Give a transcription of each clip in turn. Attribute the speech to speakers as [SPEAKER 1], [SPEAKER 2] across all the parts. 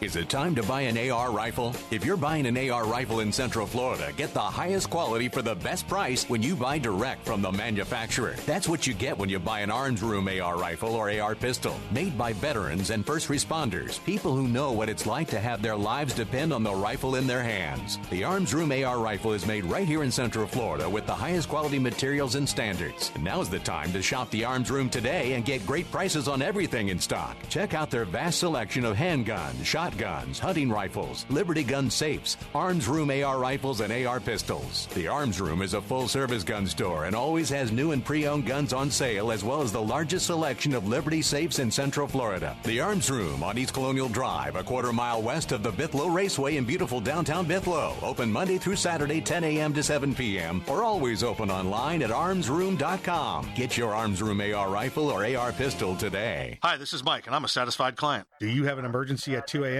[SPEAKER 1] Is it time to buy an AR rifle? If you're buying an AR rifle in Central Florida, get the highest quality for the best price when you buy direct from the manufacturer. That's what you get when you buy an Arms Room AR rifle or AR pistol, made by veterans and first responders, people who know what it's like to have their lives depend on the rifle in their hands. The Arms Room AR rifle is made right here in Central Florida with the highest quality materials and standards. And now's the time to shop the Arms Room today and get great prices on everything in stock. Check out their vast selection of handguns, shotguns, shotguns, hunting rifles, Liberty gun safes, Arms Room AR rifles, and AR pistols. The Arms Room is a full service gun store and always has new and pre owned guns on sale, as well as the largest selection of Liberty safes in Central Florida. The Arms Room on East Colonial Drive, a quarter mile west of the Bithlo Raceway in beautiful downtown Bithlo. Open Monday through Saturday, 10 a.m. to 7 p.m., or always open online at armsroom.com. Get your Arms Room AR rifle or AR pistol today.
[SPEAKER 2] Hi, this is Mike, and I'm a satisfied client.
[SPEAKER 3] Do you have an emergency at 2 a.m.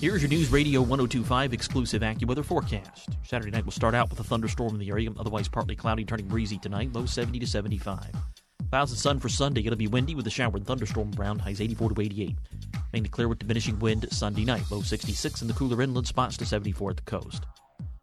[SPEAKER 4] Here's your News Radio 1025 exclusive AccuWeather forecast. Saturday night will start out with a thunderstorm in the area, otherwise partly cloudy, turning breezy tonight, low 70 to 75. Clouds and sun for Sunday. It'll be windy with a shower and thunderstorm around, highs 84 to 88. Mainly clear with diminishing wind Sunday night, low 66 in the cooler inland spots to 74 at the coast.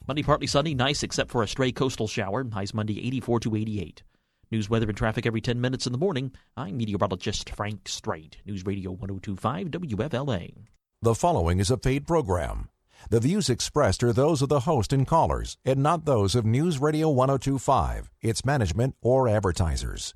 [SPEAKER 4] Monday partly sunny, nice except for a stray coastal shower, highs Monday 84 to 88. News, weather, and traffic every 10 minutes in the morning. I'm meteorologist Frank Strait. News Radio 1025 WFLA.
[SPEAKER 5] The following is a paid program. The views expressed are those of the host and callers, and not those of News Radio 1025, its management, or advertisers.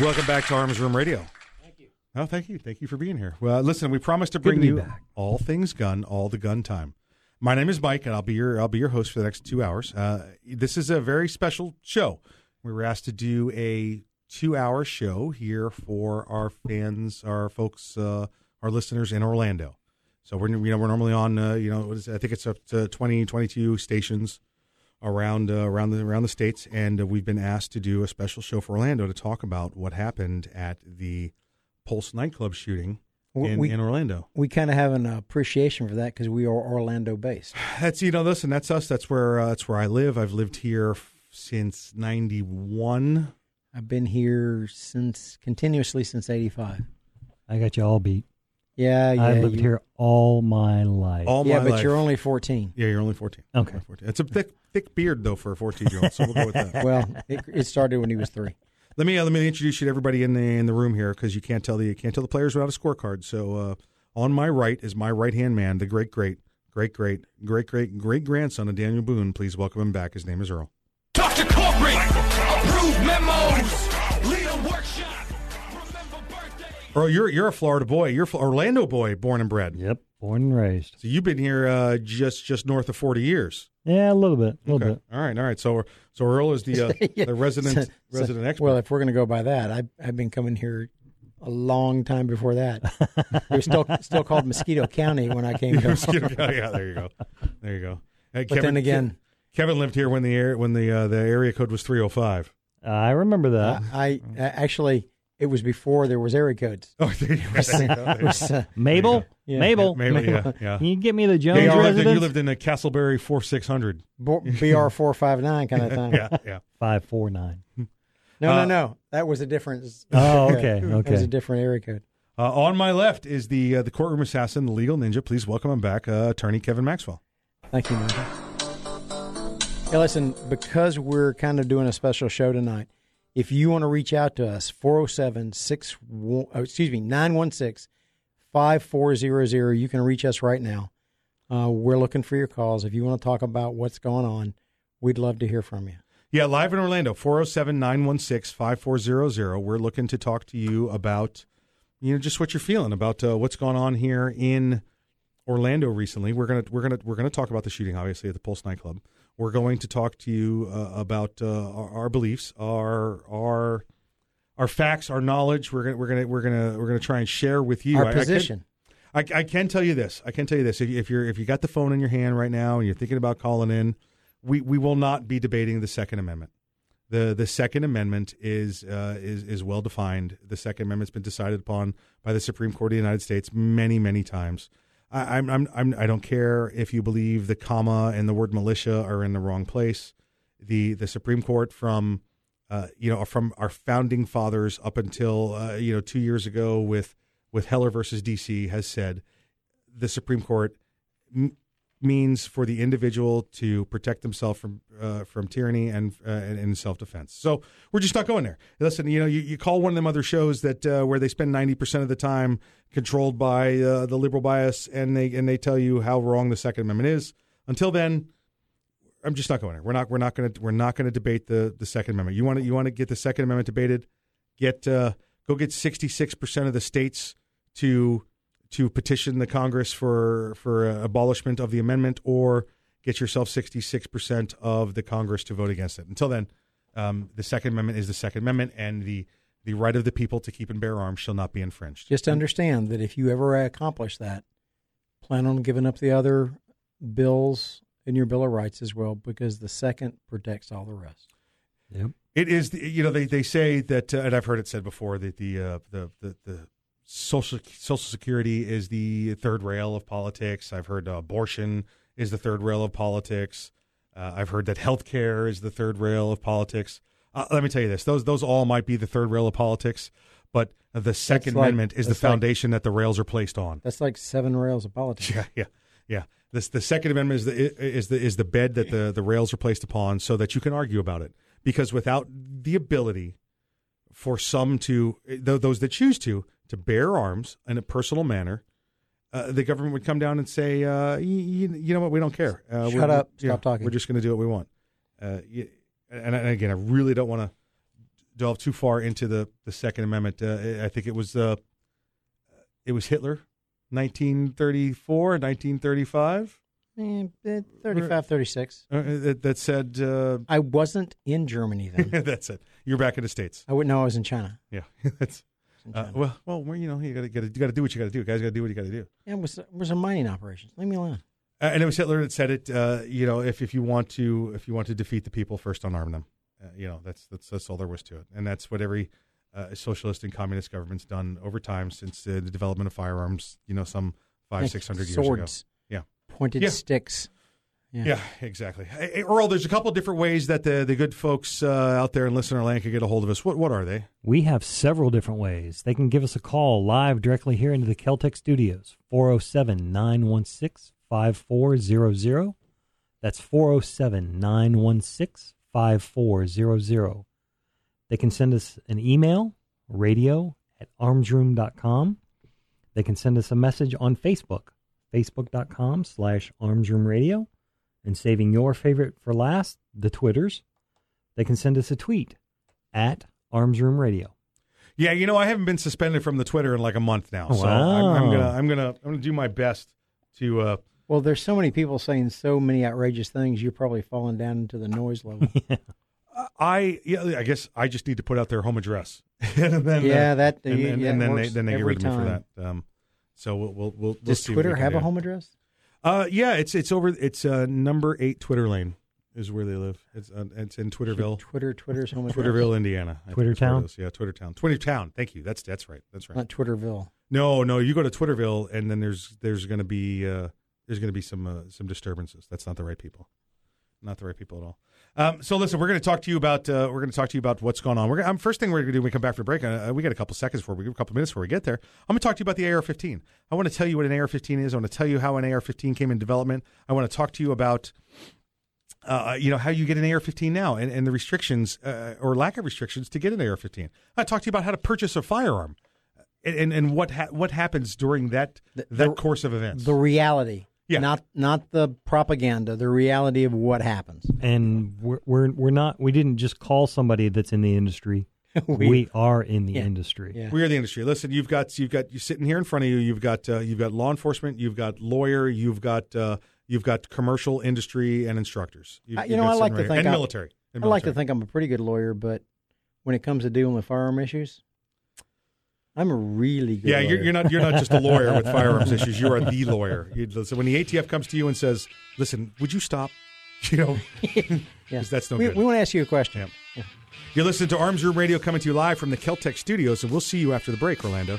[SPEAKER 3] Welcome back to Arms Room Radio. Thank you. Oh, thank you. Thank you for being here. Well, listen, we promised to bring
[SPEAKER 6] to
[SPEAKER 3] you
[SPEAKER 6] back.
[SPEAKER 3] all things gun, all the gun time. My name is Mike, and I'll be your I'll be your host for the next two hours. Uh, this is a very special show. We were asked to do a two hour show here for our fans, our folks, uh, our listeners in Orlando. So we're you know we're normally on uh, you know what is it? I think it's up to 20, 22 stations around uh, around the around the states, and uh, we've been asked to do a special show for Orlando to talk about what happened at the Pulse nightclub shooting in,
[SPEAKER 6] we,
[SPEAKER 3] in Orlando.
[SPEAKER 6] we kind of have an appreciation for that because we are Orlando based.
[SPEAKER 3] That's you know listen, that's us. That's where uh, that's where I live. I've lived here f- since '91.
[SPEAKER 6] I've been here since continuously since '85.
[SPEAKER 7] I got you all beat.
[SPEAKER 6] Yeah, yeah.
[SPEAKER 7] I lived
[SPEAKER 6] you-
[SPEAKER 7] here all my life.
[SPEAKER 3] All my Yeah,
[SPEAKER 6] but
[SPEAKER 3] life.
[SPEAKER 6] you're only 14.
[SPEAKER 3] yeah, you're only 14.
[SPEAKER 7] Okay.
[SPEAKER 3] Only 14. It's a thick thick beard though for a 14 year old. So we'll go with that.
[SPEAKER 6] Well, it, it started when he was three.
[SPEAKER 3] Let me uh, let me introduce you to everybody in the in the room here because you can't tell the you can't tell the players without a scorecard. So uh, on my right is my right hand man, the great great great great great great great grandson of Daniel Boone. Please welcome him back. His name is Earl.
[SPEAKER 8] Talk to corporate. Approve memos. Lead a workshop. Remember birthday.
[SPEAKER 3] Earl, you're you're a Florida boy. You're a Orlando boy, born and bred.
[SPEAKER 7] Yep, born and raised.
[SPEAKER 3] So you've been here uh, just just north of 40 years.
[SPEAKER 7] Yeah, a little bit, a little
[SPEAKER 3] Okay.
[SPEAKER 7] bit.
[SPEAKER 3] All right, all right. So so Earl is the uh,
[SPEAKER 6] Yeah.
[SPEAKER 3] the resident
[SPEAKER 6] So- so-
[SPEAKER 3] resident expert.
[SPEAKER 6] Well, if we're going to go by that, I've, I've been coming here a long time before that. it was still still called Mosquito County when I came here.
[SPEAKER 3] Mosquito County. yeah, there you go. There you go. Hey,
[SPEAKER 6] But then again,
[SPEAKER 3] Kevin lived here when the air, when the uh, the area code was 305.
[SPEAKER 7] I remember that.
[SPEAKER 6] I, I actually It was before there was area codes.
[SPEAKER 3] Oh, there you go.
[SPEAKER 6] It was, uh,
[SPEAKER 7] Mabel,
[SPEAKER 6] Yeah.
[SPEAKER 7] Mabel,
[SPEAKER 3] Mabel, yeah, yeah.
[SPEAKER 7] Can you get me the Jones
[SPEAKER 3] Yeah, you, lived in,
[SPEAKER 7] residence?
[SPEAKER 3] you lived in a Casselberry four six hundred.
[SPEAKER 6] BR four five nine kind of thing.
[SPEAKER 3] Yeah, yeah.
[SPEAKER 7] Five four nine.
[SPEAKER 6] No,
[SPEAKER 3] Uh,
[SPEAKER 6] no, no. That was a different.
[SPEAKER 7] Oh, okay, okay.
[SPEAKER 6] That was a different area code.
[SPEAKER 3] Uh, on my left is the uh, the courtroom assassin, the legal ninja. Please welcome him back, uh, Attorney Kevin Maxwell.
[SPEAKER 6] Thank you, Michael. Hey, listen, because we're kind of doing a special show tonight, if you want to reach out to us, 407 6 oh, excuse me, 916 5400, you can reach us right now. Uh, we're looking for your calls. If you want to talk about what's going on, we'd love to hear from you.
[SPEAKER 3] Yeah, live in Orlando, 407 916 5400. We're looking to talk to you about, you know, just what you're feeling about uh, what's gone on here in Orlando recently. We're gonna we're gonna we're gonna talk about the shooting, obviously, at the Pulse nightclub. We're going to talk to you uh, about uh, our, our beliefs, our our our facts, our knowledge. We're gonna we're gonna we're gonna we're gonna try and share with you
[SPEAKER 6] Our
[SPEAKER 3] I- I can-
[SPEAKER 6] position.
[SPEAKER 3] I, I can tell you this. I can tell you this. If, if you're if you got the phone in your hand right now and you're thinking about calling in, we, we will not be debating the Second Amendment. the The Second Amendment is uh, is is well defined. The Second Amendment's been decided upon by the Supreme Court of the United States many many times. I, I'm, I'm I'm I don't care if you believe the comma and the word militia are in the wrong place. The the Supreme Court from uh, you know from our founding fathers up until uh, you know two years ago with with Heller versus DC has said the Supreme Court means for the individual to protect themselves from uh, from tyranny and uh, and, self defense. So we're just not going there. Listen, you know, you, you call one of them other shows that uh, where they spend ninety percent of the time controlled by uh, the liberal bias, and they and they tell you how wrong the Second Amendment is. Until then, I'm just not going there. We're not we're not going to we're not going to debate the the Second Amendment. You want to you want to get the Second Amendment debated? Get uh, go get 66 percent of the states to to petition the Congress for for uh, abolishment of the amendment, or get yourself 66 percent of the Congress to vote against it. Until then, um, the Second Amendment is the Second Amendment, and the the right of the people to keep and bear arms shall not be infringed.
[SPEAKER 6] Just understand that if you ever accomplish that, plan on giving up the other bills in your Bill of Rights as well, because the second protects all the rest.
[SPEAKER 7] Yep.
[SPEAKER 3] It is, the, you know, they, they say that, uh, and I've heard it said before that the uh, the, the the social social security is the third rail of politics. I've heard uh, abortion is the third rail of politics. Uh, I've heard that health care is the third rail of politics. Uh, let me tell you this: those those all might be the third rail of politics, but the Second
[SPEAKER 6] like-
[SPEAKER 3] Amendment is the
[SPEAKER 6] that's like-
[SPEAKER 3] foundation that the rails are placed on.
[SPEAKER 6] That's like seven rails of politics.
[SPEAKER 3] Yeah, yeah, yeah. This the Second Amendment is the is the is the bed that the the rails are placed upon, so that you can argue about it. Because without the ability for some to th- those that choose to to bear arms in a personal manner, uh, the government would come down and say, uh, you, you know what, we don't care. Uh,
[SPEAKER 6] Shut
[SPEAKER 3] we're-
[SPEAKER 6] up. Stop talking.
[SPEAKER 3] We're just going to do what we want. Uh, and, and again, I really don't want to delve too far into the the Second Amendment. Uh, I think it was uh, it was Hitler 1934, 1935,
[SPEAKER 6] Eh, eh, 35, 36.
[SPEAKER 3] uh, that, that said, uh,
[SPEAKER 6] I wasn't in Germany then.
[SPEAKER 3] that's it. You're back in the States.
[SPEAKER 6] I wouldn't know I was in China.
[SPEAKER 3] Yeah. that's, uh, well, well, you know, you got to you got to do what you got to do. Guys got to do what you got to do.
[SPEAKER 6] yeah, was, was a mining operation. Leave me alone.
[SPEAKER 3] Uh, and it was Hitler that said it. Uh, you know, if, if you want to if you want to defeat the people, first unarm them. Uh, you know, that's that's that's all there was to it, and that's what every uh, socialist and communist government's done over time since uh, the development of firearms. You know, some five
[SPEAKER 6] Like
[SPEAKER 3] six hundred years
[SPEAKER 6] swords,
[SPEAKER 3] ago. Yeah.
[SPEAKER 6] pointed
[SPEAKER 3] Yeah.
[SPEAKER 6] sticks. Yeah.
[SPEAKER 3] Yeah, exactly. Hey, Earl, there's a couple different ways that the the good folks uh, out there in listener land can get a hold of us. What what are they?
[SPEAKER 7] We have several different ways. They can give us a call live directly here into the Keltec studios, 407 916 5400. That's 407 916 5400. They can send us an email, radio at armsroom.com. They can send us a message on Facebook, facebook.com slash armsroomradio. And saving your favorite for last, the Twitters, they can send us a tweet at Arms Room Radio.
[SPEAKER 3] Yeah, you know, I haven't been suspended from the Twitter in like a month now, so
[SPEAKER 7] Wow.
[SPEAKER 3] I'm, I'm gonna I'm gonna I'm gonna do my best to. Uh,
[SPEAKER 6] Well, there's so many people saying so many outrageous things. You're probably falling down into the noise level.
[SPEAKER 3] I yeah, I guess I just need to put out their home address, and then
[SPEAKER 6] Yeah,
[SPEAKER 3] uh,
[SPEAKER 6] that-
[SPEAKER 3] and,
[SPEAKER 6] yeah,
[SPEAKER 3] and,
[SPEAKER 6] yeah,
[SPEAKER 3] and then they then they get
[SPEAKER 6] every
[SPEAKER 3] rid of me for that. Um, so we'll we'll, we'll, we'll
[SPEAKER 6] Does
[SPEAKER 3] see
[SPEAKER 6] Twitter have
[SPEAKER 3] do.
[SPEAKER 6] a home address?
[SPEAKER 3] Uh, yeah, it's it's over. It's uh, number eight Twitter lane. is where they live. It's uh, it's in Twitterville,
[SPEAKER 6] Twitter, Twitter's home.
[SPEAKER 3] Twitterville, Indiana. I think
[SPEAKER 7] Twitter
[SPEAKER 3] that's where it
[SPEAKER 7] Town?
[SPEAKER 3] Yeah, Twitter Town. Twitter Town. Thank you. That's that's right. That's right.
[SPEAKER 6] Not Twitterville.
[SPEAKER 3] No, no. You go to Twitterville, and then there's there's going to be uh, there's going to be some uh, some disturbances. That's not the right people. Not the right people at all. Um, so listen, we're going to talk to you about uh, we're going to talk to you about what's going on. We're gonna, um, first thing we're going to do when we come back for break. Uh, we got a couple seconds before we give a couple minutes before we get there. I'm going to talk to you about the AR-15. I want to tell you what an AR-15 is. I want to tell you how an AR-15 came in development. I want to talk to you about uh, you know how you get an AR-15 now and, and the restrictions uh, or lack of restrictions to get an AR-15. I talk to you about how to purchase a firearm and and, and what ha- what happens during that that
[SPEAKER 6] the-
[SPEAKER 3] course of events.
[SPEAKER 6] The reality.
[SPEAKER 3] Yeah.
[SPEAKER 6] Not not the propaganda, the reality of what happens.
[SPEAKER 7] And we're, we're we're not. We didn't just call somebody that's in the industry. we, are in the
[SPEAKER 6] Yeah.
[SPEAKER 7] industry.
[SPEAKER 6] Yeah.
[SPEAKER 3] We are the industry. Listen, you've got you've got you sitting here in front of you. You've got uh, you've got law enforcement. You've got lawyer. You've got uh, you've got commercial industry and instructors. You've,
[SPEAKER 6] I- you
[SPEAKER 3] you've
[SPEAKER 6] know, I like
[SPEAKER 3] some
[SPEAKER 6] to think
[SPEAKER 3] and
[SPEAKER 6] I'm-
[SPEAKER 3] military. And
[SPEAKER 6] I like to think I'm a pretty good lawyer, but when it comes to dealing with firearm issues, I'm a really good
[SPEAKER 3] Yeah, you're, you're not you're not just a lawyer with firearms issues. You are the lawyer. You, so when the ATF comes to you and says, "Listen, would you stop?" You know,
[SPEAKER 6] Yeah.
[SPEAKER 3] 'cause that's no
[SPEAKER 6] we,
[SPEAKER 3] good.
[SPEAKER 6] we want to ask you a question.
[SPEAKER 3] Yeah. You're listening to Arms Room Radio coming to you live from the Keltec studios, and we'll see you after the break, Orlando.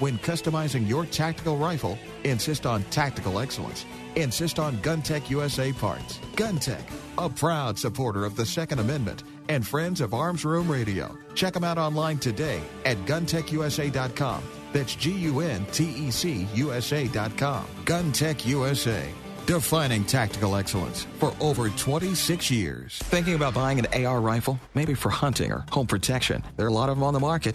[SPEAKER 9] when customizing your tactical rifle, insist on tactical excellence. Insist on GunTec USA parts. GunTec, a proud supporter of the Second Amendment and friends of Arms Room Radio. Check them out online today at guntecusa.com. That's G U N T E C USA.com. GunTec USA. Defining tactical excellence for over 26 years.
[SPEAKER 10] Thinking about buying an AR rifle? Maybe for hunting or home protection. There are a lot of them on the market.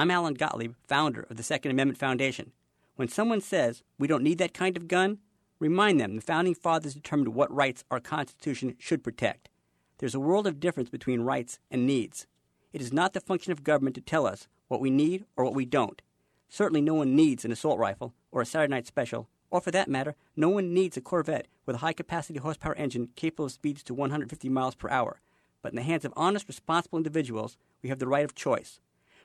[SPEAKER 11] I'm Alan Gottlieb, founder of the Second Amendment Foundation. When someone says we don't need that kind of gun, remind them the Founding Fathers determined what rights our Constitution should protect. There's a world of difference between rights and needs. It is not the function of government to tell us what we need or what we don't. Certainly, no one needs an assault rifle or a Saturday night special, or for that matter, no one needs a Corvette with a high capacity horsepower engine capable of speeds to 150 miles per hour. But in the hands of honest, responsible individuals, we have the right of choice.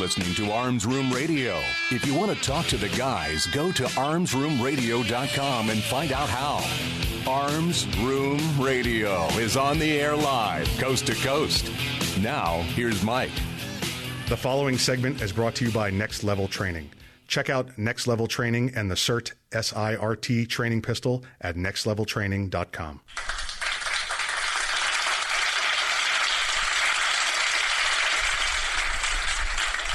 [SPEAKER 1] Listening to Arms Room Radio. If you want to talk to the guys, go to armsroomradio.com and find out how. Arms Room Radio is on the air live, coast to coast. Now, here's Mike.
[SPEAKER 2] The following segment is brought to you by Next Level Training. Check out Next Level Training and the CERT SIRT training pistol at nextleveltraining.com.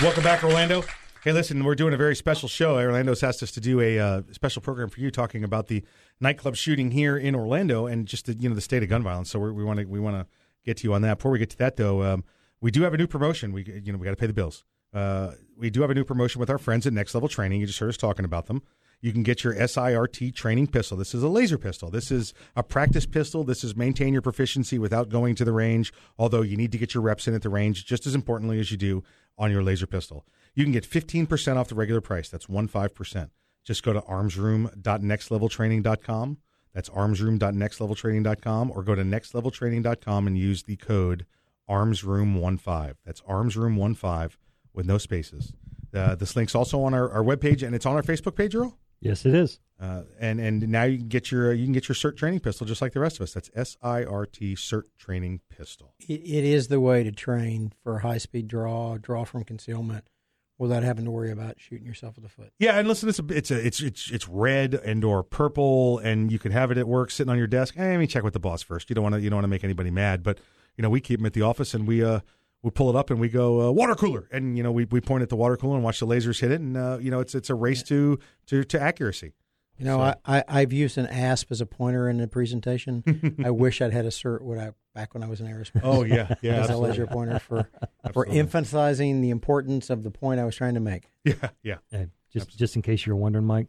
[SPEAKER 3] Welcome back, Orlando. Hey, listen, we're doing a very special show. Orlando's asked us to do a uh, special program for you, talking about the nightclub shooting here in Orlando and just the, you know the state of gun violence. So we want to we want to get to you on that. Before we get to that, though, um, we do have a new promotion. We you know we got to pay the bills. Uh, we do have a new promotion with our friends at Next Level Training. You just heard us talking about them. You can get your SIRT training pistol. This is a laser pistol. This is a practice pistol. This is maintain your proficiency without going to the range, although you need to get your reps in at the range just as importantly as you do on your laser pistol. You can get 15% off the regular price. That's 15%. Just go to armsroom.nextleveltraining.com. That's armsroom.nextleveltraining.com or go to nextleveltraining.com and use the code armsroom15. That's armsroom15 with no spaces. Uh, this link's also on our, our webpage and it's on our Facebook page, Earl.
[SPEAKER 7] Yes, it is.
[SPEAKER 3] Uh, and and now you can get your you can get your SIRT training pistol just like the rest of us. That's S I R T SIRT training pistol.
[SPEAKER 6] It, it is the way to train for high speed draw, draw from concealment, without having to worry about shooting yourself in the foot.
[SPEAKER 3] Yeah, and listen, it's a, it's a, it's it's it's red and or purple, and you can have it at work sitting on your desk. Hey, let me check with the boss first. You don't want to you don't want to make anybody mad, but you know we keep them at the office and we uh we pull it up and we go uh, water cooler, and you know we we point at the water cooler and watch the lasers hit it, and uh, you know it's it's a race to to to accuracy.
[SPEAKER 6] You know,
[SPEAKER 3] So-
[SPEAKER 6] I, I I've used an asp as a pointer in the presentation. I wish I'd had a SIRT when I back when I was in aerospace.
[SPEAKER 3] Oh, yeah, yeah,
[SPEAKER 6] as a
[SPEAKER 3] absolutely.
[SPEAKER 6] laser pointer for for emphasizing the importance of the point I was trying to make.
[SPEAKER 3] Yeah, yeah.
[SPEAKER 7] Hey, just just in case you're wondering, Mike,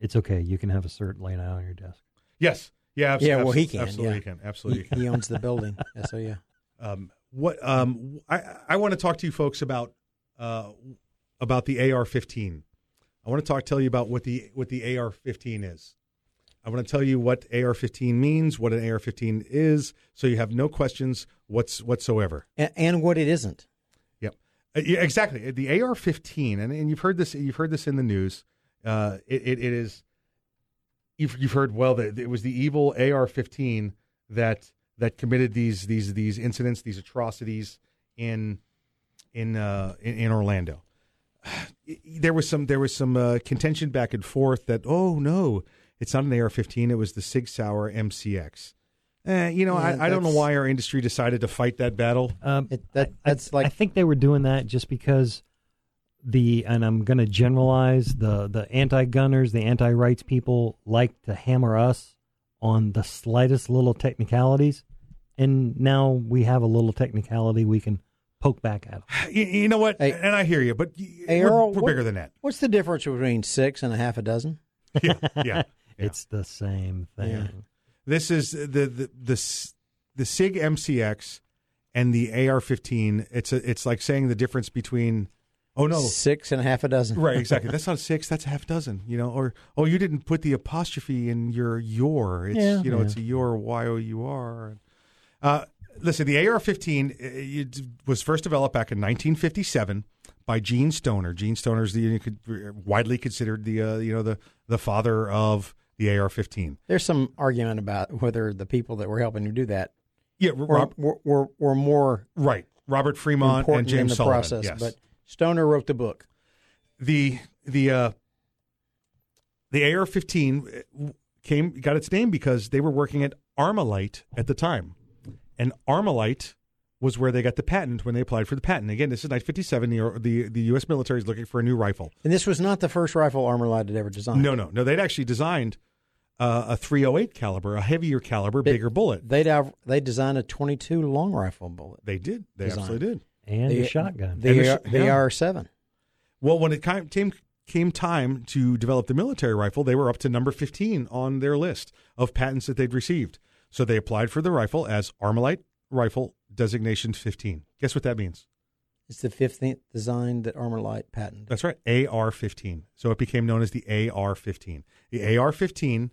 [SPEAKER 7] it's okay. You can have a SIRT laying out on your desk.
[SPEAKER 3] Yes. Yeah. abs-
[SPEAKER 6] yeah, well, he can.
[SPEAKER 3] Absolutely,
[SPEAKER 6] yeah.
[SPEAKER 3] he can. Absolutely,
[SPEAKER 6] He,
[SPEAKER 3] he
[SPEAKER 6] he owns the building. Yeah, so yeah.
[SPEAKER 3] Um, what um, I I want to talk to you folks about uh, about the AR-15. I want to talk tell you about what the what the AR-15 is. I want to tell you what AR-15 means, what an AR-15 is, so you have no questions what's whatsoever.
[SPEAKER 6] And, and what it isn't.
[SPEAKER 3] Yep, Uh, yeah, exactly. The AR-15, and, and you've heard this. You've heard this in the news. Uh, it, it, it is. You've you've heard well that it was the evil AR-15 that that committed these these these incidents, these atrocities in in uh, in, in Orlando. There was some there was some uh, contention back and forth that oh no, it's not an AR-15. It was the Sig Sauer MCX. Eh, you know,
[SPEAKER 6] Yeah,
[SPEAKER 3] I, I don't know why our industry decided to fight that battle.
[SPEAKER 7] Um,
[SPEAKER 6] It, that
[SPEAKER 7] I-
[SPEAKER 6] that's like
[SPEAKER 7] I think they were doing that just because the and I'm going to generalize the the anti-gunners, the anti-rights people like to hammer us on the slightest little technicalities, and now we have a little technicality we can poke back at 'em.
[SPEAKER 3] You, you know what?
[SPEAKER 6] Hey-
[SPEAKER 3] and I hear you, but
[SPEAKER 6] Hey,
[SPEAKER 3] we're,
[SPEAKER 6] Earl,
[SPEAKER 3] we're
[SPEAKER 6] what-
[SPEAKER 3] bigger than that.
[SPEAKER 6] what's the difference between six and a half a dozen?
[SPEAKER 3] Yeah, yeah.
[SPEAKER 7] It's the same thing.
[SPEAKER 6] Yeah.
[SPEAKER 3] This is the the the the Sig MCX and the AR-15. It's a, it's like saying the difference between oh no
[SPEAKER 6] Six and a half a dozen.
[SPEAKER 3] right exactly that's not a six that's a half dozen you know or oh you didn't put the apostrophe in your your it's
[SPEAKER 7] Yeah.
[SPEAKER 3] you know
[SPEAKER 7] Yeah.
[SPEAKER 3] it's a your y o u r. Uh, listen, the AR-15 uh, was first developed back in 1957 by Gene Stoner. Gene Stoner is the widely considered the uh, you know the the father of the AR-15.
[SPEAKER 6] There's some argument about whether the people that were helping to do that
[SPEAKER 3] Yeah,
[SPEAKER 6] were,
[SPEAKER 3] Rob,
[SPEAKER 6] were, were, were more
[SPEAKER 3] right. Robert Fremont and James
[SPEAKER 6] in the
[SPEAKER 3] Sullivan.
[SPEAKER 6] process.
[SPEAKER 3] yes.
[SPEAKER 6] But Stoner wrote the book.
[SPEAKER 3] the the uh, the AR-15 came got its name because they were working at Armalite at the time, and Armalite was where they got the patent when they applied for the patent. Again, this is 1957. The the, the U.S. military is looking for a new rifle.
[SPEAKER 6] And this was not the first rifle Armalite had ever designed.
[SPEAKER 3] No, no, no. They'd actually designed uh, a 308 caliber, a heavier caliber,
[SPEAKER 6] They-
[SPEAKER 3] bigger bullet.
[SPEAKER 6] They'd have, they designed a 22 long rifle bullet.
[SPEAKER 3] They did. They
[SPEAKER 6] design.
[SPEAKER 3] absolutely did.
[SPEAKER 7] And
[SPEAKER 6] the,
[SPEAKER 7] a shotgun.
[SPEAKER 6] The,
[SPEAKER 3] And the sh-
[SPEAKER 6] the
[SPEAKER 3] yeah.
[SPEAKER 6] AR-7.
[SPEAKER 3] Well, when it came, came came time to develop the military rifle, they were up to number 15 on their list of patents that they'd received. So they applied for the rifle as Armalite Rifle Designation 15. Guess what that means?
[SPEAKER 6] It's the 15th design that Armalite patented.
[SPEAKER 3] That's right, AR-15. So it became known as the AR-15. The AR-15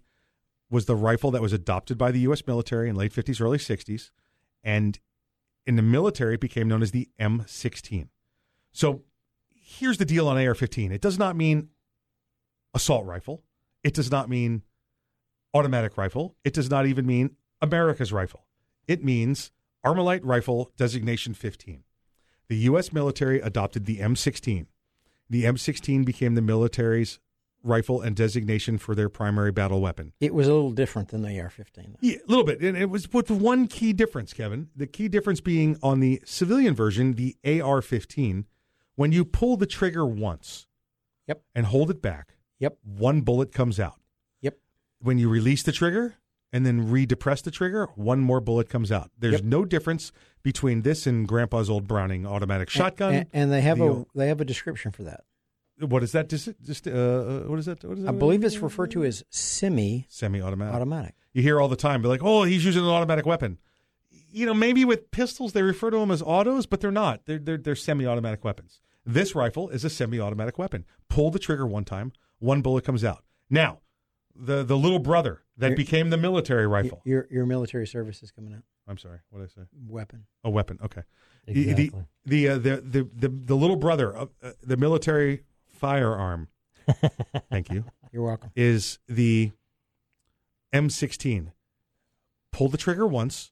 [SPEAKER 3] was the rifle that was adopted by the U.S. military in late 50s, early 60s, and in the military it became known as the M16. So here's the deal on AR-15. It does not mean assault rifle. It does not mean automatic rifle. It does not even mean America's rifle. It means Armalite Rifle Designation 15. The U.S. military adopted the M16. The M16 became the military's rifle and designation for their primary battle weapon.
[SPEAKER 6] It was a little different than the AR-15.
[SPEAKER 3] Yeah, a little bit. And it was with one key difference, Kevin. The key difference being on the civilian version, the AR 15, when you pull the trigger once
[SPEAKER 6] Yep.
[SPEAKER 3] and hold it back,
[SPEAKER 6] Yep.
[SPEAKER 3] one bullet comes out.
[SPEAKER 6] Yep.
[SPEAKER 3] When you release the trigger and then re-depress the trigger, one more bullet comes out. There's
[SPEAKER 6] Yep.
[SPEAKER 3] no difference between this and Grandpa's old Browning automatic shotgun.
[SPEAKER 6] And, and they have
[SPEAKER 3] the
[SPEAKER 6] a they have a description for that.
[SPEAKER 3] What is that? Just, just uh, uh, what is that? What is that?
[SPEAKER 6] I believe it's referred to as semi
[SPEAKER 3] semi-automatic.
[SPEAKER 6] automatic.
[SPEAKER 3] You hear all the time, be like, "Oh, he's using an automatic weapon." You know, maybe with pistols they refer to them as autos, but they're not. They're they're, they're semi-automatic weapons. This rifle is a semi-automatic weapon. Pull the trigger one time, one bullet comes out. Now, the the little brother that
[SPEAKER 6] You're-
[SPEAKER 3] became the military rifle.
[SPEAKER 6] Your your military service is coming out.
[SPEAKER 3] I'm sorry, what did I say?
[SPEAKER 6] Weapon.
[SPEAKER 3] A weapon. Okay. The- The
[SPEAKER 7] Exactly.
[SPEAKER 3] the uh, the, the the the little brother of uh, the military firearm. Thank you.
[SPEAKER 6] You're welcome.
[SPEAKER 3] Is the M16. Pull the trigger once.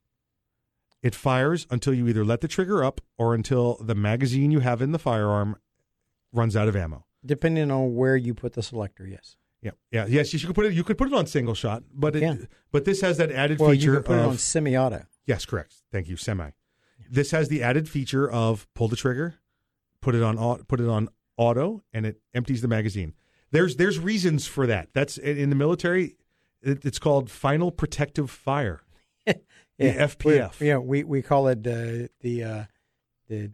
[SPEAKER 3] It fires until you either let the trigger up or until the magazine you have in the firearm runs out of ammo.
[SPEAKER 6] Depending on where you put the selector, yes.
[SPEAKER 3] Yeah, yeah, yes. You could put it. You could put it on single shot, but it,
[SPEAKER 6] Yeah.
[SPEAKER 3] but this has that added
[SPEAKER 6] Well,
[SPEAKER 3] feature
[SPEAKER 6] you can put
[SPEAKER 3] of
[SPEAKER 6] it on semi-auto.
[SPEAKER 3] Yes, correct. Thank you. Semi. This has the added feature of pull the trigger, put it on put it on auto, and it empties the magazine. There's there's reasons for that. That's in the military. It, it's called final protective fire. the FPF.
[SPEAKER 6] We, yeah, we, we call it uh, the uh, the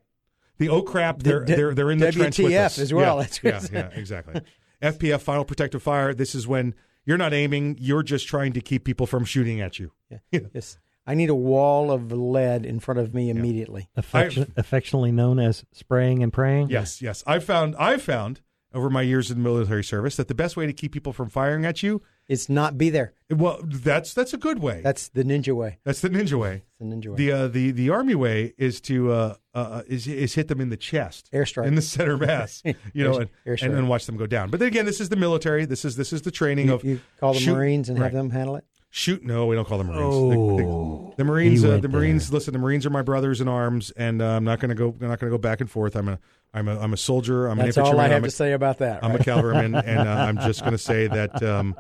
[SPEAKER 3] The oh crap,
[SPEAKER 6] The
[SPEAKER 3] they're they're they're in the trench with us
[SPEAKER 6] as well.
[SPEAKER 3] Yeah, yeah, yeah, exactly. FPF, final protective fire. This is when you're not aiming; you're just trying to keep people from shooting at you.
[SPEAKER 6] yeah, yes. I need a wall of lead in front of me immediately.
[SPEAKER 7] Affection, affectionately known as spraying and praying.
[SPEAKER 3] Yes, yes. I've found I've found over my years in the military service that the best way to keep people from firing at you
[SPEAKER 6] is not be there.
[SPEAKER 3] Well, that's that's a good way.
[SPEAKER 6] That's the ninja way.
[SPEAKER 3] That's the ninja way.
[SPEAKER 6] It's the ninja way.
[SPEAKER 3] The uh, the the army way is to uh, uh, is is hit them in the chest,
[SPEAKER 6] Airstrike.
[SPEAKER 3] in the center mass, you know,
[SPEAKER 6] Air-
[SPEAKER 3] and,
[SPEAKER 6] airstrike.
[SPEAKER 3] and then watch them go down. But then again, this is the military. This is this is the training
[SPEAKER 6] You,
[SPEAKER 3] of
[SPEAKER 6] you call the
[SPEAKER 3] shoot-
[SPEAKER 6] Marines and
[SPEAKER 3] right.
[SPEAKER 6] have them handle it.
[SPEAKER 3] Shoot! No, we don't call them Marines. The-
[SPEAKER 7] Oh,
[SPEAKER 3] the, the Marines, uh, the Marines. Listen, the Marines are my brothers in arms, and uh, I'm not going to go. I'm not going to go back and forth. I'm a, I'm a, I'm a soldier. I'm
[SPEAKER 6] That's
[SPEAKER 3] an
[SPEAKER 6] all
[SPEAKER 3] infantryman.
[SPEAKER 6] I have
[SPEAKER 3] a-
[SPEAKER 6] to say about that.
[SPEAKER 3] I'm a cavalryman, and uh, I'm just going to say that um,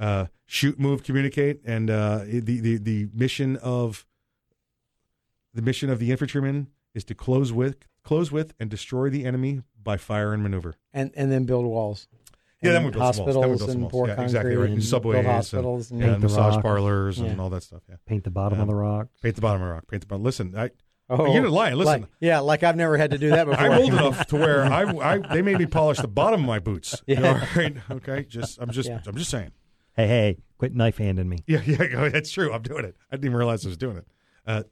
[SPEAKER 3] uh, shoot, move, communicate, and uh, the, the the mission of the mission of the infantryman is to close with, close with, and destroy the enemy by fire and maneuver.
[SPEAKER 6] and and then build walls.
[SPEAKER 3] Yeah, then
[SPEAKER 6] And
[SPEAKER 3] we build some walls. Then we
[SPEAKER 6] hospitals
[SPEAKER 3] build some
[SPEAKER 6] and
[SPEAKER 3] walls.
[SPEAKER 6] pour
[SPEAKER 3] Yeah, exactly right.
[SPEAKER 6] and
[SPEAKER 3] And subways, and-
[SPEAKER 6] hospitals and,
[SPEAKER 3] and
[SPEAKER 7] the
[SPEAKER 3] massage
[SPEAKER 7] rock.
[SPEAKER 3] parlors and all that stuff. Yeah,
[SPEAKER 7] Paint the bottom of the rock.
[SPEAKER 3] paint the bottom of the rock. Paint the bottom. Listen, I,
[SPEAKER 6] Oh,
[SPEAKER 3] you're lying. Listen,
[SPEAKER 6] like- yeah, like I've never had to do that before.
[SPEAKER 3] I'm old enough to where I, I they made me polish the bottom of my boots.
[SPEAKER 6] Yeah.
[SPEAKER 3] All right. Okay. Just I'm just
[SPEAKER 6] Yeah.
[SPEAKER 3] I'm just saying.
[SPEAKER 7] Hey, hey, quit knife handing me.
[SPEAKER 3] Yeah, yeah, that's true. I'm doing it. I didn't even realize I was doing it. Uh,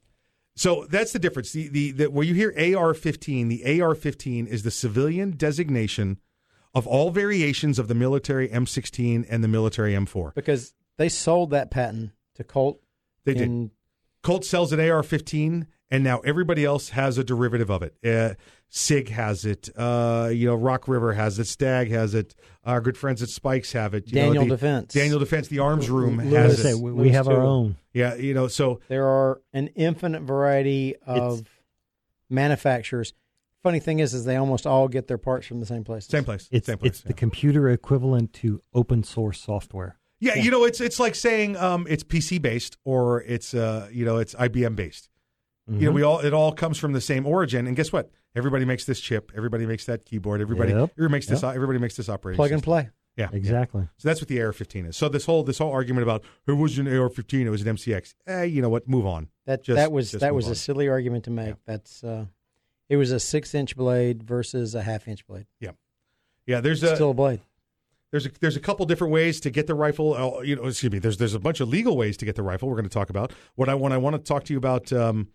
[SPEAKER 3] so that's the difference. The, the the where you hear AR-15, the AR-15 is the civilian designation of all variations of the military M16 and the military M4.
[SPEAKER 6] because they sold that patent to Colt.
[SPEAKER 3] They did. Colt sells an AR-15, and now everybody else has a derivative of it. Uh, Sig has it. Uh, you know, Rock River has it. Stag has it. Our good friends at Spikes have it. You know,
[SPEAKER 6] Daniel
[SPEAKER 3] the-
[SPEAKER 6] Defense.
[SPEAKER 3] Daniel Defense. The Arms Room
[SPEAKER 6] Lewis-
[SPEAKER 3] has
[SPEAKER 7] Say,
[SPEAKER 3] it.
[SPEAKER 7] we, we
[SPEAKER 6] Lewis
[SPEAKER 7] have our own.
[SPEAKER 3] Yeah, you know, so
[SPEAKER 6] There are an infinite variety of manufacturers. Funny thing is, is they almost all get their parts from the same place.
[SPEAKER 3] same place.
[SPEAKER 7] It's
[SPEAKER 3] same place.
[SPEAKER 7] it's the computer equivalent to open source software.
[SPEAKER 3] Yeah, you know, it's it's like saying um, it's PC based or it's uh, you know it's IBM based. You know,
[SPEAKER 7] Mhm.
[SPEAKER 3] we all it all comes from the same origin, and guess what? Everybody makes this chip. Everybody makes that keyboard. Everybody,
[SPEAKER 7] Yep.
[SPEAKER 3] everybody makes this.
[SPEAKER 7] Yep.
[SPEAKER 3] Everybody makes this operating
[SPEAKER 6] Plug and play.
[SPEAKER 3] Yeah,
[SPEAKER 7] Exactly.
[SPEAKER 3] So that's what the AR-15 is. So this whole this whole argument about it wasn't an AR-15, it was an MCX. Eh, you know what? Move on.
[SPEAKER 6] That
[SPEAKER 3] Just-
[SPEAKER 6] that was
[SPEAKER 3] just
[SPEAKER 6] that was
[SPEAKER 3] on.
[SPEAKER 6] a silly argument to make. That's uh, it was a six inch blade versus a half inch blade.
[SPEAKER 3] Yeah, yeah. There's a
[SPEAKER 6] Still a blade.
[SPEAKER 3] There's a, there's a couple different ways to get the rifle. Uh, you know, excuse me. There's there's a bunch of legal ways to get the rifle. We're going to talk about what I want. I want to talk to you about um,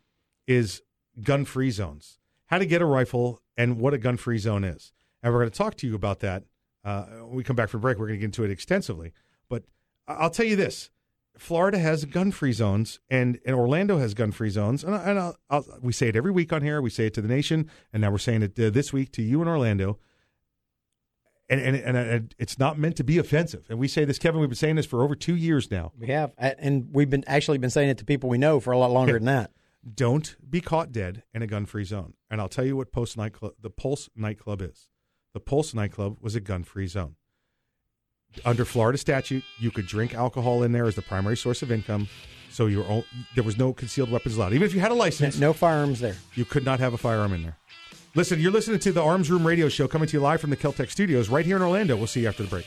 [SPEAKER 3] is gun free zones. How to get a rifle and what a gun free zone is. And we're going to talk to you about that. Uh, when we come back from break. We're going to get into it extensively. But I'll tell you this: Florida has gun free zones, and, and Orlando has gun free zones. And, I, and I'll, I'll, we say it every week on here. We say it to the nation, and now we're saying it uh, this week to you in Orlando and, and and and it's not meant to be offensive. And we say this, Kevin. We've been saying this for over two years now.
[SPEAKER 6] We have, and we've been actually been saying it to people we know for a lot longer than that.
[SPEAKER 3] Don't be caught dead in a gun-free zone. And I'll tell you what Post nightclub, the Pulse nightclub is. The Pulse nightclub was a gun-free zone. Under Florida statute, you could drink alcohol in there as the primary source of income. So you were, o- there was no concealed weapons allowed. Even if you had a license,
[SPEAKER 6] No firearms there.
[SPEAKER 3] you could not have a firearm in there. Listen, you're listening to the Arms Room Radio Show coming to you live from the Keltec Studios right here in Orlando. We'll see you after the break.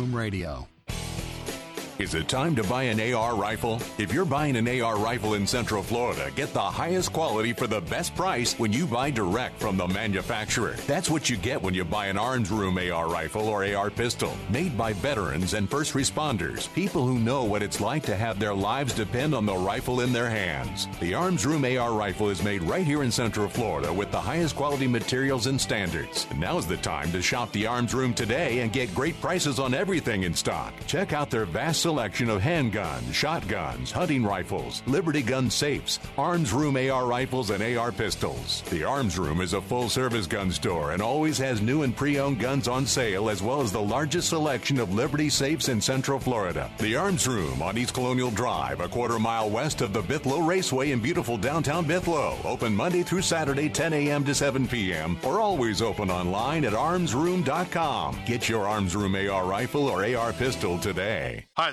[SPEAKER 12] Room Radio.
[SPEAKER 1] Is it time to buy an AR rifle? If you're buying an AR rifle in Central Florida, get the highest quality for the best price when you buy direct from the manufacturer. That's what you get when you buy an Arms Room AR rifle or AR pistol, made by veterans and first responders, people who know what it's like to have their lives depend on the rifle in their hands. The Arms Room AR rifle is made right here in Central Florida with the highest quality materials and standards. And now's the time to shop the Arms Room today and get great prices on everything in stock. Check out their vast selection of handguns, shotguns, hunting rifles, Liberty gun safes, Arms Room AR rifles, and AR pistols. The Arms Room is a full service gun store and always has new and pre owned guns on sale, as well as the largest selection of Liberty safes in Central Florida. The Arms Room on East Colonial Drive, a quarter mile west of the Bithlo Raceway in beautiful downtown Bithlo. Open Monday through Saturday, 10 a.m. to 7 p.m., or always open online at armsroom.com. Get your Arms Room AR rifle or AR pistol today.
[SPEAKER 2] Hi,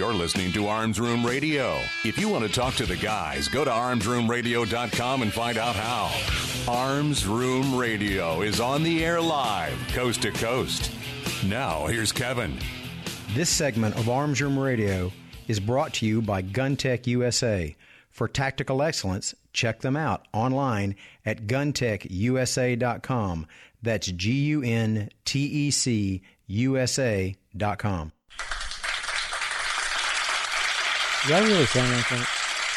[SPEAKER 1] You're listening to Arms Room Radio. If you want to talk to the guys, go to armsroomradio.com and find out how. Arms Room Radio is on the air live, coast to coast. Now, here's Kevin.
[SPEAKER 13] This segment of Arms Room Radio is brought to you by GunTec USA. For tactical excellence, check them out online at guntecusa.com. That's G U N T E C USA.com.
[SPEAKER 6] Do I really sound like that?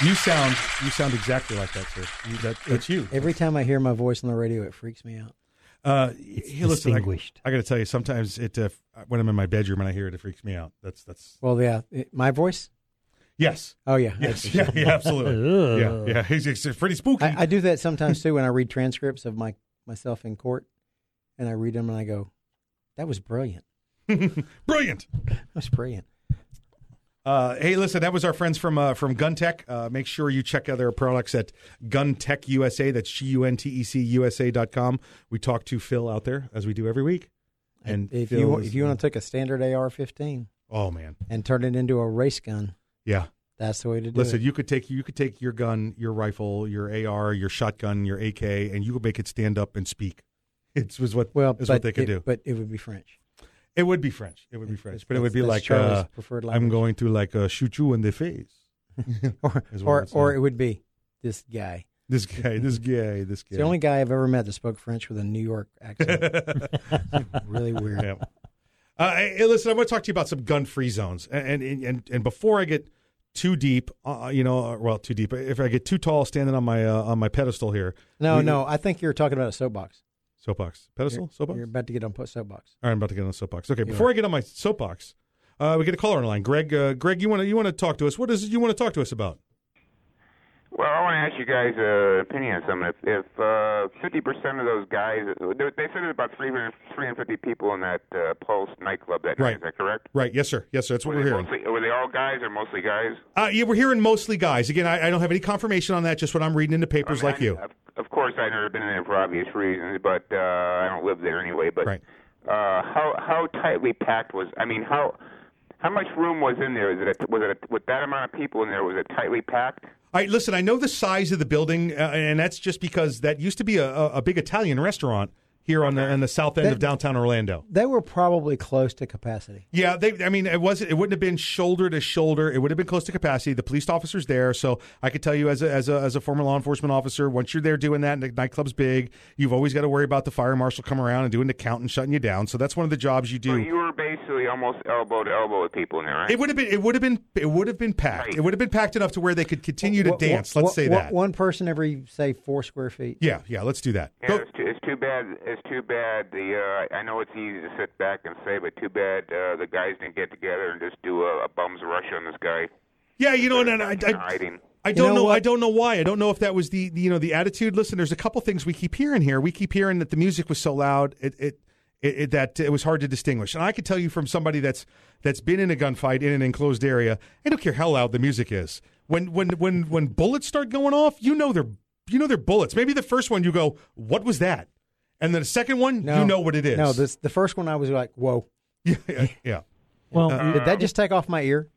[SPEAKER 3] You sound you sound exactly like that, sir. You, that, that's you.
[SPEAKER 6] Every time I hear my voice on the radio, it freaks me out.
[SPEAKER 3] Uh,
[SPEAKER 7] It's
[SPEAKER 3] hey, listen, I,
[SPEAKER 7] distinguished.
[SPEAKER 3] I got to tell you, sometimes it uh, when I'm in my bedroom and I hear it, it freaks me out. That's that's
[SPEAKER 6] Well, yeah, it- my voice.
[SPEAKER 3] yes,
[SPEAKER 6] Oh yeah,
[SPEAKER 3] yes, yeah, yeah, absolutely, yeah, yeah. It's, it's pretty spooky.
[SPEAKER 6] I, I do that sometimes too when I read transcripts of my myself in court, and I read them and I go, That was brilliant.
[SPEAKER 3] Brilliant.
[SPEAKER 6] That was brilliant.
[SPEAKER 3] Uh, hey, listen, that was our friends from uh, from GunTec. Uh, make sure you check out their products at GunTec USA. That's G U N T E C USA dot com. We talk to Phil out there as we do every week. And
[SPEAKER 6] if
[SPEAKER 3] Phil
[SPEAKER 6] you
[SPEAKER 3] is-
[SPEAKER 6] if you want to take a standard AR-15
[SPEAKER 3] oh man,
[SPEAKER 6] and turn it into a race gun,
[SPEAKER 3] yeah.
[SPEAKER 6] that's the way to do
[SPEAKER 3] Listen,
[SPEAKER 6] it.
[SPEAKER 3] you could take you could take your gun, your rifle, your AR, your shotgun, your AK, and you could make it stand up and speak. It was what
[SPEAKER 6] well,
[SPEAKER 3] is what they could
[SPEAKER 6] it,
[SPEAKER 3] do.
[SPEAKER 6] but it would be French.
[SPEAKER 3] It would be French. It would be French, but it would be like uh,
[SPEAKER 6] preferred
[SPEAKER 3] I'm going to like uh, shoot you in the face.
[SPEAKER 6] or or,
[SPEAKER 3] it would
[SPEAKER 6] or it would be this guy.
[SPEAKER 3] this guy, this guy, this guy.
[SPEAKER 6] It's the only guy I've ever met that spoke French with a New York accent. really weird.
[SPEAKER 3] Yeah. Uh, hey, listen, I want to talk to you about some gun-free zones, and and and, and before I get too deep, uh, you know, uh, well, too deep. If I get too tall, standing on my uh, on my pedestal here.
[SPEAKER 6] No,
[SPEAKER 3] we-
[SPEAKER 6] no, I think you're talking about a soapbox.
[SPEAKER 3] Soapbox pedestal,
[SPEAKER 6] You're,
[SPEAKER 3] soapbox.
[SPEAKER 6] you're about to get on po- soapbox.
[SPEAKER 3] All right, I'm about to get on the soapbox. Okay, before. I get on my soapbox, uh, we get a caller on the line. Greg, uh, Greg, you want to you want to talk to us? What is it you want to talk to us about?
[SPEAKER 14] Well, I want to ask you guys' uh, opinion on something. If, if uh, 50% of those guys, they they said there's about 300, 350 people in that uh, Pulse nightclub that night.
[SPEAKER 3] Right.
[SPEAKER 14] Is that correct?
[SPEAKER 3] Right. Yes, sir. Yes, sir. That's what
[SPEAKER 14] were,
[SPEAKER 3] we're hearing.
[SPEAKER 14] mostly, were they all guys or mostly guys?
[SPEAKER 3] Uh, yeah, we're hearing mostly guys. Again, I, I don't have any confirmation on that. Just what I'm reading in the papers,
[SPEAKER 14] I mean,
[SPEAKER 3] like you.
[SPEAKER 14] Of, of course, I've never been in there for obvious reasons, but uh, I don't live there anyway. But
[SPEAKER 3] Right.
[SPEAKER 14] uh, how how tightly packed was? I mean, how how much room was in there? Is it a, was it a, with that amount of people in there? Was it tightly packed?
[SPEAKER 3] All right, listen, I know the size of the building, uh, and that's just because that used to be a, a, a big Italian restaurant here on the on the south end
[SPEAKER 6] That-
[SPEAKER 3] of downtown Orlando.
[SPEAKER 6] They were probably close to capacity.
[SPEAKER 3] Yeah, they. I mean, it wasn't. It wouldn't have been shoulder to shoulder. It would have been close to capacity. The police officers there, so I could tell you as a as a as a former law enforcement officer, once you're there doing that, and the nightclub's big, you've always got to worry about the fire marshal coming around and doing the count and shutting you down. So that's one of the jobs you
[SPEAKER 14] So
[SPEAKER 3] do.
[SPEAKER 14] you were basically almost elbow to elbow with people in there, right?
[SPEAKER 3] It would have been. It would have been. It would have been packed. It would have been packed enough to where they could continue to
[SPEAKER 6] Wha- wha-
[SPEAKER 3] dance. Let's
[SPEAKER 6] wha-
[SPEAKER 3] say
[SPEAKER 6] wha-
[SPEAKER 3] that.
[SPEAKER 6] One person every, say, four square feet.
[SPEAKER 3] Yeah, yeah. Let's do that.
[SPEAKER 14] Yeah, it's too, it's too bad. It's too bad. The uh, I know it's easy to sit back and say, but too bad uh, the guys didn't get together and just do a, a bums rush on this guy.
[SPEAKER 3] Yeah, you know, and, and I,
[SPEAKER 14] Kinda
[SPEAKER 3] I. I don't
[SPEAKER 6] know
[SPEAKER 3] know. I don't know why. I don't know if that was the, the you know the attitude. Listen, there's a couple things we keep hearing here. We keep hearing that the music was so loud it, it, it, it that it was hard to distinguish. And I can tell you from somebody that's that's been in a gunfight in an enclosed area. I don't care how loud the music is. When when when when bullets start going off, you know they're you know they're bullets. Maybe the first one you go, "What was that?" And then the second one, you know what it is.
[SPEAKER 6] No, this, the first one I was like, whoa.
[SPEAKER 3] yeah, yeah.
[SPEAKER 7] Well,
[SPEAKER 6] Did that just take off my ear?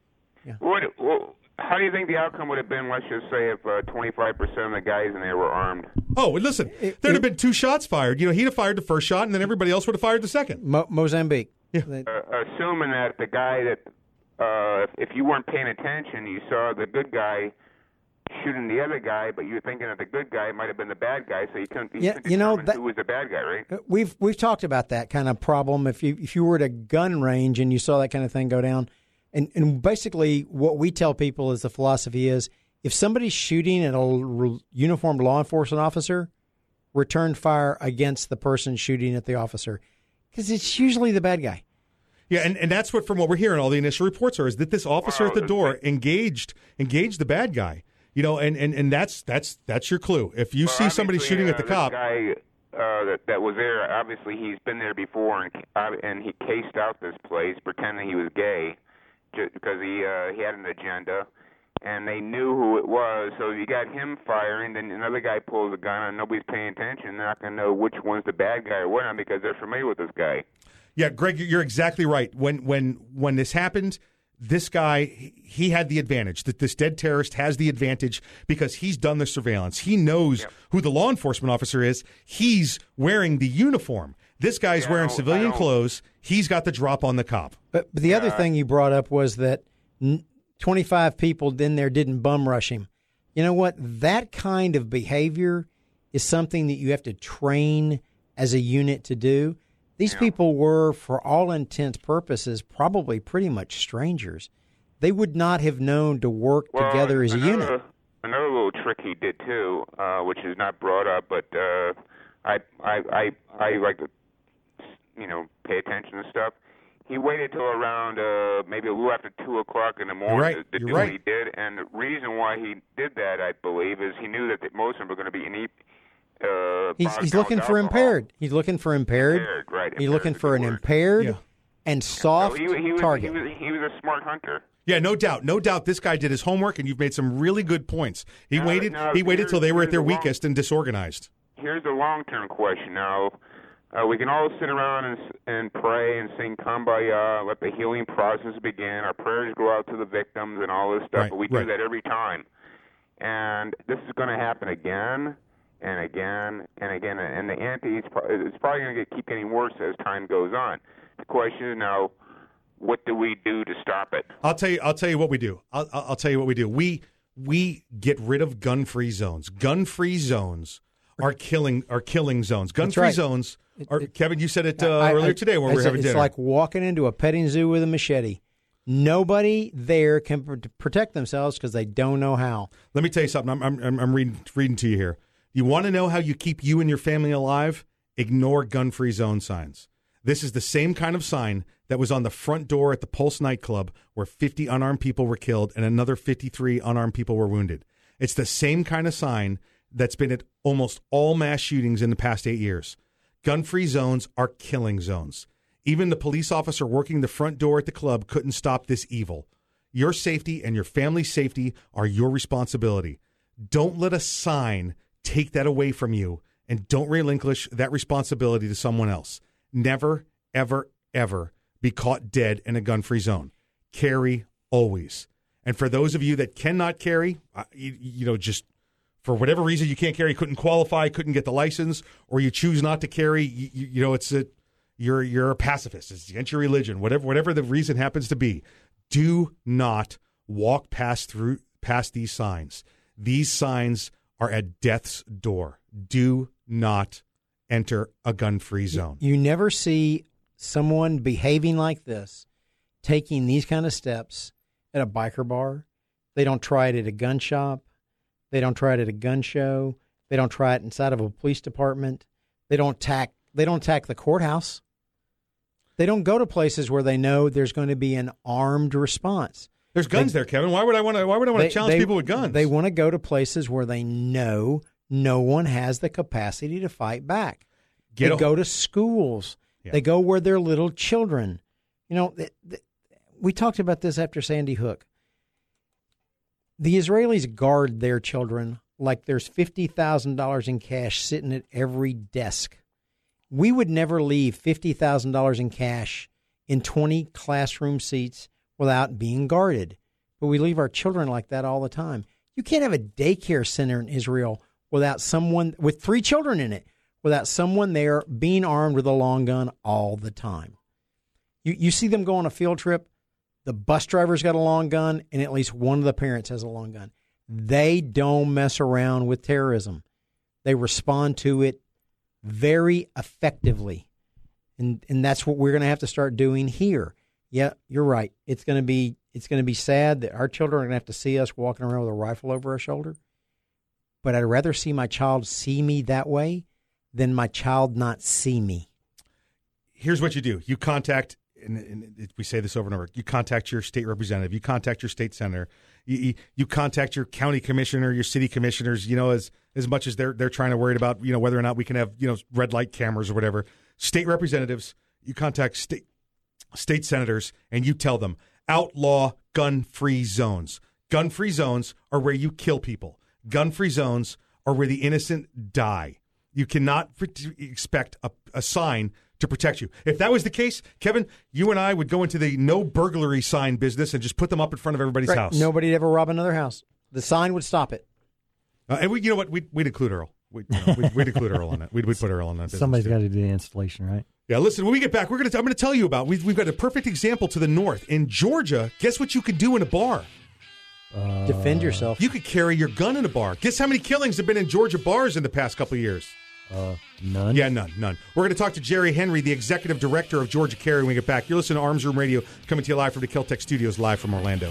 [SPEAKER 14] What? Well, how do you think the outcome would have been? Let's just say if uh, 25% of the guys in there were armed.
[SPEAKER 3] Oh, and listen, there'd have been two shots fired. You know, he'd have fired the first shot, and then everybody else would have fired the second.
[SPEAKER 6] Mo- Mozambique.
[SPEAKER 14] Uh, assuming that the guy that, uh, if, if you weren't paying attention, you saw the good guy shooting the other guy, but you're thinking that the good guy might have been the bad guy, so you couldn't, you
[SPEAKER 6] Yeah,
[SPEAKER 14] couldn't
[SPEAKER 6] you know, that-
[SPEAKER 14] who was the bad guy, right?
[SPEAKER 6] Uh, We've we've talked about that kind of problem. If you if you were at a gun range and you saw that kind of thing go down, and and basically what we tell people is the philosophy is if somebody's shooting at a uniformed law enforcement officer, return fire against the person shooting at the officer, because it's usually the bad guy.
[SPEAKER 3] Yeah, and, and that's what from what we're hearing, all the initial reports are is that this officer at the door engaged engaged the bad guy. You know, and, and, and that's that's that's your clue. If you
[SPEAKER 14] Well,
[SPEAKER 3] see somebody shooting
[SPEAKER 14] uh,
[SPEAKER 3] at the cop,
[SPEAKER 14] guy uh, that that was there, obviously he's been there before, and uh, and he cased out this place pretending he was gay, just because he uh, he had an agenda, and they knew who it was. So you got him firing, then another guy pulls a gun, and nobody's paying attention. They're not gonna know which one's the bad guy or whatnot because they're familiar with this guy.
[SPEAKER 3] yeah, Greg, you're exactly right. When when when this happened, this guy he- he had the advantage. That this dead terrorist has the advantage because he's done the surveillance. He knows who the law enforcement officer is. He's wearing the uniform. This guy's
[SPEAKER 14] Yeah,
[SPEAKER 3] wearing civilian clothes. He's got the drop on the cop.
[SPEAKER 6] But, but the other thing you brought up was that 25 people in there didn't bum rush him. You know what? That kind of behavior is something that you have to train as a unit to do. These people were, for all intents purposes, probably pretty much strangers. They would not have known to work
[SPEAKER 14] Well,
[SPEAKER 6] together as a unit.
[SPEAKER 14] Another little trick he did too, uh, which is not brought up, but uh, I I I I like to you know pay attention to stuff. He waited till around uh, maybe a little after two o'clock in the morning
[SPEAKER 3] right,
[SPEAKER 14] to, to do what he did, and the reason why he did that, I believe, is he knew that the, most of them were going to be in Uh,
[SPEAKER 6] He's he's looking for
[SPEAKER 14] alcohol.
[SPEAKER 6] impaired. He's looking for impaired.
[SPEAKER 14] Impaired, right,
[SPEAKER 6] He's looking for an
[SPEAKER 14] word.
[SPEAKER 6] impaired
[SPEAKER 3] Yeah.
[SPEAKER 6] and
[SPEAKER 14] So
[SPEAKER 6] soft
[SPEAKER 14] he, he was,
[SPEAKER 6] target.
[SPEAKER 14] He was, he was a smart hunter.
[SPEAKER 3] Yeah, no doubt, no doubt. This guy did his homework, and you've made some really good points. He
[SPEAKER 14] Now-
[SPEAKER 3] waited.
[SPEAKER 14] now
[SPEAKER 3] he waited till they were at their
[SPEAKER 14] the long-
[SPEAKER 3] weakest and disorganized.
[SPEAKER 14] Here's the long-term question. Now, uh, we can all sit around and, and pray and sing "Kumbaya," let the healing process begin. Our prayers go out to the victims and all this stuff,
[SPEAKER 3] Right,
[SPEAKER 14] but we
[SPEAKER 3] right.
[SPEAKER 14] do that every time. And this is going to happen again and again and again. And the anti it's pro- it's probably going to keep getting worse as time goes on. The question is now, what do we do to stop it?
[SPEAKER 3] I'll tell you. I'll tell you what we do. I'll, I'll I'll tell you what we do. We we get rid of gun-free zones. Gun-free zones are killing are killing zones. Gun-free
[SPEAKER 6] right.
[SPEAKER 3] zones are. Kevin, you said it uh,
[SPEAKER 6] I-
[SPEAKER 3] earlier
[SPEAKER 6] I-
[SPEAKER 3] today when we were having
[SPEAKER 6] it's
[SPEAKER 3] dinner.
[SPEAKER 6] like walking into a petting zoo with a machete. Nobody there can pr- protect themselves because they don't know how.
[SPEAKER 3] Let me tell you something. I'm, I'm, I'm- I'm reading, reading to you here. You want to know how you keep you and your family alive? Ignore gun free zone signs. This is the same kind of sign that was on the front door at the Pulse nightclub where 50 unarmed people were killed and another 53 unarmed people were wounded. It's the same kind of sign that's been at almost all mass shootings in the past eight years. Gun free zones are killing zones. Even the police officer working the front door at the club couldn't stop this evil. Your safety and your family's safety are your responsibility. Don't let a sign take that away from you and don't relinquish that responsibility to someone else. Never, ever, ever be caught dead in a gun free zone. Carry always. And for those of you that cannot carry, uh, you, you know, just for whatever reason you can't carry, couldn't qualify, couldn't get the license, or you choose not to carry, you, you, know, it's a you're you're a pacifist. It's against your religion, whatever whatever the reason happens to be. Do not walk past through past these signs. These signs are at death's door. Do not enter a gun-free zone.
[SPEAKER 6] You never see someone behaving like this, taking these kind of steps at a biker bar. They don't try it at a gun shop. They don't try it at a gun show. They don't try it inside of a police department. They don't attack. They don't attack the courthouse. They don't go to places where they know there's going to be an armed response.
[SPEAKER 3] There's guns there, Kevin. Why would I want to? Why would I want to challenge
[SPEAKER 6] they-
[SPEAKER 3] people with guns?
[SPEAKER 6] They want to go to places where they know no one has the capacity to fight back.
[SPEAKER 3] Get
[SPEAKER 6] they
[SPEAKER 3] a-
[SPEAKER 6] go to schools.
[SPEAKER 3] Yeah.
[SPEAKER 6] They go where they're little children. You know, th- th- we talked about this after Sandy Hook. The Israelis guard their children like there's $50,000 in cash sitting at every desk. We would never leave $50,000 in cash in 20 classroom seats without being guarded. But we leave our children like that all the time. You can't have a daycare center in Israel without someone with three children in it, without someone there being armed with a long gun all the time. You, you see them go on a field trip, the bus driver's got a long gun, and at least one of the parents has a long gun. They don't mess around with terrorism. They respond to it very effectively. And and that's what we're going to have to start doing here. Yeah, you're right. It's going to be it's going to be sad that our children are going to have to see us walking around with a rifle over our shoulder. But I'd rather see my child see me that way than my child not see me.
[SPEAKER 3] here's what you do you contact and, and we say this over and over you contact your state representative you contact your state senator you, you, you contact your county commissioner your city commissioners you know as as much as they're they're trying to worry about you know whether or not we can have you know red light cameras or whatever state representatives you contact state state senators and you tell them outlaw gun free zones gun free zones are where you kill people gun free zones are where the innocent die you cannot expect a, a sign to protect you. If that was the case, Kevin, you and I would go into the no burglary sign business and just put them up in front of everybody's
[SPEAKER 6] Right.
[SPEAKER 3] house.
[SPEAKER 6] Nobody'd ever rob another house. The sign would stop it.
[SPEAKER 3] Uh, and we, you know what? We'd, we'd include Earl. We'd, you know, we'd, we'd include Earl on that. We'd, we'd put Earl on that. business,
[SPEAKER 7] Somebody's
[SPEAKER 3] too.
[SPEAKER 7] got to do the installation, right?
[SPEAKER 3] Yeah, listen, when we get back, we're gonna I'm gonna tell you about we've we've got a perfect example to the north. In Georgia, guess what you could do in a bar?
[SPEAKER 6] Defend yourself.
[SPEAKER 3] You could carry your gun in a bar. Guess how many killings have been in Georgia bars in the past couple years?
[SPEAKER 7] Uh, none.
[SPEAKER 3] Yeah, none, none. We're going to talk to Jerry Henry, the executive director of Georgia Carry, when we get back. You're listening to Arms Room Radio, coming to you live from the Keltec Studios, live from Orlando.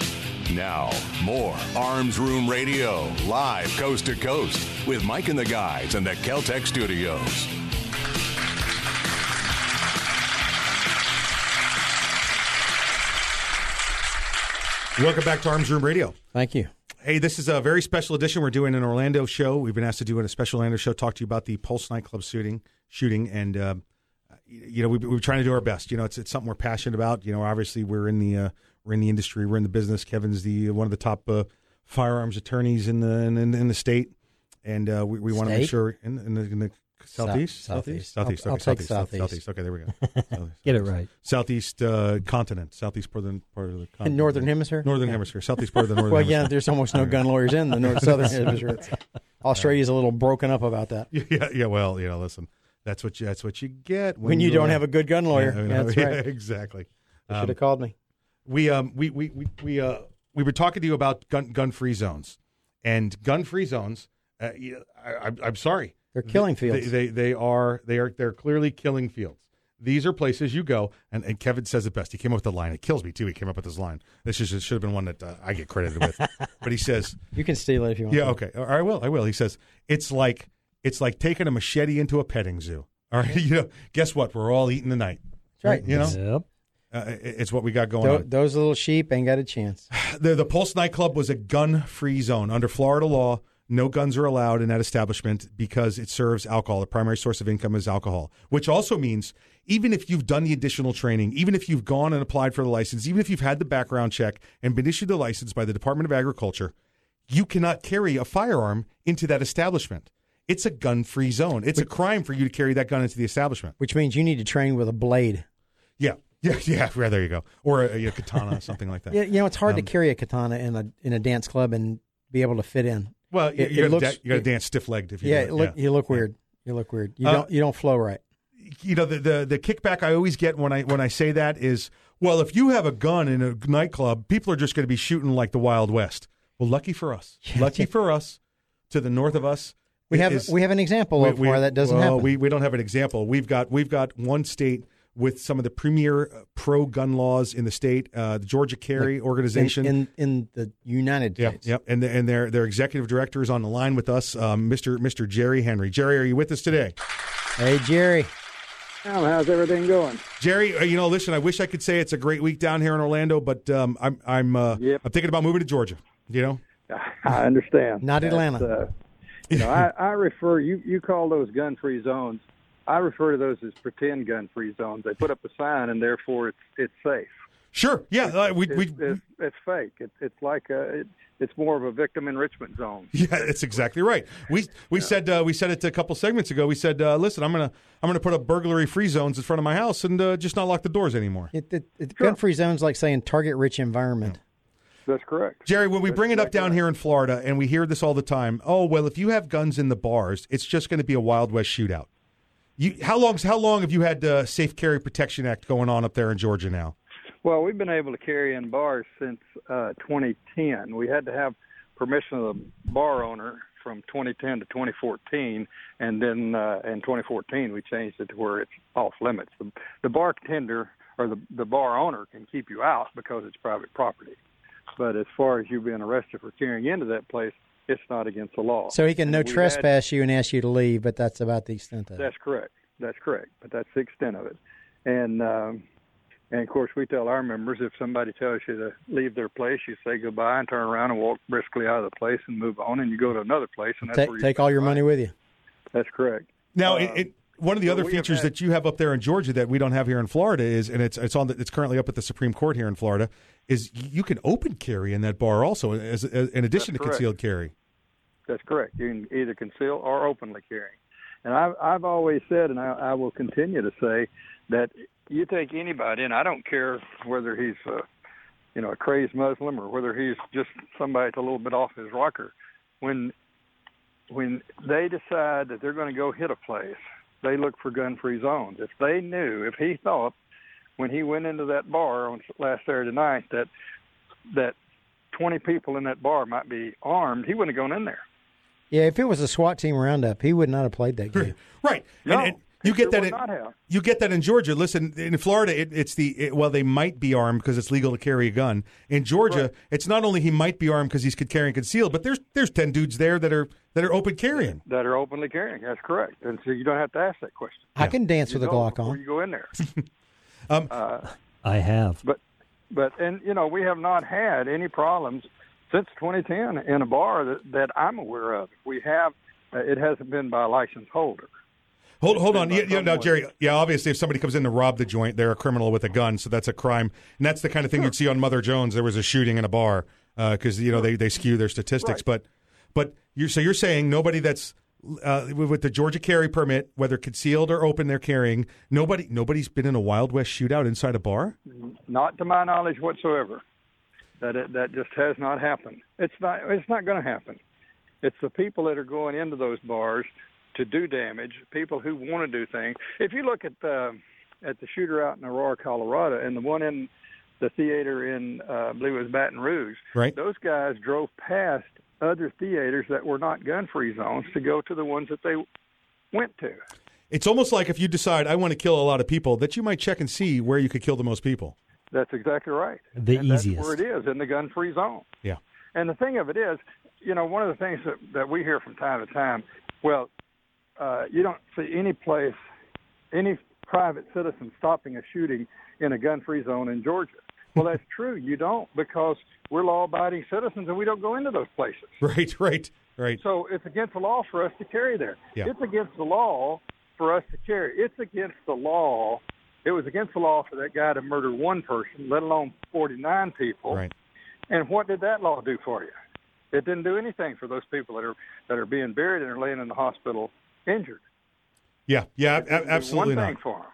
[SPEAKER 1] Now, more Arms Room Radio, live coast to coast, with Mike and the guys in the Keltec studios.
[SPEAKER 3] Welcome back to Arms Room Radio.
[SPEAKER 6] Thank you.
[SPEAKER 3] Hey, this is a very special edition. We're doing an Orlando show. We've been asked to do a special Orlando show, talk to you about the Pulse nightclub shooting, shooting, and uh, you know we, we're trying to do our best. You know, it's it's something we're passionate about. You know, obviously we're in the uh, we're in the industry, we're in the business. Kevin's the one of the top uh, firearms attorneys in the in, in the state, and uh, we, we want to make sure in, in, the, in the southeast,
[SPEAKER 6] South-
[SPEAKER 3] southeast,
[SPEAKER 6] southeast.
[SPEAKER 3] southeast,
[SPEAKER 6] I'll- I'll
[SPEAKER 3] okay,
[SPEAKER 6] take
[SPEAKER 3] southeast,
[SPEAKER 6] southeast.
[SPEAKER 3] southeast. Okay, there we go. Southeast,
[SPEAKER 7] Get it right.
[SPEAKER 3] Southeast uh, continent, southeast part of the, part of the continent.
[SPEAKER 6] Northern Hemisphere?
[SPEAKER 3] northern
[SPEAKER 6] Yeah.
[SPEAKER 3] hemisphere, southeast part of the northern.
[SPEAKER 6] well,
[SPEAKER 3] hemisphere.
[SPEAKER 6] yeah, there's almost no gun lawyers in the north southern hemisphere. Australia's a little broken up about that.
[SPEAKER 3] Yeah, yeah. Well, you know, listen, that's what you, that's what you get
[SPEAKER 6] When you don't have a good gun lawyer.
[SPEAKER 3] Yeah, I
[SPEAKER 6] that's
[SPEAKER 3] yeah,
[SPEAKER 6] right.
[SPEAKER 3] exactly.
[SPEAKER 6] You should have called me.
[SPEAKER 3] We um we we we we uh we were talking to you about gun gun free zones, and gun free zones. Uh, I, I, I'm sorry,
[SPEAKER 6] They're killing fields.
[SPEAKER 3] They, they are they are they're clearly killing fields. These are places you go, and, and Kevin says it best. He came up with the line. It kills me too. He came up with this line. This is, should have been one that uh, I get credited with. but he says,
[SPEAKER 6] You can steal it if you want.
[SPEAKER 3] yeah,
[SPEAKER 6] to.
[SPEAKER 3] okay. I will. I will. He says it's like it's like taking a machete into a petting zoo. All right, you know. Guess what? We're all eating tonight.
[SPEAKER 6] That's right.
[SPEAKER 3] You know,
[SPEAKER 7] Yep.
[SPEAKER 3] Uh, it's what we got going
[SPEAKER 6] Tho-
[SPEAKER 3] on.
[SPEAKER 6] those little sheep ain't got a chance.
[SPEAKER 3] The the Pulse nightclub was a gun free zone under Florida law. no guns are allowed in that establishment because it serves alcohol. The primary source of income is alcohol, which also means even if you've done the additional training, even if you've gone and applied for the license, even if you've had the background check and been issued the license by the Department of Agriculture, you cannot carry a firearm into that establishment. It's a gun free zone. It's a crime for you to carry that gun into the establishment.
[SPEAKER 6] Which means you need to train with a blade.
[SPEAKER 3] Yeah. Yeah, yeah, yeah, there you go. Or a, a katana, something like that.
[SPEAKER 6] Yeah, you know, it's hard
[SPEAKER 3] Um,
[SPEAKER 6] to carry a katana in a in a dance club and be able to fit in.
[SPEAKER 3] Well, you,
[SPEAKER 6] It-
[SPEAKER 3] you
[SPEAKER 6] it
[SPEAKER 3] got
[SPEAKER 6] looks-
[SPEAKER 3] to dance stiff legged if you
[SPEAKER 6] yeah, look, you look weird. You look weird. You
[SPEAKER 3] Uh,
[SPEAKER 6] don't you don't flow right.
[SPEAKER 3] you know the, the the kickback I always get when I when I say that is well if you have a gun in a nightclub people are just going to be shooting like the Wild West. Well, lucky for us, lucky for us, to the north of us.
[SPEAKER 6] We have
[SPEAKER 3] is-
[SPEAKER 6] we have an example of where that doesn't
[SPEAKER 3] well,
[SPEAKER 6] happen.
[SPEAKER 3] We we don't have an example. We've got we've got one state with some of the premier uh, pro gun laws in the state, uh, the Georgia Carry
[SPEAKER 6] In-
[SPEAKER 3] organization.
[SPEAKER 6] in, in the United
[SPEAKER 3] Yep,
[SPEAKER 6] States.
[SPEAKER 3] yep, and the, and their their executive director is on the line with us, um, Mr. Mr. Jerry Henry. Jerry, are you with us today?
[SPEAKER 6] Hey, Jerry.
[SPEAKER 15] Tom, how's everything going?
[SPEAKER 3] Jerry, uh, you know, listen, I wish I could say it's a great week down here in Orlando, but um, I'm I'm uh, I'm thinking about moving to Georgia. You know,
[SPEAKER 15] I understand.
[SPEAKER 6] Not Atlanta.
[SPEAKER 15] uh, you know, I, I refer you. You call those gun-free zones. I refer to those as pretend gun-free zones. They put up a sign, and therefore it's it's safe.
[SPEAKER 3] Sure. Yeah. Uh, we,
[SPEAKER 15] it's,
[SPEAKER 3] we,
[SPEAKER 15] it's, it's fake. It, it's like a, it, it's more of a victim enrichment zone.
[SPEAKER 3] yeah, that's exactly right. We we said uh, we said it a couple segments ago. We said, uh, listen, I'm gonna I'm gonna put up burglary free zones in front of my house and uh, just not lock the doors anymore.
[SPEAKER 6] It, it, it, Gun-free zones like saying target-rich environment.
[SPEAKER 15] That's correct.
[SPEAKER 3] Jerry, when we bring it up down here in Florida, and we hear this all the time, oh well, if you have guns in the bars, it's just going to be a Wild West shootout. You, how long? How long have you had the Safe Carry Protection Act going on up there in Georgia now?
[SPEAKER 15] Well, we've been able to carry in bars since uh, 2010. We had to have permission of the bar owner from 2010 to 2014, and then uh, in 2014 we changed it to where it's off limits. The, the bartender or the the bar owner can keep you out because it's private property, but as far as you being arrested for carrying into that place, it's not against the law.
[SPEAKER 6] So he can no
[SPEAKER 15] And we've had-
[SPEAKER 6] trespass you and ask you to leave, but that's about the extent of it.
[SPEAKER 15] that's correct. That's correct. But that's the extent of it. And um, and of course, we tell our members if somebody tells you to leave their place, you say goodbye and turn around and walk briskly out of the place and move on, and you go to another place, and that's
[SPEAKER 6] Take,
[SPEAKER 15] where you
[SPEAKER 6] take all your money with you.
[SPEAKER 15] That's correct.
[SPEAKER 3] Now,
[SPEAKER 15] Uh,
[SPEAKER 3] it, it, one of the
[SPEAKER 15] so
[SPEAKER 3] other features
[SPEAKER 15] had-
[SPEAKER 3] that you have up there in Georgia that we don't have here in Florida is, and it's it's on the, it's currently up at the Supreme Court here in Florida, is you can open carry in that bar also, as, as in addition to
[SPEAKER 15] correct.
[SPEAKER 3] concealed carry.
[SPEAKER 15] That's correct. You can either conceal or openly carry. And I've I've always said, and I, I will continue to say, that you take anybody, and I don't care whether he's a, you know, a crazed Muslim or whether he's just somebody that's a little bit off his rocker. When when they decide that they're going to go hit a place, they look for gun-free zones. If they knew, if he thought when he went into that bar on last Saturday night that that 20 people in that bar might be armed, he wouldn't have gone in there.
[SPEAKER 6] Yeah, if it was a SWAT team roundup, he would not have played that hmm. game.
[SPEAKER 3] Right.
[SPEAKER 15] No,
[SPEAKER 3] and, and you get
[SPEAKER 15] sure
[SPEAKER 3] that in, you get that in Georgia. Listen, in Florida, it, it's the it, well, they might be armed because it's legal to carry a gun. In Georgia, it's not only he might be armed because he's carrying concealed, but there's there's ten dudes there that are that are open carrying.
[SPEAKER 15] that are openly carrying. That's correct. And so you don't have to ask that question.
[SPEAKER 6] I can dance
[SPEAKER 15] You
[SPEAKER 6] with a Glock on.
[SPEAKER 15] you go in there.
[SPEAKER 3] um,
[SPEAKER 15] uh,
[SPEAKER 7] I have.
[SPEAKER 15] but but and you know we have not had any problems since 2010 in a bar that, that I'm aware of. We have uh, it hasn't been by a license holder.
[SPEAKER 3] Hold hold on, yeah, yeah, no,
[SPEAKER 15] someone.
[SPEAKER 3] Jerry. Yeah, obviously, if somebody comes in to rob the joint, they're a criminal with a gun, so that's a crime, and that's the kind of thing you'd see on Mother Jones. There was a shooting in a bar because you know they, they skew their statistics, but but you're so you're saying nobody that's uh, with the Georgia carry permit, whether concealed or open, they're carrying. Nobody nobody's been in a Wild West shootout inside a bar.
[SPEAKER 15] Not to my knowledge whatsoever. That it, that just has not happened. It's not it's not going to happen. It's the people that are going into those bars to do damage. People who want to do things. If you look at the at the shooter out in Aurora, Colorado, and the one in the theater in uh, I believe it was Baton Rouge.
[SPEAKER 3] Right.
[SPEAKER 15] Those guys drove past other theaters that were not gun-free zones to go to the ones that they went to.
[SPEAKER 3] It's almost like if you decide I want to kill a lot of people, that you might check and see where you could kill the most people.
[SPEAKER 15] That's exactly right.
[SPEAKER 7] The
[SPEAKER 15] and
[SPEAKER 7] easiest.
[SPEAKER 15] That's where it is in the gun-free zone.
[SPEAKER 3] Yeah.
[SPEAKER 15] And the thing of it is, you know, one of the things that, that we hear from time to time, well, uh, you don't see any place, any private citizen stopping a shooting in a gun-free zone in Georgia. Well, that's true. You don't because we're law-abiding citizens and we don't go into those places.
[SPEAKER 3] Right, right, Right.
[SPEAKER 15] So it's against the law for us to carry there.
[SPEAKER 3] Yeah.
[SPEAKER 15] It's against the law for us to carry. It's against the law. It was against the law for that guy to murder one person, let alone 49 people.
[SPEAKER 3] Right.
[SPEAKER 15] And what did that law do for you? It didn't do anything for those people that are that are being buried and are laying in the hospital injured.
[SPEAKER 3] Yeah, yeah, a- absolutely
[SPEAKER 15] one
[SPEAKER 3] not.
[SPEAKER 15] thing for 'em.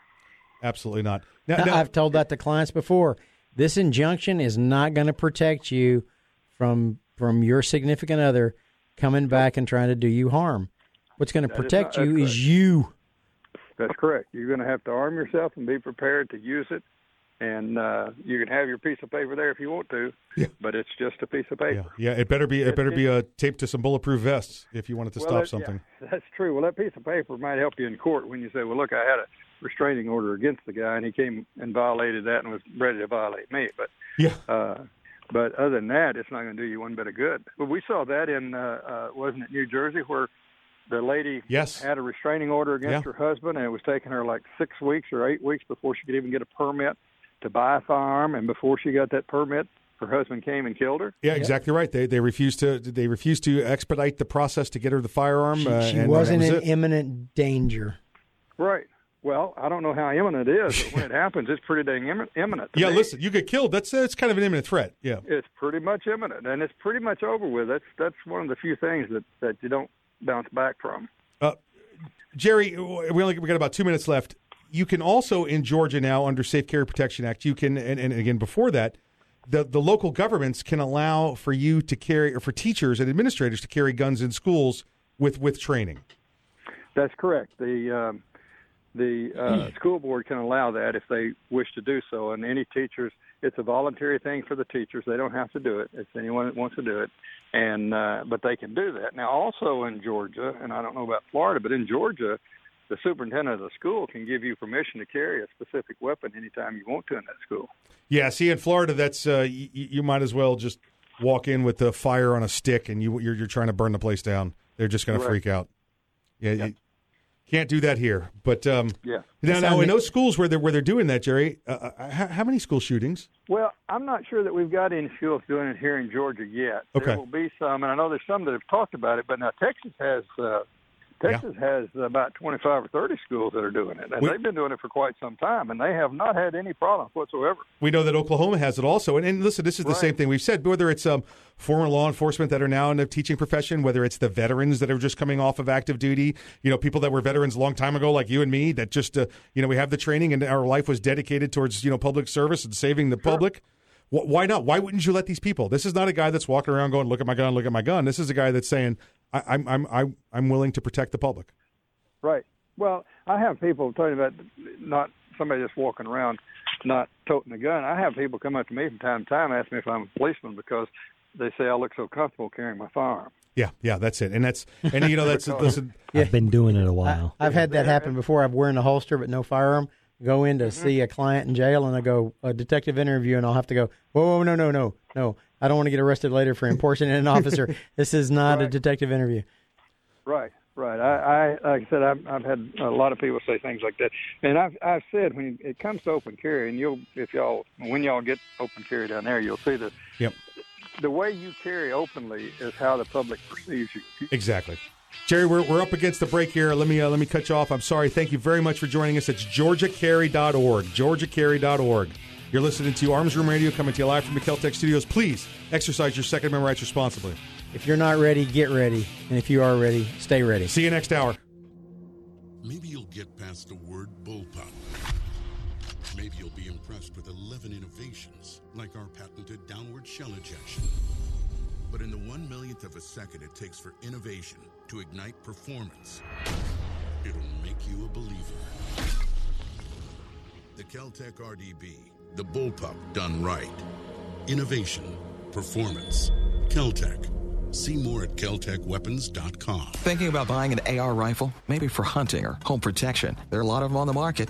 [SPEAKER 3] Absolutely not. Now,
[SPEAKER 6] Now,
[SPEAKER 3] now-
[SPEAKER 6] I've told that to clients before. This injunction is not going to protect you from from your significant other coming back and trying to do you harm. What's going to
[SPEAKER 15] That is
[SPEAKER 6] protect
[SPEAKER 15] not-
[SPEAKER 6] you
[SPEAKER 15] that's
[SPEAKER 6] is you.
[SPEAKER 15] That's correct. You're going to have to arm yourself and be prepared to use it. And uh, you can have your piece of paper there if you want to, yeah. but it's just a piece of paper.
[SPEAKER 3] yeah, it better be it better be uh, taped to some bulletproof vests if you wanted to
[SPEAKER 15] Well,
[SPEAKER 3] stop
[SPEAKER 15] that-
[SPEAKER 3] something.
[SPEAKER 15] Yeah, that's true. Well, that piece of paper might help you in court when you say, "Well, look, I had a restraining order against the guy, and he came and violated that and was ready to violate me." But
[SPEAKER 3] yeah,
[SPEAKER 15] uh, but other than that, it's not going to do you one bit of good. But we saw that in uh, uh, wasn't it New Jersey where the lady
[SPEAKER 3] Yes.
[SPEAKER 15] had a restraining order against
[SPEAKER 3] Yeah.
[SPEAKER 15] her husband, and it was taking her like six weeks or eight weeks before she could even get a permit to buy a firearm, and before she got that permit, her husband came and killed her.
[SPEAKER 3] Yeah, exactly right. They they refused to they refused to expedite the process to get her the firearm.
[SPEAKER 6] She,
[SPEAKER 3] uh,
[SPEAKER 6] she
[SPEAKER 3] and
[SPEAKER 6] wasn't
[SPEAKER 3] that
[SPEAKER 6] in
[SPEAKER 3] it.
[SPEAKER 6] imminent danger.
[SPEAKER 15] Right. Well, I don't know how imminent it is, but when it happens, it's pretty dang immin- imminent. to
[SPEAKER 3] Yeah,
[SPEAKER 15] me.
[SPEAKER 3] listen, you get killed. That's uh, it's kind of an imminent threat. Yeah.
[SPEAKER 15] It's pretty much imminent, and it's pretty much over with. That's that's one of the few things that that you don't bounce back from.
[SPEAKER 3] Uh, Jerry, we only we got about two minutes left. You can also in Georgia now under Safe Carry Protection Act, you can and, and again before that, the the local governments can allow for you to carry or for teachers and administrators to carry guns in schools with with training.
[SPEAKER 15] That's correct. The um, the uh, school board can allow that if they wish to do so, and any teachers. It's a voluntary thing for the teachers. They don't have to do it. It's anyone that wants to do it, and uh, but they can do that. Now, also in Georgia, and I don't know about Florida, but in Georgia, the superintendent of the school can give you permission to carry a specific weapon anytime you want to in that school.
[SPEAKER 3] Yeah, see in Florida, that's uh, you, you might as well just walk in with the fire on a stick, and you you're, you're trying to burn the place down. They're just going to freak out. Yeah, you can't do that here. But um,
[SPEAKER 15] Yeah.
[SPEAKER 3] now, now in those schools where they're where they're doing that, Jerry, uh, uh, how, how many school shootings?
[SPEAKER 15] Well, I'm not sure that we've got any schools doing it here in Georgia yet.
[SPEAKER 3] Okay.
[SPEAKER 15] There will be some, and I know there's some that have talked about it. But now Texas has uh, Texas has about 25 or 30 schools that are doing it, and
[SPEAKER 3] We-
[SPEAKER 15] they've been doing it for quite some time, and they have not had any problems whatsoever.
[SPEAKER 3] We know that Oklahoma has it also. And, and listen, this is the
[SPEAKER 15] Right.
[SPEAKER 3] same thing we've said. Whether it's um, former law enforcement that are now in the teaching profession, whether it's the veterans that are just coming off of active duty, you know, people that were veterans a long time ago, like you and me, that just, uh, you know, we have the training and our life was dedicated towards, you know, public service and saving the public. Why not? Why wouldn't you let these people? This is not a guy that's walking around going, "Look at my gun, look at my gun." This is a guy that's saying, I, "I'm, I'm, I'm, I'm willing to protect the public."
[SPEAKER 15] Right. Well, I have people talking about not somebody just walking around not toting a gun. I have people come up to me from time to time ask me if I'm a policeman because they say I look so comfortable carrying my firearm.
[SPEAKER 3] Yeah, yeah, that's it. And that's, and you know, that's listen.
[SPEAKER 7] I've been doing it a while.
[SPEAKER 6] I've had that happen before. I've wearing a holster but no firearm. Go in to
[SPEAKER 15] Mm-hmm.
[SPEAKER 6] see a client in jail, and I go a detective interview, and I'll have to go. Whoa, whoa, no, no, no, no! I don't want to get arrested later for impersonating an officer. This is not a detective interview.
[SPEAKER 15] Right, right. I, I like I said, I've, I've had a lot of people say things like that, and I've, I've said when it comes to open carry, and you'll, if y'all, when y'all get open carry down there, you'll see that
[SPEAKER 3] Yep.
[SPEAKER 15] the way you carry openly is how the public perceives you.
[SPEAKER 3] Exactly. Jerry, we're, we're up against the break here. Let me uh, let me cut you off. I'm sorry. Thank you very much for joining us. It's georgiacarry.org. georgiacarry.org. You're listening to Arms Room Radio coming to you live from the Keltec Studios. Please exercise your Second Amendment rights responsibly.
[SPEAKER 6] If you're not ready, get ready, and if you are ready, stay ready.
[SPEAKER 3] See you next hour.
[SPEAKER 16] Maybe you'll get past the word bullpup. Maybe you'll be impressed with 11 innovations, like our patented downward shell ejection. But in the one millionth of a second it takes for innovation to ignite performance, it'll make you a believer. The Keltec RDB, the bullpup done right. Innovation, performance, Keltec. See more at keltecweapons.com.
[SPEAKER 10] Thinking about buying an AR rifle? Maybe for hunting or home protection. There are a lot of them on the market.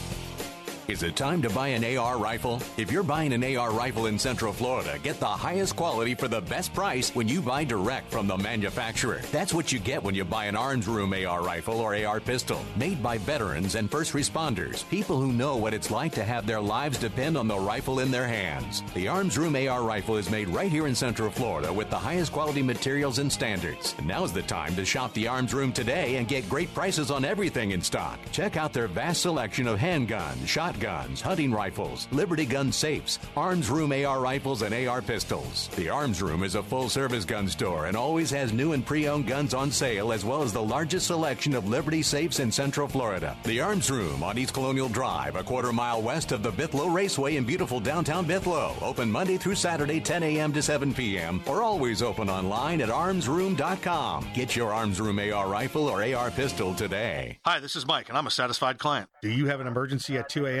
[SPEAKER 1] Is it time to buy an AR rifle? If you're buying an AR rifle in Central Florida, get the highest quality for the best price when you buy direct from the manufacturer. That's what you get when you buy an Arms Room AR rifle or AR pistol, made by veterans and first responders, people who know what it's like to have their lives depend on the rifle in their hands. The Arms Room AR rifle is made right here in Central Florida with the highest quality materials and standards. And now's the time to shop the Arms Room today and get great prices on everything in stock. Check out their vast selection of handguns, shotguns, hunting rifles, Liberty gun safes, Arms Room AR rifles, and AR pistols. The Arms Room is a full service gun store and always has new and pre owned guns on sale, as well as the largest selection of Liberty safes in Central Florida. The Arms Room on East Colonial Drive, a quarter mile west of the Bithlo Raceway in beautiful downtown Bithlo. Open Monday through Saturday, 10 a.m. to 7 p.m., or always open online at armsroom.com. Get your Arms Room AR rifle or AR pistol today.
[SPEAKER 2] Hi, this is Mike, and I'm a satisfied client. Do you have an emergency at 2 a.m.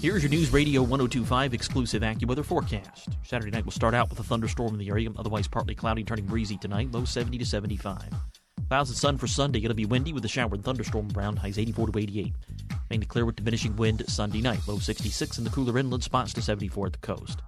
[SPEAKER 4] Here's your News Radio 1025 exclusive AccuWeather forecast. Saturday night will start out with a thunderstorm in the area, otherwise partly cloudy, turning breezy tonight, low 70 to 75. Clouds and sun for Sunday. It'll be windy with a shower and thunderstorm around, highs 84 to 88. Mainly clear with diminishing wind Sunday night, low 66 in the cooler inland spots to 74 at the coast.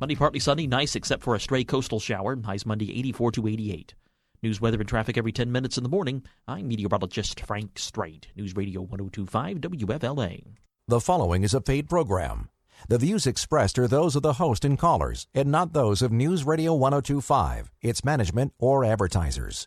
[SPEAKER 4] Monday partly sunny, nice except for a stray coastal shower, highs Monday 84 to 88. News, weather, and traffic every 10 minutes in the morning. I'm meteorologist Frank Strait. News Radio 1025 WFLA.
[SPEAKER 5] The following is a paid program. The views expressed are those of the host and callers, and not those of News Radio 1025, its management, or advertisers.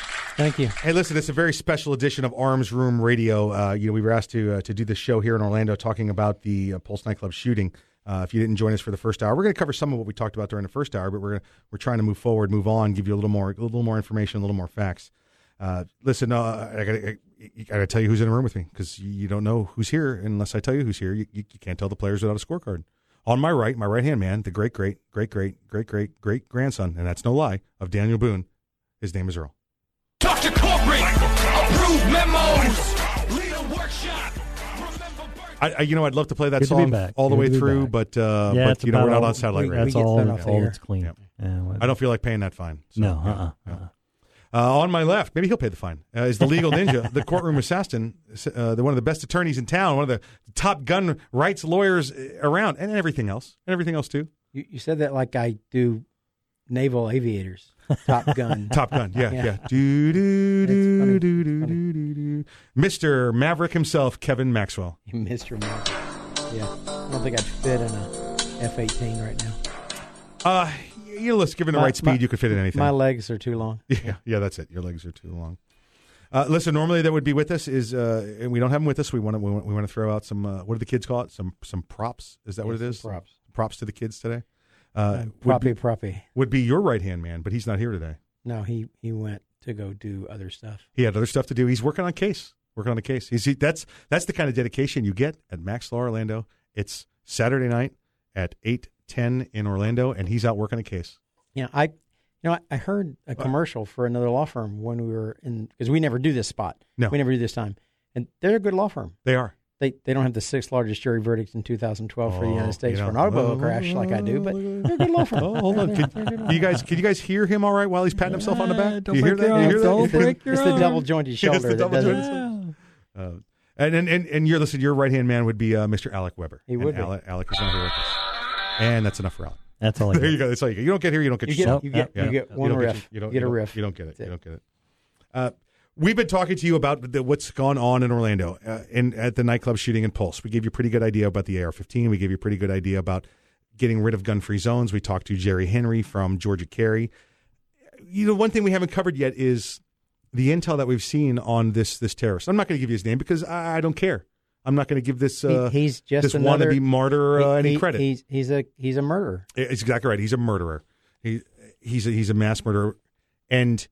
[SPEAKER 6] Thank you.
[SPEAKER 3] Hey, listen, it's a very special edition of Arms Room Radio. Uh, you know, we were asked to uh, to do this show here in Orlando, talking about the uh, Pulse nightclub shooting. Uh, if you didn't join us for the first hour, we're going to cover some of what we talked about during the first hour, but we're we're trying to move forward, move on, give you a little more a little more information, a little more facts. Uh, listen, uh, I got I got to tell you who's in the room with me because you don't know who's here unless I tell you who's here. You, you, you can't tell the players without a scorecard. On my right, my right hand man, the great, great, great, great, great, great, great grandson, and that's no lie, of Daniel Boone. His name is Earl.
[SPEAKER 8] Dr. Corporate, approved memos. Lead a workshop.
[SPEAKER 3] I, I, you know, I'd love to play that
[SPEAKER 7] Good
[SPEAKER 3] song all the
[SPEAKER 7] Good
[SPEAKER 3] way through,
[SPEAKER 7] back.
[SPEAKER 3] but uh,
[SPEAKER 7] Yeah,
[SPEAKER 3] but you know, we're not on satellite
[SPEAKER 7] we-
[SPEAKER 3] radio.
[SPEAKER 7] that's all- that's all that's clean.
[SPEAKER 3] Yeah.
[SPEAKER 7] Yeah,
[SPEAKER 3] I don't feel like paying that fine. so,
[SPEAKER 7] No,
[SPEAKER 3] yeah,
[SPEAKER 7] uh-uh,
[SPEAKER 3] yeah. Uh, on my left, maybe he'll pay the fine. Uh, is the legal ninja, the courtroom assassin, uh, the one of the best attorneys in town, one of the top gun rights lawyers uh, around, and everything else, and everything else too.
[SPEAKER 6] You, you said that like I do naval aviators. Top Gun.
[SPEAKER 3] Top Gun, yeah, yeah. Do, do, do, do, do, do, do, do. Mr. Maverick himself, Kevin Maxwell.
[SPEAKER 6] Mr. Maverick. Yeah. I don't think I'd fit in a F 18 right now.
[SPEAKER 3] Uh, you listen, given the
[SPEAKER 6] My-
[SPEAKER 3] right speed,
[SPEAKER 6] my-
[SPEAKER 3] you could fit in anything.
[SPEAKER 6] My legs are too long.
[SPEAKER 3] Yeah, yeah, that's it. Your legs are too long. Uh, listen, normally that would be with us is, uh, and we don't have them with us. We want to we want, we want to throw out some. Uh, what do the kids call it? Some some props. Is that what
[SPEAKER 6] Yeah,
[SPEAKER 3] it is?
[SPEAKER 6] props.
[SPEAKER 3] props to the kids today. Uh, would
[SPEAKER 6] proppy,
[SPEAKER 3] be,
[SPEAKER 6] proppy.
[SPEAKER 3] would be your right hand man, but he's not here today.
[SPEAKER 6] No, he he went to go do other stuff.
[SPEAKER 3] He had other stuff to do. He's working on a case. Working on a case. He's, he, that's that's the kind of dedication you get at Max Law Orlando. It's Saturday night at eight ten in Orlando, and he's out working a case.
[SPEAKER 6] Yeah, I, you know, I, I heard a commercial for another law firm when we were in because we never do this spot.
[SPEAKER 3] No.
[SPEAKER 6] we never do this time, and they're a good law firm.
[SPEAKER 3] They are.
[SPEAKER 6] They they don't have the sixth largest jury verdict in 2012 for the
[SPEAKER 3] Oh,
[SPEAKER 6] United States
[SPEAKER 3] you
[SPEAKER 6] for an
[SPEAKER 3] know,
[SPEAKER 6] automobile
[SPEAKER 3] oh,
[SPEAKER 6] crash like I do, but they're good law firm.
[SPEAKER 3] Oh, hold on.
[SPEAKER 6] They're-
[SPEAKER 3] Can,
[SPEAKER 6] they're a good law
[SPEAKER 3] you
[SPEAKER 6] firm.
[SPEAKER 3] gues, can you guys hear him all right while he's patting himself on the back?
[SPEAKER 7] don't
[SPEAKER 3] you hear
[SPEAKER 7] break
[SPEAKER 3] that?
[SPEAKER 7] your
[SPEAKER 3] You hear
[SPEAKER 7] arm. Don't
[SPEAKER 3] It's the-
[SPEAKER 7] break your
[SPEAKER 6] It's the double jointed
[SPEAKER 3] It's
[SPEAKER 6] shoulder
[SPEAKER 3] the double jointed Uh, and, and and and you're listen. Your right hand man would be uh, Mr. Alec Weber.
[SPEAKER 6] He
[SPEAKER 3] And
[SPEAKER 6] would be.
[SPEAKER 3] Alec, Alec is not here with us, and that's enough for Alec.
[SPEAKER 7] That's all I
[SPEAKER 3] there
[SPEAKER 7] get.
[SPEAKER 3] you go. That's all you get. You don't get here. You don't get
[SPEAKER 6] You get- you get- you get one
[SPEAKER 3] don't
[SPEAKER 6] riff.
[SPEAKER 3] you don't
[SPEAKER 6] get a
[SPEAKER 3] don't-
[SPEAKER 6] riff.
[SPEAKER 3] You don't get it.
[SPEAKER 6] That's
[SPEAKER 3] You don't get it. We've been talking to you about the, what's gone on in Orlando uh, in at the nightclub shooting in Pulse. We gave you a pretty good idea about the AR-15. We gave you a pretty good idea about getting rid of gun-free zones. We talked to Jerry Henry from Georgia Carry. You know, one thing we haven't covered yet is the intel that we've seen on this this terrorist. I'm not going to give you his name because I, I don't care. I'm not going to give this uh,
[SPEAKER 6] He- he's just
[SPEAKER 3] this
[SPEAKER 6] another
[SPEAKER 3] wannabe martyr uh,
[SPEAKER 6] he-
[SPEAKER 3] any credit.
[SPEAKER 6] He's he's a he's a murderer.
[SPEAKER 3] It's exactly right. He's a murderer. He he's a, he's a mass murderer, and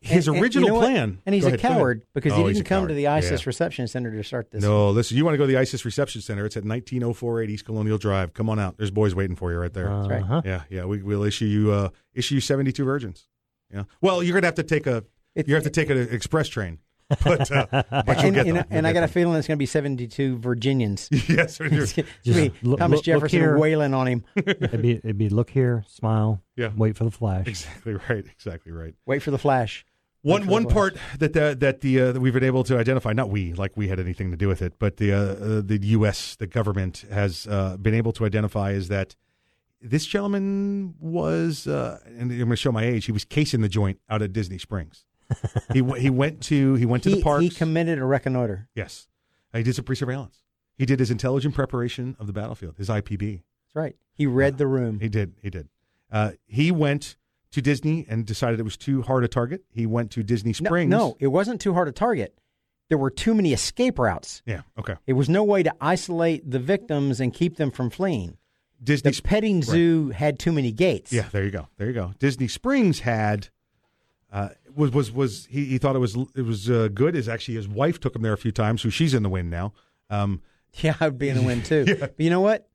[SPEAKER 3] his
[SPEAKER 6] And- and
[SPEAKER 3] original
[SPEAKER 6] you know
[SPEAKER 3] plan.
[SPEAKER 6] And he's a
[SPEAKER 3] ahead, ahead.
[SPEAKER 6] coward because
[SPEAKER 3] Oh,
[SPEAKER 6] he didn't
[SPEAKER 3] a
[SPEAKER 6] come to the ISIS
[SPEAKER 3] Yeah.
[SPEAKER 6] reception center to start this.
[SPEAKER 3] No, listen. You want to go to the ISIS Reception Center? It's at 19048 East Colonial Drive. Come on out. There's boys waiting for you right there.
[SPEAKER 6] That's right.
[SPEAKER 7] Uh-huh.
[SPEAKER 3] Yeah, yeah. We, we'll issue you uh, issue you 72 virgins. Yeah. Well, you're gonna have to take a you have to take an express train, but uh, but you'll
[SPEAKER 6] and,
[SPEAKER 3] get
[SPEAKER 6] and,
[SPEAKER 3] them.
[SPEAKER 6] and
[SPEAKER 3] You'll
[SPEAKER 6] I
[SPEAKER 3] get
[SPEAKER 6] got a feeling it's going to be 72 Virginians.
[SPEAKER 3] yes.
[SPEAKER 6] It's gonna
[SPEAKER 7] Just
[SPEAKER 6] be
[SPEAKER 7] look-
[SPEAKER 6] Thomas
[SPEAKER 7] look- look
[SPEAKER 6] Jefferson
[SPEAKER 7] here.
[SPEAKER 6] wailing on him.
[SPEAKER 7] it'd be it'd be look here, smile,
[SPEAKER 3] Yeah.
[SPEAKER 7] wait for the flash.
[SPEAKER 3] Exactly right. Exactly right.
[SPEAKER 6] Wait for the flash.
[SPEAKER 3] One one part that the, that the uh, that we've been able to identify, not we, like we had anything to do with it, but the uh, uh, the U.S. the government has uh, been able to identify is that this gentleman was, uh, and I'm going to show my age. He was casing the joint out at Disney Springs. He he went to he went to
[SPEAKER 6] he,
[SPEAKER 3] the park.
[SPEAKER 6] he committed a reconnoiter.
[SPEAKER 3] yes, he did some pre-surveillance. He did his intelligent preparation of the battlefield, his IPB.
[SPEAKER 6] That's right. He read the room.
[SPEAKER 3] He did. He did. Uh, he went to Disney and decided it was too hard a target. He went to Disney Springs.
[SPEAKER 6] No, it wasn't too hard a target. There were too many escape routes.
[SPEAKER 3] Yeah. Okay.
[SPEAKER 6] It was no way to isolate the victims and keep them from fleeing.
[SPEAKER 3] Disney
[SPEAKER 6] The petting zoo had too many gates.
[SPEAKER 3] Yeah, there you go. There you go. Disney Springs had uh, was was was he, he thought it was it was uh, good. Is actually his wife took him there a few times, so she's in the wind now. Um,
[SPEAKER 6] Yeah, I'd be in the wind too. But you know what?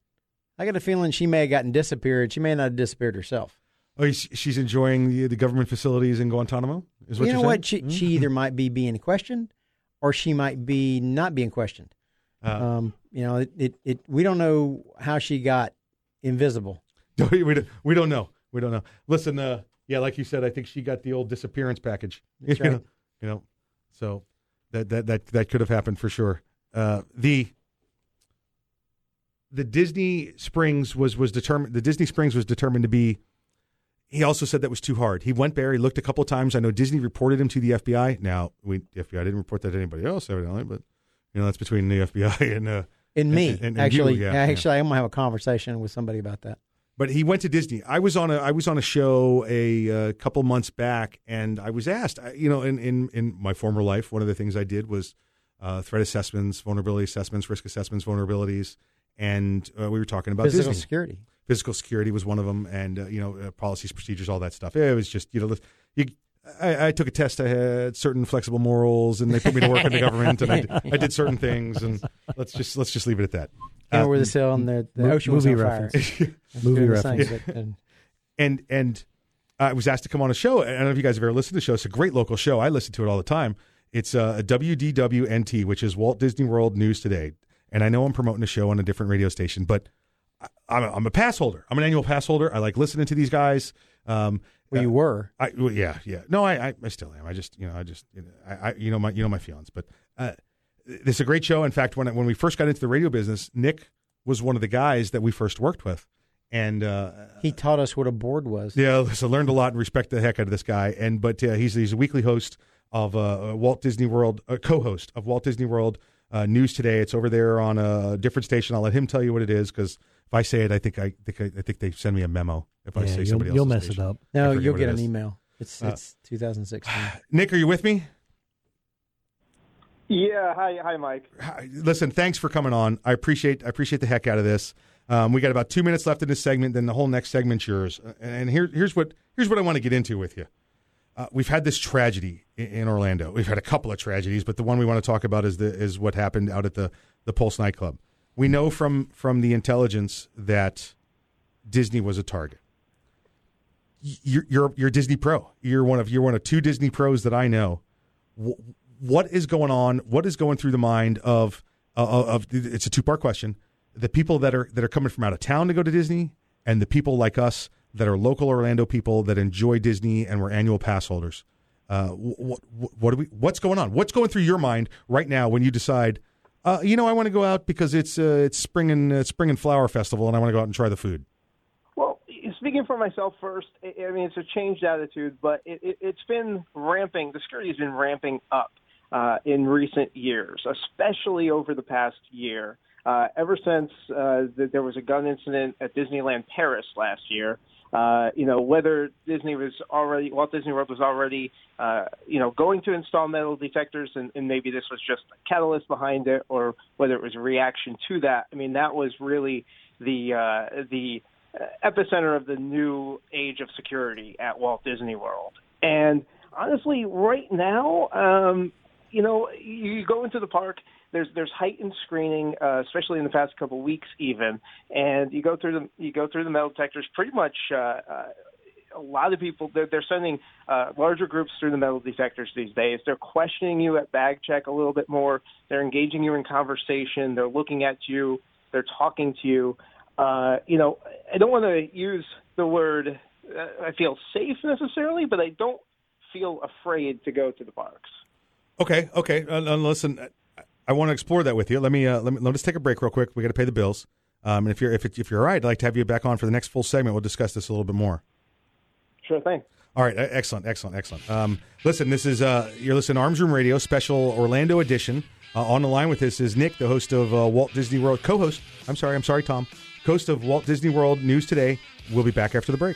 [SPEAKER 6] I got a feeling she may have gotten disappeared. She may not have disappeared herself.
[SPEAKER 3] oh, she's enjoying the, the government facilities in Guantanamo. Is what
[SPEAKER 6] you know
[SPEAKER 3] saying?
[SPEAKER 6] what? She, she either might be being questioned or she might be not being questioned.
[SPEAKER 3] Uh,
[SPEAKER 6] um, you know, it, it, it, we don't know how she got invisible.
[SPEAKER 3] we, don't, we don't know. We don't know. Listen, uh, yeah, like you said, I think she got the old disappearance package.
[SPEAKER 6] That's
[SPEAKER 3] you know, you know, so that that that that could have happened for sure. Uh, the the Disney Springs was was determined. The Disney Springs was determined to be. He also said that was too hard. He went there. He looked a couple of times. I know Disney reported him to the FBI. Now, we the FBI didn't report that to anybody else, evidently, but you know that's between the FBI and uh,
[SPEAKER 6] And me,
[SPEAKER 3] and- and you,
[SPEAKER 6] actually,
[SPEAKER 3] yeah,
[SPEAKER 6] yeah,
[SPEAKER 3] yeah.
[SPEAKER 6] actually, I'm gonna have a conversation with somebody about that.
[SPEAKER 3] But he went to Disney. I was on a I was on a show a, uh couple months back, and I was asked. You know, in, in in my former life, one of the things I did was uh, threat assessments, vulnerability assessments, risk assessments, vulnerabilities, and uh, we were talking about
[SPEAKER 6] Physical
[SPEAKER 3] Disney.
[SPEAKER 6] security.
[SPEAKER 3] Physical security was one of them, and uh, you know, uh, policies, procedures, all that stuff. It was just you know, you, I, I took a test. I had certain flexible morals, and they put me to work in the government, and I, I did certain things, and let's just let's just leave it at that.
[SPEAKER 6] Know
[SPEAKER 3] Uh,
[SPEAKER 6] where the sail and the, the
[SPEAKER 7] mo-
[SPEAKER 6] ocean was
[SPEAKER 7] movie
[SPEAKER 6] on
[SPEAKER 7] reference. Movie
[SPEAKER 6] good to say,
[SPEAKER 7] reference.
[SPEAKER 6] but, and
[SPEAKER 3] and and I was asked to come on a show. I don't know if you guys have ever listened to the show. It's a great local show. I listen to it all the time. It's uh, a WDWNT, which is Walt Disney World News Today. And I know I'm promoting a show on a different radio station, but I, I'm, a, I'm a pass holder. I'm an annual pass holder. I like listening to these guys. Um,
[SPEAKER 6] well, you were.
[SPEAKER 3] I well, yeah yeah no I, I I still am I just you know I just you know, I, I you know my you know my feelings but uh, this is a great show in fact when when we first got into the radio business Nick was one of the guys that we first worked with and uh,
[SPEAKER 6] He taught us what a board was.
[SPEAKER 3] yeah so learned a lot and respect the heck out of this guy and but uh, he's he's a weekly host of uh, Walt Disney World uh, co-host of Walt Disney World uh, News Today it's over there on a different station I'll let him tell you what it is because if I say it I think I think I, think they send me a memo if I say
[SPEAKER 7] you'll-
[SPEAKER 3] somebody
[SPEAKER 7] you'll
[SPEAKER 3] else's
[SPEAKER 7] mess it up.
[SPEAKER 6] No, you'll get an email. It's
[SPEAKER 3] Uh,
[SPEAKER 6] it's 2016.
[SPEAKER 3] Nick, are you with me?
[SPEAKER 17] Yeah, hi, hi, Mike.
[SPEAKER 3] Listen, thanks for coming on. I appreciate I appreciate the heck out of this. Um, we got about two minutes left in this segment. Then the whole next segment's yours. And here, here's what here's what I want to get into with you. Uh, we've had this tragedy in, in, Orlando. We've had a couple of tragedies, but the one we want to talk about is the is what happened out at the the Pulse nightclub. We know from from the intelligence that Disney was a target. You're you're, you're Disney Pro. You're one of you're one of two Disney pros that I know what is going on? What is going through the mind of uh, of it's a two part question. The people that are that are coming from out of town to go to Disney, and the people like us that are local Orlando people that enjoy Disney and we're annual pass holders. Uh, what, what, what we? What's going on? What's going through your mind right now when you decide? Uh, you know, I want to go out because it's uh, it's spring and uh, spring and flower festival, and I want to go out and try the food.
[SPEAKER 17] Well, speaking for myself first, I mean it's a changed attitude, but it, it, it's been ramping. The security has been ramping up uh, in recent years, especially over the past year. Uh, ever since uh, the, there was a gun incident at Disneyland Paris last year, uh, you know whether Disney was already Walt Disney World was already uh, you know going to install metal detectors, and, and maybe this was just a catalyst behind it, or whether it was a reaction to that. I mean that was really the uh, the epicenter of the new age of security at Walt Disney World, and honestly, right now, um, you know, you go into the park. There's there's heightened screening, uh, especially in the past couple of weeks, even, and you go through the you go through the metal detectors. Pretty much, uh, uh, a lot of people they're, they're sending uh, larger groups through the metal detectors these days. They're questioning you at bag check a little bit more. They're engaging you in conversation. They're looking at you. They're talking to you. Uh, you know, I don't want to use the word uh, I feel safe necessarily, but I don't feel afraid to go to the parks.
[SPEAKER 3] Okay, okay. Uh, uh listen, I want to explore that with you. Let me uh, let me let us take a break real quick. We got to pay the bills. Um, and if you're if it, if you're all right, I'd like to have you back on for the next full segment. We'll discuss this a little bit more.
[SPEAKER 17] Sure thing.
[SPEAKER 3] All right, excellent, excellent, excellent. Um, listen, this is uh, you're listening to Arms Room Radio special Orlando edition. Uh, on the line with this is Nick, the host of uh, Walt Disney World, co-host. I'm sorry, I'm sorry, Tom, host of Walt Disney World News Today. We'll be back after the break.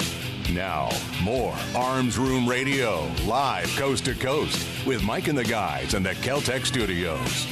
[SPEAKER 1] Now, more Arms Room Radio, live coast to coast, with Mike and the guys in the Keltec studios.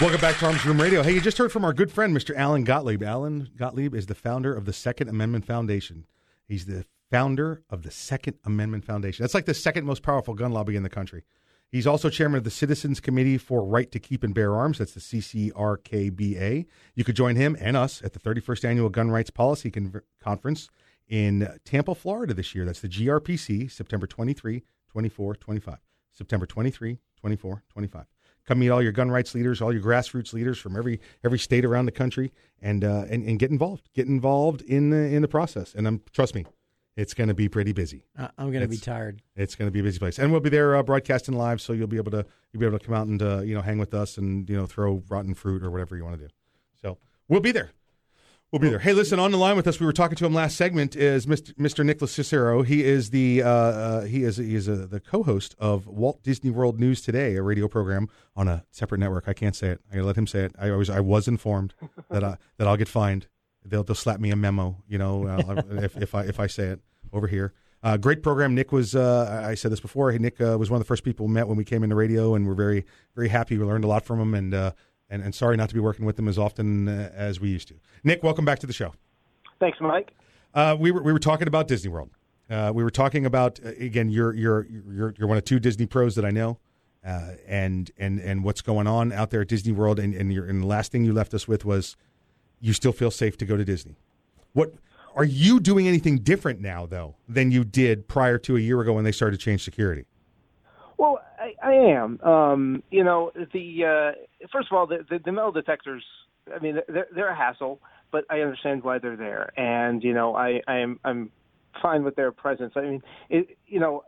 [SPEAKER 3] Welcome back to Arms Room Radio. Hey, you just heard from our good friend, Mr. Alan Gottlieb. Alan Gottlieb is the founder of the Second Amendment Foundation. He's the founder of the Second Amendment Foundation. That's like the second most powerful gun lobby in the country. He's also chairman of the Citizens Committee for Right to Keep and Bear Arms. That's the CCRKBA. You could join him and us at the 31st Annual Gun Rights Policy Con- Conference in Tampa, Florida this year. That's the GRPC, September 23, 24, 25. September 23, 24, 25. Come meet all your gun rights leaders, all your grassroots leaders from every every state around the country, and uh, and, and get involved. Get involved in the in the process. And um, trust me, it's going to be pretty busy.
[SPEAKER 6] I- I'm going to be tired.
[SPEAKER 3] It's going to be a busy place, and we'll be there uh, broadcasting live, so you'll be able to you'll be able to come out and uh, you know hang with us and you know throw rotten fruit or whatever you want to do. So we'll be there. We'll be there. Hey, listen, on the line with us, we were talking to him last segment is Mr. Mr. Nicholas Cicero. He is the uh, uh, he is he is uh the co-host of Walt Disney World News Today, a radio program on a separate network. I can't say it. I gotta let him say it. I always I was informed that I, that I'll get fined. They'll they'll slap me a memo, you know, uh, if if I if I say it over here. Uh, great program. Nick was. Uh, I said this before. Nick uh, was one of the first people we met when we came into radio, and we're very very happy. We learned a lot from him, and uh, and and sorry not to be working with him as often uh, as we used to. Nick, welcome back to the show.
[SPEAKER 17] Thanks, Mike.
[SPEAKER 3] Uh, we were we were talking about Disney World. Uh, we were talking about again. You're you're you're you're one of two Disney pros that I know, uh, and and and what's going on out there at Disney World. And and, your, and the last thing you left us with was you still feel safe to go to Disney. What are you doing anything different now though than you did prior to a year ago when they started to change security?
[SPEAKER 17] Well, I, I am. Um, you know, the uh, first of all, the, the, the metal detectors. I mean, they're, they're a hassle, but I understand why they're there, and you know, I, I am I'm fine with their presence. I mean, it, you know,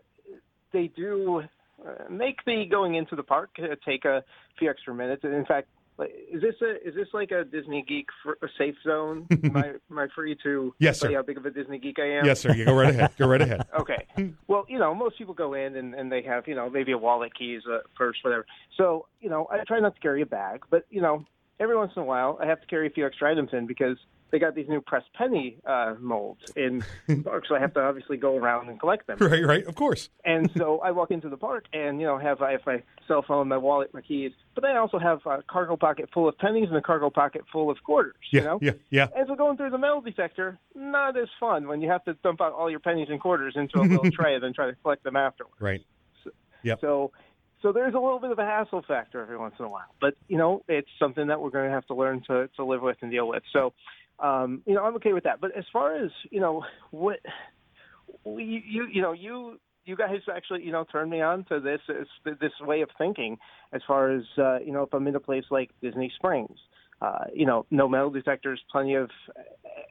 [SPEAKER 17] they do uh, make the going into the park uh, take a few extra minutes. In fact, like, is this a is this like a Disney geek for a safe zone? am, I, am I free to
[SPEAKER 3] Yes, sir.
[SPEAKER 17] how big of a Disney geek I am?
[SPEAKER 3] Yes, sir. You go right ahead. Go right ahead.
[SPEAKER 17] okay. Well, you know, most people go in and, and they have, you know, maybe a wallet, keys, a purse, whatever. So, you know, I try not to carry a bag, but you know, every once in a while, I have to carry a few extra items in because they got these new press penny uh, molds in the park, so I have to obviously go around and collect them.
[SPEAKER 3] Right, right. Of course.
[SPEAKER 17] And so I walk into the park and you know have I have my cell phone, my wallet, my keys, but then I also have a cargo pocket full of pennies and a cargo pocket full of quarters.
[SPEAKER 3] Yeah,
[SPEAKER 17] you know.
[SPEAKER 3] yeah, yeah.
[SPEAKER 17] And so going through the metal detector, not as fun when you have to dump out all your pennies and quarters into a little tray and then try to collect them afterwards.
[SPEAKER 3] Right. Yep.
[SPEAKER 17] So, so there's a little bit of a hassle factor every once in a while, but you know, it's something that we're going to have to learn to to live with and deal with. So, um, you know, I'm okay with that. But as far as you know, what we you you know you you guys actually, you know, turned me on to this this, way of thinking. As far as uh, you know, if I'm in a place like Disney Springs, uh, you know, no metal detectors, plenty of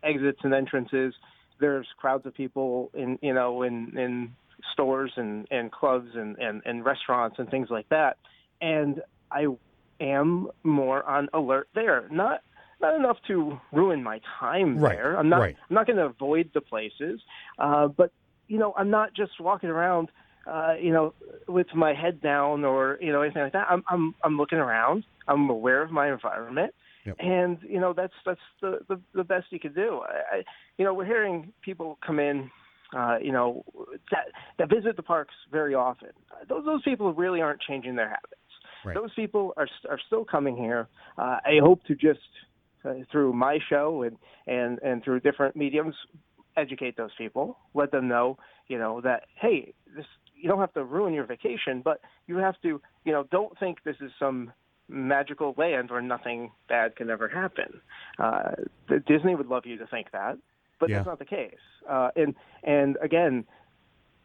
[SPEAKER 17] exits and entrances. There's crowds of people in, you know, in in stores and and clubs and and, and restaurants and things like that. And I am more on alert there. Not not enough to ruin my time
[SPEAKER 3] Right,
[SPEAKER 17] there. I'm not
[SPEAKER 3] right.
[SPEAKER 17] I'm not going to avoid the places, uh, but you know I'm not just walking around, uh, you know, with my head down or you know anything like that. I'm I'm I'm looking around. I'm aware of my environment. And you know that's that's the, the the best you can do. I, I you know we're hearing people come in, uh, you know that that visit the parks very often. Those those people really aren't changing their habits.
[SPEAKER 3] Right.
[SPEAKER 17] Those people are are still coming here. Uh, I hope to just uh, through my show and and and through different mediums educate those people, let them know, you know, that hey, this you don't have to ruin your vacation, but you have to, you know, don't think this is some magical land where nothing bad can ever happen. Uh, Disney would love you to think that, but
[SPEAKER 3] Yeah.
[SPEAKER 17] that's not the case. Uh, and and again,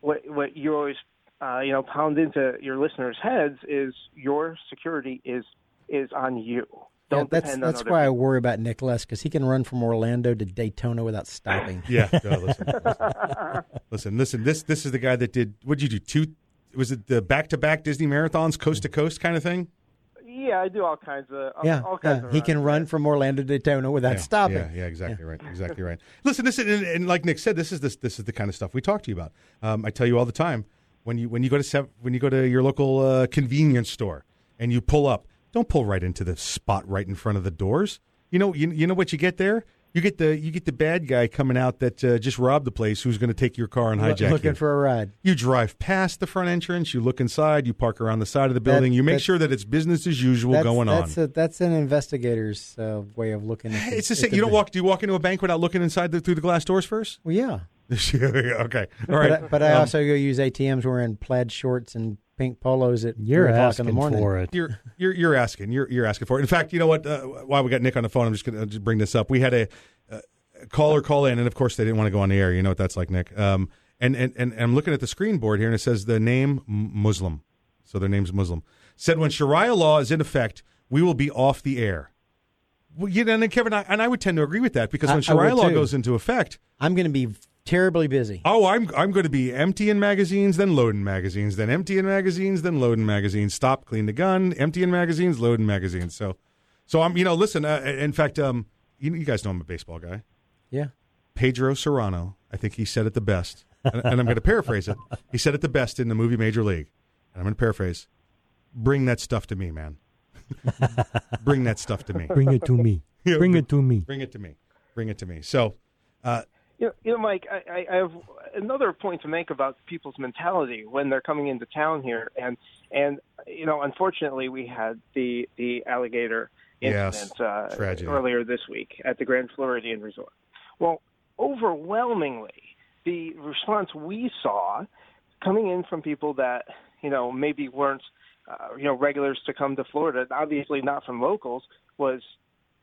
[SPEAKER 17] what what you always uh, you know pound into your listeners' heads is your security is is on you.
[SPEAKER 6] Yeah,
[SPEAKER 17] Don't
[SPEAKER 6] that's that's
[SPEAKER 17] other
[SPEAKER 6] why I worry about Nick less because he can run from Orlando to Daytona without stopping.
[SPEAKER 3] Yeah, no, listen, listen, listen, listen. This this is the guy that did. What did you do? Two? Was it the back to back Disney marathons, coast to coast kind of thing?
[SPEAKER 17] Yeah, I do all kinds of
[SPEAKER 6] yeah,
[SPEAKER 17] all kinds
[SPEAKER 6] yeah.
[SPEAKER 17] of
[SPEAKER 6] he can run from Orlando to Daytona without
[SPEAKER 3] yeah,
[SPEAKER 6] stopping.
[SPEAKER 3] Yeah, yeah, exactly right, exactly right. Listen, this is, and, and like Nick said, this is this this is the kind of stuff we talk to you about. Um, I tell you all the time when you when you go to when you go to your local uh, convenience store and you pull up, don't pull right into the spot right in front of the doors. You know, you, you know what you get there. You get the you get the bad guy coming out that uh, just robbed the place, who's going to take your car and hijack
[SPEAKER 6] looking
[SPEAKER 3] you.
[SPEAKER 6] for a ride.
[SPEAKER 3] You drive past the front entrance, you look inside, you park around the side of the building, you make
[SPEAKER 6] that-
[SPEAKER 3] sure that it's business as usual
[SPEAKER 6] that's,
[SPEAKER 3] going
[SPEAKER 6] that's
[SPEAKER 3] on.
[SPEAKER 6] A, that's an investigator's uh, way of looking at
[SPEAKER 3] it's the same. You don't walk. Do you walk into a bank without looking inside the, through the glass doors first?
[SPEAKER 6] Well, yeah.
[SPEAKER 3] okay. All right.
[SPEAKER 6] But I, but I
[SPEAKER 3] Um,
[SPEAKER 6] also go use ATMs wearing plaid shorts and pink polos at
[SPEAKER 7] You're
[SPEAKER 6] three o'clock in the
[SPEAKER 7] asking
[SPEAKER 6] morning.
[SPEAKER 7] for it.
[SPEAKER 3] You're you're you're asking. You're you're asking for it. In fact, you know what? Uh, while we got Nick on the phone, I'm just going to bring this up. We had a, uh caller call in, and of course they didn't want to go on the air. You know what that's like, Nick. Um, and and and I'm looking at the screen board here, and it says the name Muslim. So their name's Muslim. Said when Sharia law is in effect, we will be off the air. Well, you know, and Kevin, I, and I would tend to agree with that because when
[SPEAKER 6] I
[SPEAKER 3] Sharia
[SPEAKER 6] would
[SPEAKER 3] law
[SPEAKER 6] too.
[SPEAKER 3] goes into effect,
[SPEAKER 6] I'm going to be terribly busy.
[SPEAKER 3] Oh, I'm I'm going to be emptying magazines, then loading magazines, then emptying magazines, then loading magazines. Stop, clean the gun, emptying magazines, loading magazines. So, so I'm you know listen. Uh, in fact, um, you, you guys know I'm a baseball guy.
[SPEAKER 6] Yeah.
[SPEAKER 3] Pedro Cerrano, I think he said it the best, and, and I'm going to paraphrase it. He said it the best in the movie Major League, and I'm going to paraphrase: "Bring that stuff to me, man. Bring that stuff to me.
[SPEAKER 7] Bring it to me.
[SPEAKER 3] Yeah,
[SPEAKER 7] Bring it to me.
[SPEAKER 3] Bring it to me. Bring it to me." So, uh,
[SPEAKER 17] You know, you know Mike, I, I- have another point to make about people's mentality when they're coming into town here, and and you know, unfortunately, we had the the alligator
[SPEAKER 3] Yes,
[SPEAKER 17] incident uh,
[SPEAKER 3] tragedy.
[SPEAKER 17] earlier this week at the Grand Floridian Resort. Well, overwhelmingly, the response we saw coming in from people that you know maybe weren't uh, you know regulars to come to Florida, obviously not from locals, was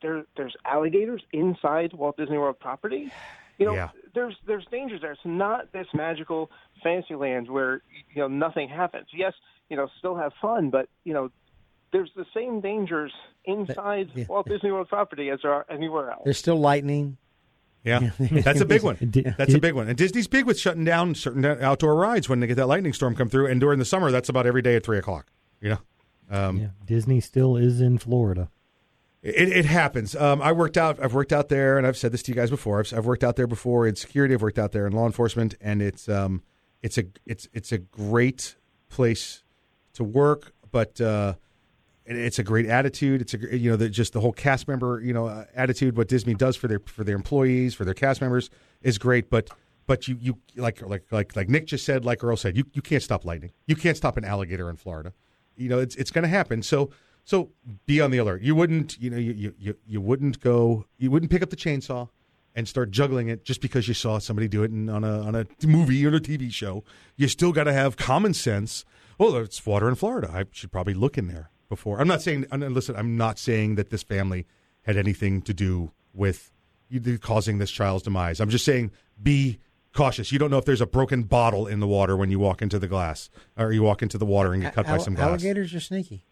[SPEAKER 17] there. There's alligators inside Walt Disney World property. You know,
[SPEAKER 3] Yeah.
[SPEAKER 17] there's there's dangers there. It's not this magical fantasy land where you know nothing happens. Yes, you know, still have fun, but you know, there's the same dangers inside
[SPEAKER 6] yeah.
[SPEAKER 17] Walt Disney World property as there are anywhere else.
[SPEAKER 6] There's still lightning.
[SPEAKER 3] Yeah, that's a big one. That's a big one. And Disney's big with shutting down certain outdoor rides when they get that lightning storm come through. And during the summer, that's about every day at three o'clock. You know, um,
[SPEAKER 7] Yeah, Disney still is in Florida.
[SPEAKER 3] It, it happens. Um, I worked out. I've worked out there, and I've said this to you guys before. I've, I've worked out there before in security. I've worked out there in law enforcement, and it's um, it's a it's it's a great place to work, but. Uh, it's a great attitude. It's a you know the, just the whole cast member you know uh, attitude. What Disney does for their for their employees for their cast members is great. But but you you like like like like Nick just said, like Earl said, you you can't stop lightning. You can't stop an alligator in Florida. You know it's it's going to happen. So so be on the alert. You wouldn't you know you, you you wouldn't go you wouldn't pick up the chainsaw and start juggling it just because you saw somebody do it in, on a on a movie or a TV show. You still got to have common sense. Well, it's water in Florida. I should probably look in there before. I'm not saying. Listen, I'm not saying that this family had anything to do with causing this child's demise. I'm just saying be cautious. You don't know if there's a broken bottle in the water when you walk into the glass or you walk into the water and get cut by some glass.
[SPEAKER 6] Alligators are sneaky.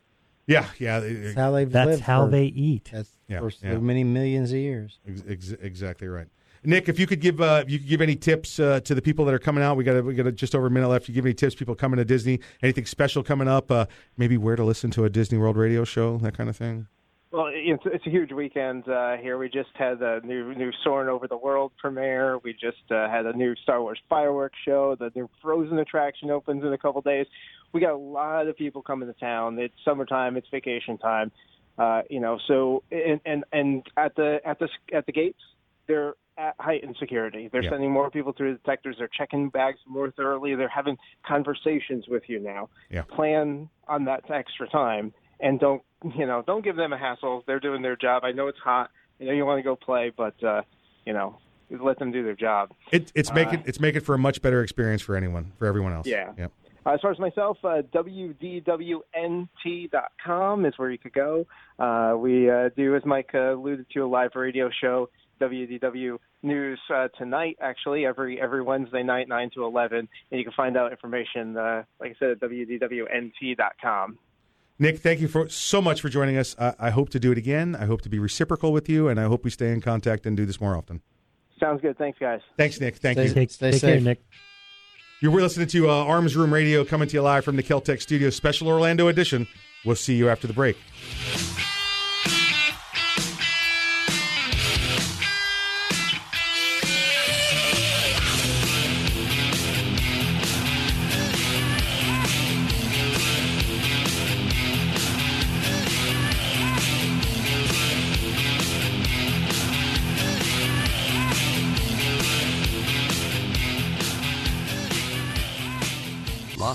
[SPEAKER 3] Yeah, yeah.
[SPEAKER 6] That's how they've
[SPEAKER 7] That's
[SPEAKER 6] lived
[SPEAKER 7] how
[SPEAKER 6] for-
[SPEAKER 7] they eat.
[SPEAKER 6] That's
[SPEAKER 3] Yeah,
[SPEAKER 6] for
[SPEAKER 3] yeah.
[SPEAKER 6] many millions of years.
[SPEAKER 3] Ex- ex- exactly right. Nick, if you could give uh, you could give any tips uh, to the people that are coming out, we got we got just over a minute left. You give any tips, people coming to Disney, anything special coming up? Uh, maybe where to listen to a Disney World radio show, that kind of thing.
[SPEAKER 17] Well, it's, it's a huge weekend uh, here. We just had a new new Soaring Over the World premiere. We just uh, had a new Star Wars fireworks show. The new Frozen attraction opens in a couple days. We got a lot of people coming to town. It's summertime. It's vacation time. Uh, you know, so and and and at the at the at the gates, they're at heightened security. They're
[SPEAKER 18] Yeah.
[SPEAKER 17] sending more people through the detectors. They're checking bags more thoroughly. They're having conversations with you now.
[SPEAKER 3] Yeah.
[SPEAKER 17] Plan on that extra time and don't you know don't give them a hassle. They're doing their job. I know it's hot. I know you want to go play, but uh, you know let them do their job.
[SPEAKER 3] It, it's
[SPEAKER 17] Uh,
[SPEAKER 3] making it's making for a much better experience for anyone, for everyone else.
[SPEAKER 17] Yeah.
[SPEAKER 3] Yep.
[SPEAKER 17] Uh, as far as myself, uh, WDWNT.com is where you could go. Uh, we uh, do, as Mike uh, alluded to, a live radio show, WDW News uh, tonight, actually, every every Wednesday night, 9 to 11. And you can find out information, uh, like I said, at WDWNT.com.
[SPEAKER 3] Nick, thank you for so much for joining us. I, I hope to do it again. I hope to be reciprocal with you, and I hope we stay in contact and do this more often.
[SPEAKER 17] Sounds good. Thanks, guys.
[SPEAKER 3] Thanks, Nick. Thank
[SPEAKER 17] Stay-
[SPEAKER 3] you.
[SPEAKER 7] Take, take care, Nick.
[SPEAKER 3] You're listening to uh, Arms Room Radio coming to you live from the Keltec Studio, special Orlando edition. We'll see you after the break.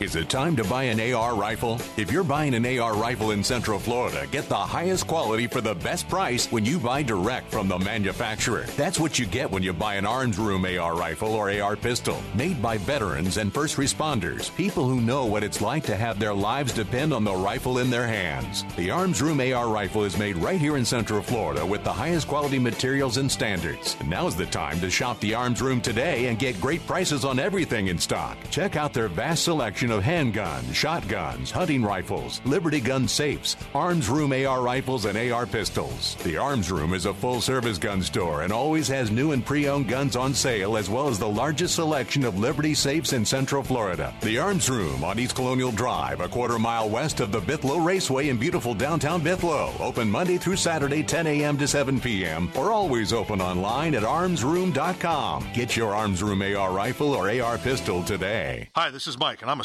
[SPEAKER 1] Is it time to buy an AR rifle? If you're buying an AR rifle in Central Florida, get the highest quality for the best price when you buy direct from the manufacturer. That's what you get when you buy an Arms Room AR rifle or AR pistol, made by veterans and first responders, people who know what it's like to have their lives depend on the rifle in their hands. The Arms Room AR rifle is made right here in Central Florida with the highest quality materials and standards. And now's the time to shop the Arms Room today and get great prices on everything in stock. Check out their vast selection of handguns, shotguns, hunting rifles, Liberty gun safes, Arms Room AR rifles, and AR pistols. The Arms Room is a full service gun store and always has new and pre owned guns on sale, as well as the largest selection of Liberty safes in Central Florida. The Arms Room on East Colonial Drive, a quarter mile west of the Bithlo Raceway in beautiful downtown Bithlo. Open Monday through Saturday, 10 a.m. to 7 p.m., or always open online at armsroom.com. Get your Arms Room AR rifle or AR pistol today.
[SPEAKER 2] Hi, this is Mike, and I'm a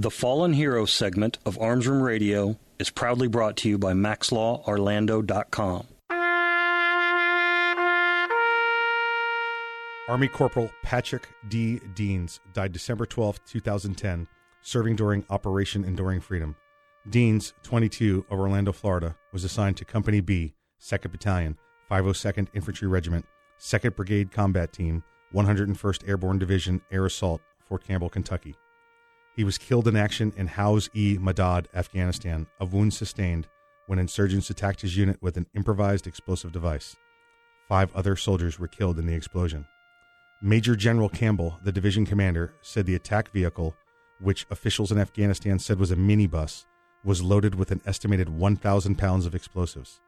[SPEAKER 18] The Fallen Hero segment of Arms Room Radio is proudly brought to you by MaxLawOrlando.com.
[SPEAKER 3] Army Corporal Patrick D. Deans died December 12, 2010, serving during Operation Enduring Freedom. Deans, 22, of Orlando, Florida, was assigned to Company B, 2nd Battalion, 502nd Infantry Regiment, 2nd Brigade Combat Team, 101st Airborne Division, Air Assault, Fort Campbell, Kentucky. He was killed in action in Hauz e Madad, Afghanistan, of wounds sustained when insurgents attacked his unit with an improvised explosive device. Five other soldiers were killed in the explosion. Major General Campbell, the division commander, said the attack vehicle, which officials in Afghanistan said was a minibus, was loaded with an estimated 1,000 pounds of explosives.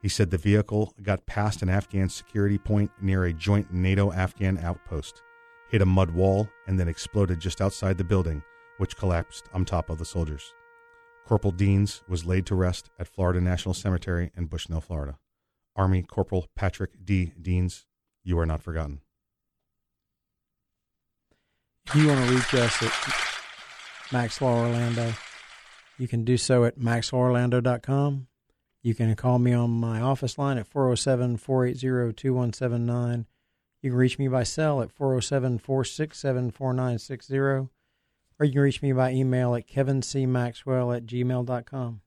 [SPEAKER 3] He said the vehicle got past an Afghan security point near a joint NATO Afghan outpost, hit a mud wall, and then exploded just outside the building, which collapsed on top of the soldiers. Corporal Deans was laid to rest at Florida National Cemetery in Bushnell, Florida. Army Corporal Patrick D. Deans, you are not forgotten.
[SPEAKER 6] If you want to reach us at Max Orlando, you can do so at maxlaworlando.com. You can call me on my office line at 407 480 2179. You can reach me by cell at 407 467 4960. Or you can reach me by email at kevincmaxwell at gmail.com.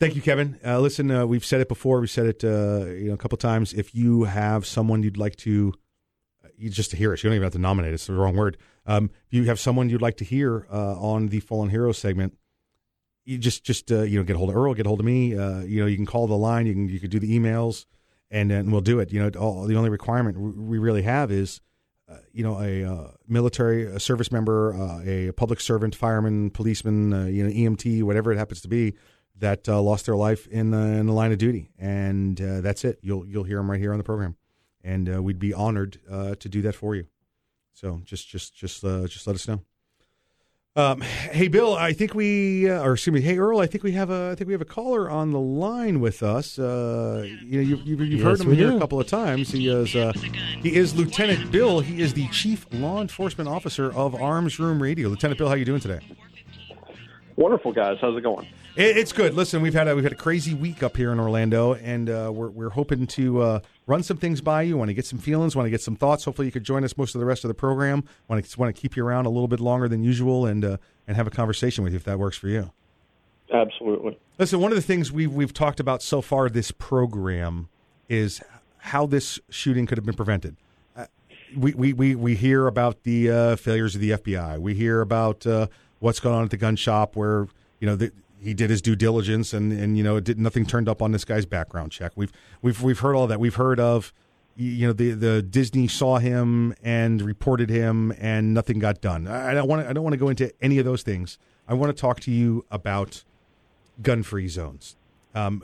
[SPEAKER 3] Thank you, Kevin. Uh, listen, uh, we've said it before. We've said it uh, you know a couple times. If you have someone you'd like to, uh, you just to hear us, you don't even have to nominate. It's the wrong word. Um, if you have someone you'd like to hear uh, on the Fallen Heroes segment, you just just uh, you know get hold of Earl, get hold of me. you know you can call the line. You can you can do the emails, and and we'll do it. You know all, the only requirement we really have is. You know, a military a service member, a public servant, fireman, policeman, you know, EMT, whatever it happens to be, that uh, lost their life in the, in the line of duty, and uh, that's it. You'll you'll hear them right here on the program, and uh, we'd be honored uh, to do that for you. So just just just uh, just let us know. Um, hey Bill, I think we uh, or excuse me, hey Earl, I think we have a I think we have a caller on the line with us. you know, you, you've, you've
[SPEAKER 7] Yes,
[SPEAKER 3] heard him here
[SPEAKER 7] do.
[SPEAKER 3] a couple of times. He is he is Lieutenant Bill. He is the Chief Law Enforcement Officer of Arms Room Radio. Lieutenant Bill, how are you doing today?
[SPEAKER 19] Wonderful guys. How's it going?
[SPEAKER 3] It, it's good. Listen, we've had a, we've had a crazy week up here in Orlando, and uh, we're we're hoping to uh, run some things by you. Want to get some feelings? Want to get some thoughts? Hopefully, you could join us most of the rest of the program. Want to want to keep you around a little bit longer than usual, and uh, and have a conversation with you if that works for you.
[SPEAKER 19] Absolutely.
[SPEAKER 3] Listen, one of the things we've we've talked about so far this program is how this shooting could have been prevented. Uh, we, we, we, we hear about the uh, failures of the FBI. We hear about uh, what's going on at the gun shop where you know the, he did his due diligence and, and you know it did nothing turned up on this guy's background check. We've we've we've heard all that. We've heard of you know the the Disney saw him and reported him and nothing got done. I don't want I don't want to go into any of those things. I want to talk to you about gun free zones. Um,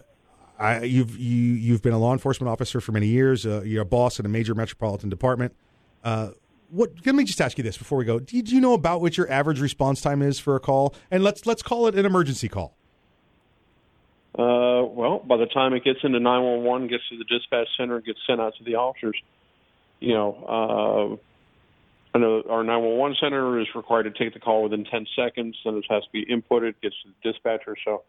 [SPEAKER 3] I, you've you, you've been a law enforcement officer for many years. Uh, you're a boss in a major metropolitan department. Uh, what? Let me just ask you this before we go. Do you, do you know about what your average response time is for a call? And let's let's call it an emergency call.
[SPEAKER 19] Uh, well, by the time it gets into 911, gets to the dispatch center, gets sent out to the officers, you know, uh, I know our 911 center is required to take the call within 10 seconds, then it has to be inputted, gets to the dispatcher. So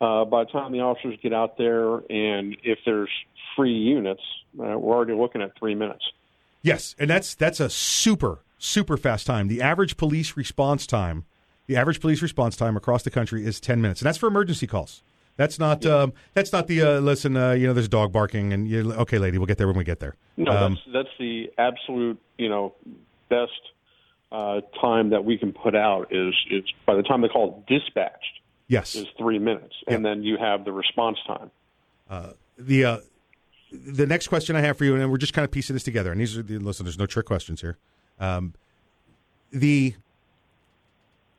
[SPEAKER 19] uh, by the time the officers get out there, and if there's free units, uh, we're already looking at three minutes.
[SPEAKER 3] Yes, and that's that's a super super fast time. The average police response time, the average police response time across the country is ten minutes, and that's for emergency calls. That's not um, that's not the uh, listen. Uh, you know, there's a dog barking, and you okay, lady, we'll get there when we get there.
[SPEAKER 19] No,
[SPEAKER 3] Um,
[SPEAKER 19] that's that's the absolute you know best uh, time that we can put out is is by the time the call is dispatched
[SPEAKER 3] yes,
[SPEAKER 19] is three minutes, and then you have the response time.
[SPEAKER 3] Uh, the uh, the next question I have for you, and we're just kind of piecing this together. And these are the, listen. There's no trick questions here. Um, the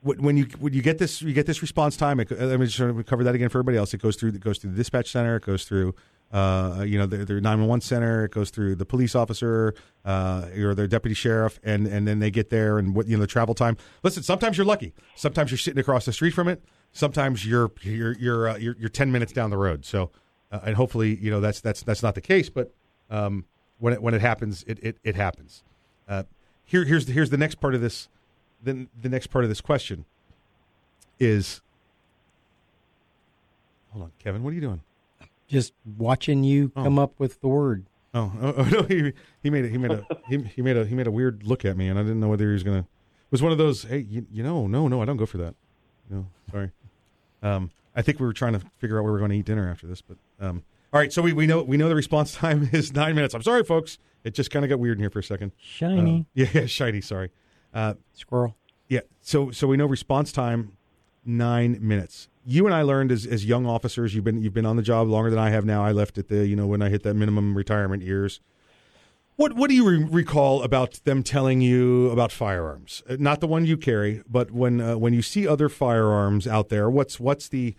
[SPEAKER 3] when you when you get this you get this response time. It, let me just sort of cover that again for everybody else. It goes through it goes through the dispatch center. It goes through uh, you know their, their 911 center. It goes through the police officer uh, or their deputy sheriff, and and then they get there and what you know the travel time. Listen, sometimes you're lucky. Sometimes you're sitting across the street from it. Sometimes you're you're you're uh, you're, you're 10 minutes down the road. So uh, and hopefully you know that's that's that's not the case. But um, when it when it happens, it it, it happens. Uh, here here's the, here's the next part of this. Then the next part of this question is. Hold on, Kevin. What are you doing?
[SPEAKER 6] Just watching you come up with the word.
[SPEAKER 3] Oh, oh, oh, no! He, he made a he made a he, he made a he made a weird look at me, and I didn't know whether he was gonna. It was one of those. Hey, you, you know, no, no, I don't go for that. No, sorry. Um, I think we were trying to figure out where we're going to eat dinner after this, but um, All right, so we, we know we know the response time is nine minutes. I'm sorry, folks. It just kind of got weird in here for a second.
[SPEAKER 7] Shiny.
[SPEAKER 3] Uh, yeah, yeah, shiny. Sorry, uh,
[SPEAKER 6] squirrel.
[SPEAKER 3] Yeah. So so we know response time nine minutes. You and I learned as, as young officers. You've been you've been on the job longer than I have now. I left at the you know when I hit that minimum retirement years. What what do you re- recall about them telling you about firearms? Uh, Not the one you carry, but when uh, when you see other firearms out there, what's what's the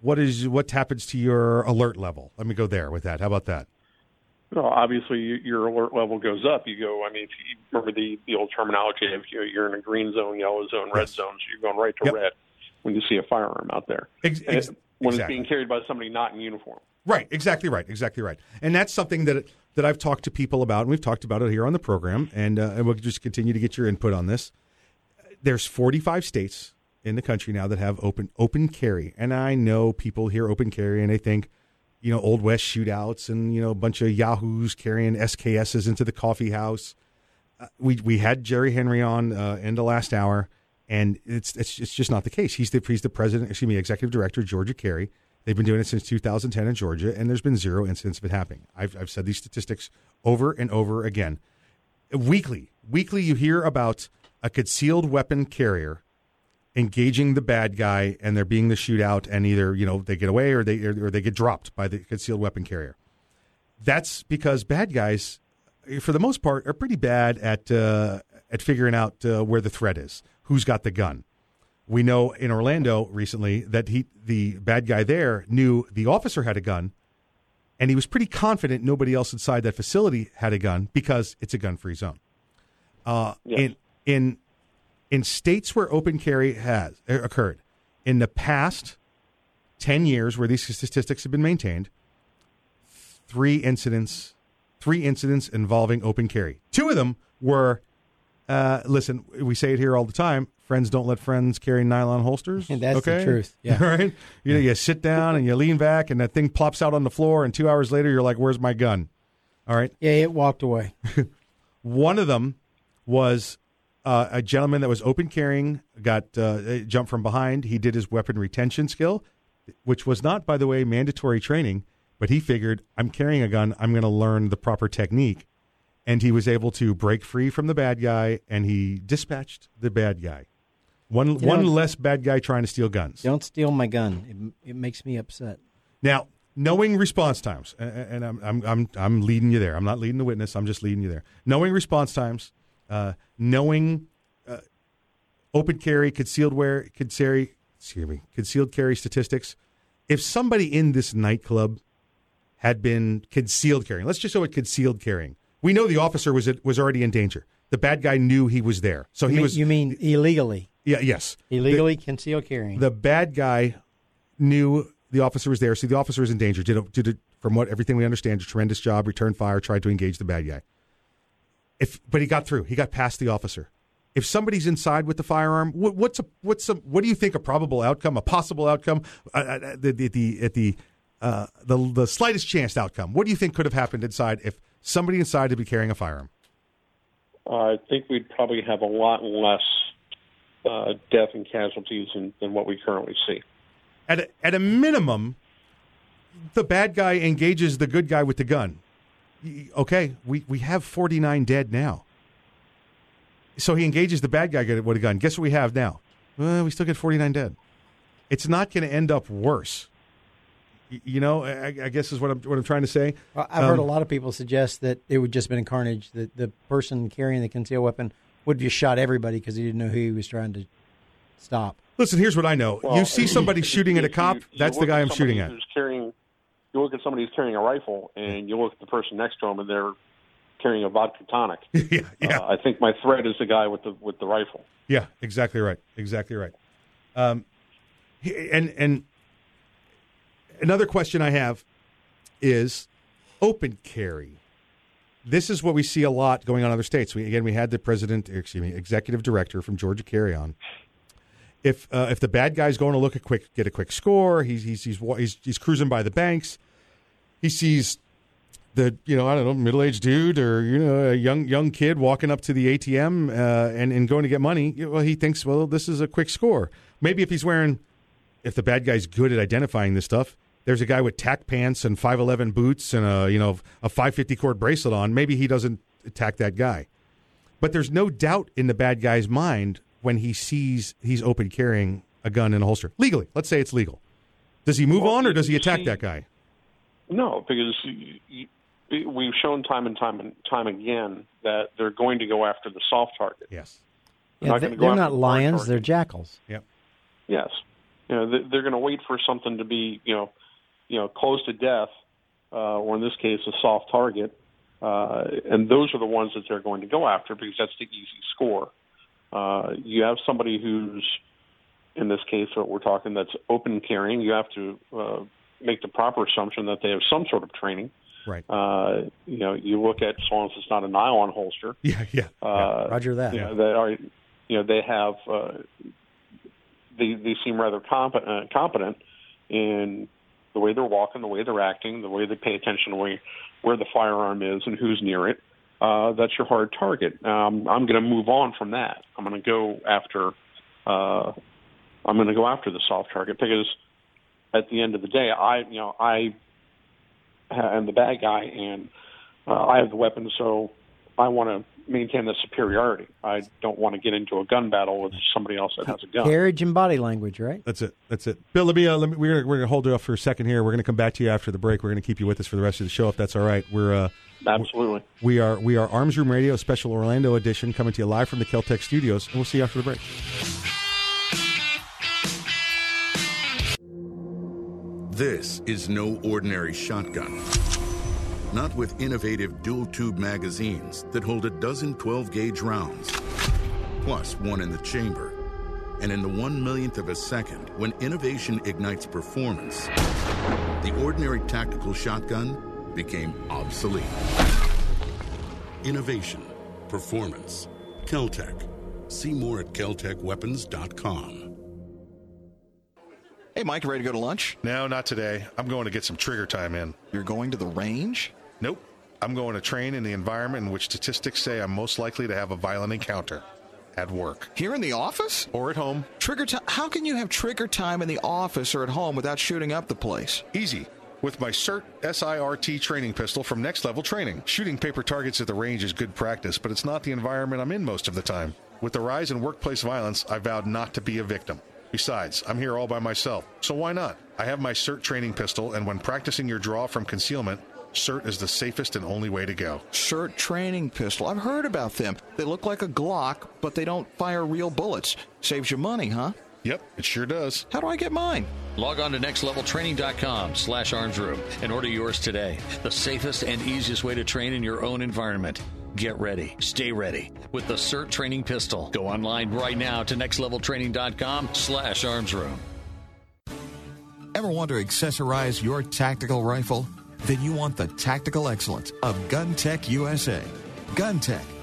[SPEAKER 3] what is what happens to your alert level? Let me go there with that. How about that?
[SPEAKER 19] Well, obviously, your alert level goes up. You go. I mean, if you remember the the old terminology if you're in a green zone, yellow zone, red zone, so you're going right to
[SPEAKER 3] Yep.
[SPEAKER 19] red when you see a firearm out there.
[SPEAKER 3] Ex- ex-
[SPEAKER 19] it- when
[SPEAKER 3] exactly.
[SPEAKER 19] it's being carried by somebody not in uniform.
[SPEAKER 3] Right, exactly right, exactly right. And that's something that that I've talked to people about, and we've talked about it here on the program, and uh, and we'll just continue to get your input on this. There's 45 states in the country now that have open open carry, and I know people hear open carry and they think, you know, old west shootouts and you know a bunch of yahoos carrying SKSs into the coffee house. Uh, we we had Jerry Henry on uh, in the last hour, and it's it's it's just not the case. He's the he's the president, excuse me, executive director, of Georgia Carry. They've been doing it since 2010 in Georgia, and there's been zero incidents of it happening. I've I've said these statistics over and over again. Weekly, weekly, you hear about a concealed weapon carrier engaging the bad guy, and there being the shootout, and either you know they get away or they or they get dropped by the concealed weapon carrier. That's because bad guys, for the most part, are pretty bad at uh, at figuring out uh, where the threat is, who's got the gun. We know in Orlando recently that he the bad guy there knew the officer had a gun, and he was pretty confident nobody else inside that facility had a gun because it's a gun-free zone. Uh, In in in states where open carry has uh, occurred in the past ten years, where these statistics have been maintained, three incidents, three incidents involving open carry. Two of them were, uh, listen, we say it here all the time. Friends don't let friends carry nylon holsters.
[SPEAKER 6] And that's the
[SPEAKER 3] okay?
[SPEAKER 6] truth, yeah.
[SPEAKER 3] right. You know, you sit down and you lean back, and that thing plops out on the floor, and two hours later, you're like, "Where's my gun?" All right.
[SPEAKER 6] Yeah, it walked away.
[SPEAKER 3] One of them was uh, a gentleman that was open carrying, got uh, jumped from behind. He did his weapon retention skill, which was not, by the way, mandatory training, but he figured, I'm carrying a gun, I'm going to learn the proper technique. And he was able to break free from the bad guy, and he dispatched the bad guy. One,
[SPEAKER 6] You
[SPEAKER 3] one less bad guy trying to steal guns.
[SPEAKER 6] Don't steal my gun. It, it makes me upset.
[SPEAKER 3] Now, knowing response times, a- a- and I'm, I'm, I'm, I'm leading you there. I'm not leading the witness. I'm just leading you there. Knowing response times, uh, knowing uh, open carry, concealed wear, concealed, excuse me, concealed carry statistics. If somebody in this nightclub had been concealed carrying, let's just go with concealed carrying. We know the officer was was already in danger. The bad guy knew he was there, so
[SPEAKER 6] You
[SPEAKER 3] he
[SPEAKER 6] mean-
[SPEAKER 3] was.
[SPEAKER 6] You mean illegally?
[SPEAKER 3] Yeah. Yes.
[SPEAKER 6] Illegally concealed carrying.
[SPEAKER 3] The bad guy knew the officer was there, so the officer was in danger. Did, a, did a, from what everything we understand, a tremendous job, returned fire, tried to engage the bad guy. If but he got through, he got past the officer. If somebody's inside with the firearm, what, what's a what's a what do you think a probable outcome, a possible outcome, uh, uh, the, the, the at the uh, the the slightest chance outcome? What do you think could have happened inside if somebody inside had been carrying a firearm?
[SPEAKER 19] I think we'd probably have a lot less uh, death and casualties than, than what we currently see.
[SPEAKER 3] At a, at a minimum, the bad guy engages the good guy with the gun. Y- Okay, we, we have 49 dead now. So he engages the bad guy with a gun. Guess what we have now? Well, we still get 49 dead. It's not going to end up worse. Y- You know, I, I guess is what I'm what I'm trying to say.
[SPEAKER 6] Well, I've heard a
[SPEAKER 3] Um,
[SPEAKER 6] lot of people suggest that it would just been a carnage. That the person carrying the concealed weapon would have just shot everybody because he didn't know who he was trying to stop.
[SPEAKER 3] Listen, here's what I know.
[SPEAKER 19] Well,
[SPEAKER 3] you see somebody shooting at a cop,
[SPEAKER 19] you- you
[SPEAKER 3] that's the guy I'm shooting at.
[SPEAKER 19] Who's carrying, you look at somebody who's carrying a rifle, and you look at the person next to him, and they're carrying a vodka tonic.
[SPEAKER 3] yeah, yeah.
[SPEAKER 19] Uh, I think my threat is the guy with the with the rifle.
[SPEAKER 3] Yeah, exactly right. Exactly right. Um, and and another question I have is open carry. This is what we see a lot going on in other states. We again we had the president, excuse me, executive director from Georgia Carry on. If uh, if the bad guy's going to look a quick get a quick score, he's he's he's he's, he's cruising by the banks. He sees the you know I don't know middle aged dude or you know a young young kid walking up to the ATM uh, and and going to get money. Well, he thinks well this is a quick score. Maybe if he's wearing, if the bad guy's good at identifying this stuff, there's a guy with tack pants and 511 boots and a you know a 550 cord bracelet on, maybe he doesn't attack that guy. But there's no doubt in the bad guy's mind when he sees he's open carrying a gun in a holster legally. Let's say it's legal. Does he move
[SPEAKER 19] Well,
[SPEAKER 3] on or does he attack
[SPEAKER 19] see-
[SPEAKER 3] that guy?
[SPEAKER 19] No, because you, you, we've shown time and time and time again that they're going to go after the soft target.
[SPEAKER 3] Yes.
[SPEAKER 6] Yeah, they,
[SPEAKER 19] gonna go
[SPEAKER 6] they're not
[SPEAKER 19] the
[SPEAKER 6] lions; they're jackals.
[SPEAKER 3] Yep.
[SPEAKER 19] Yes, you know they- they're going to wait for something to be you know you know close to death, uh, or in this case a soft target, uh, and those are the ones that they're going to go after because that's the easy score. Uh, you have somebody who's in this case what we're talking that's open carrying. You have to uh, make the proper assumption that they have some sort of training.
[SPEAKER 3] Right.
[SPEAKER 19] Uh, you know, you look at so long as it's not a nylon holster.
[SPEAKER 3] Yeah, yeah.
[SPEAKER 19] Uh,
[SPEAKER 6] Roger that.
[SPEAKER 19] You know, they are, you know, they have, uh, they they seem rather competent, uh, competent in the way they're walking, the way they're acting, the way they pay attention to where, where the firearm is and who's near it. Uh, that's your hard target. Um, I'm going to move on from that. I'm going to go after, uh, I'm going to go after the soft target because at the end of the day, I, you know, I am the bad guy and uh, I have the weapon, so I want to maintain the superiority. I don't want to get into a gun battle with somebody else that has a gun.
[SPEAKER 6] Carriage and body language, right?
[SPEAKER 3] That's it. That's it. Bill, let me, uh, let me we're gonna, we're going to hold you off for a second here. We're going to come back to you after the break. We're going to keep you with us for the rest of the show if that's all right. We're uh,
[SPEAKER 19] Absolutely.
[SPEAKER 3] we are we are Arms Room Radio Special Orlando Edition coming to you live from the Keltec Studios, and we'll see you after the break.
[SPEAKER 16] This is no ordinary shotgun. Not with innovative dual tube magazines that hold a dozen 12 gauge rounds, plus one in the chamber. And in the one millionth of a second, when innovation ignites performance, the ordinary tactical shotgun became obsolete. Innovation, performance, Keltec. See more at keltecweapons.com.
[SPEAKER 10] Hey, Mike, ready to go to lunch?
[SPEAKER 2] No, not today. I'm going to get some trigger time in.
[SPEAKER 10] You're going to the range?
[SPEAKER 2] Nope. I'm going to train in the environment in which statistics say I'm most likely to have a violent encounter at work.
[SPEAKER 10] Here in the office?
[SPEAKER 2] Or at home.
[SPEAKER 10] Trigger time? How can you have trigger time in the office or at home without shooting up the place?
[SPEAKER 2] Easy. With my CERT SIRT training pistol from Next Level Training. Shooting paper targets at the range is good practice, but it's not the environment I'm in most of the time. With the rise in workplace violence, I vowed not to be a victim. Besides, I'm here all by myself, so why not? I have my SIRT training pistol, and when practicing your draw from concealment, SIRT is the safest and only way to go.
[SPEAKER 10] SIRT training pistol. I've heard about them. They look like a Glock, but they don't fire real bullets. Saves you money, huh?
[SPEAKER 2] Yep, it sure does.
[SPEAKER 10] How do I get mine?
[SPEAKER 20] Log on to nextleveltraining.com slash armsroom and order yours today. The safest and easiest way to train in your own environment. Get ready. Stay ready with the SIRT training pistol. Go online right now to nextleveltraining.com slash armsroom.
[SPEAKER 9] Ever want to accessorize your tactical rifle? Then you want the tactical excellence of GunTec USA. GunTec,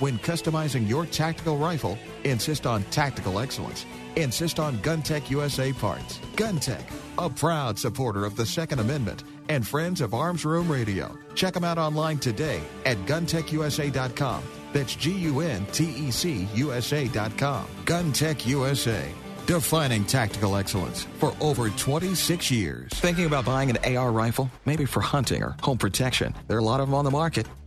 [SPEAKER 9] when customizing your tactical rifle, insist on tactical excellence. Insist on GunTec USA parts. GunTec, a proud supporter of the Second Amendment and friends of Arms Room Radio. Check them out online today at guntecusa.com. That's G U N T E C USA.com. GunTec USA. Defining tactical excellence for over 26 years.
[SPEAKER 10] Thinking about buying an AR rifle? Maybe for hunting or home protection. There are a lot of them on the market.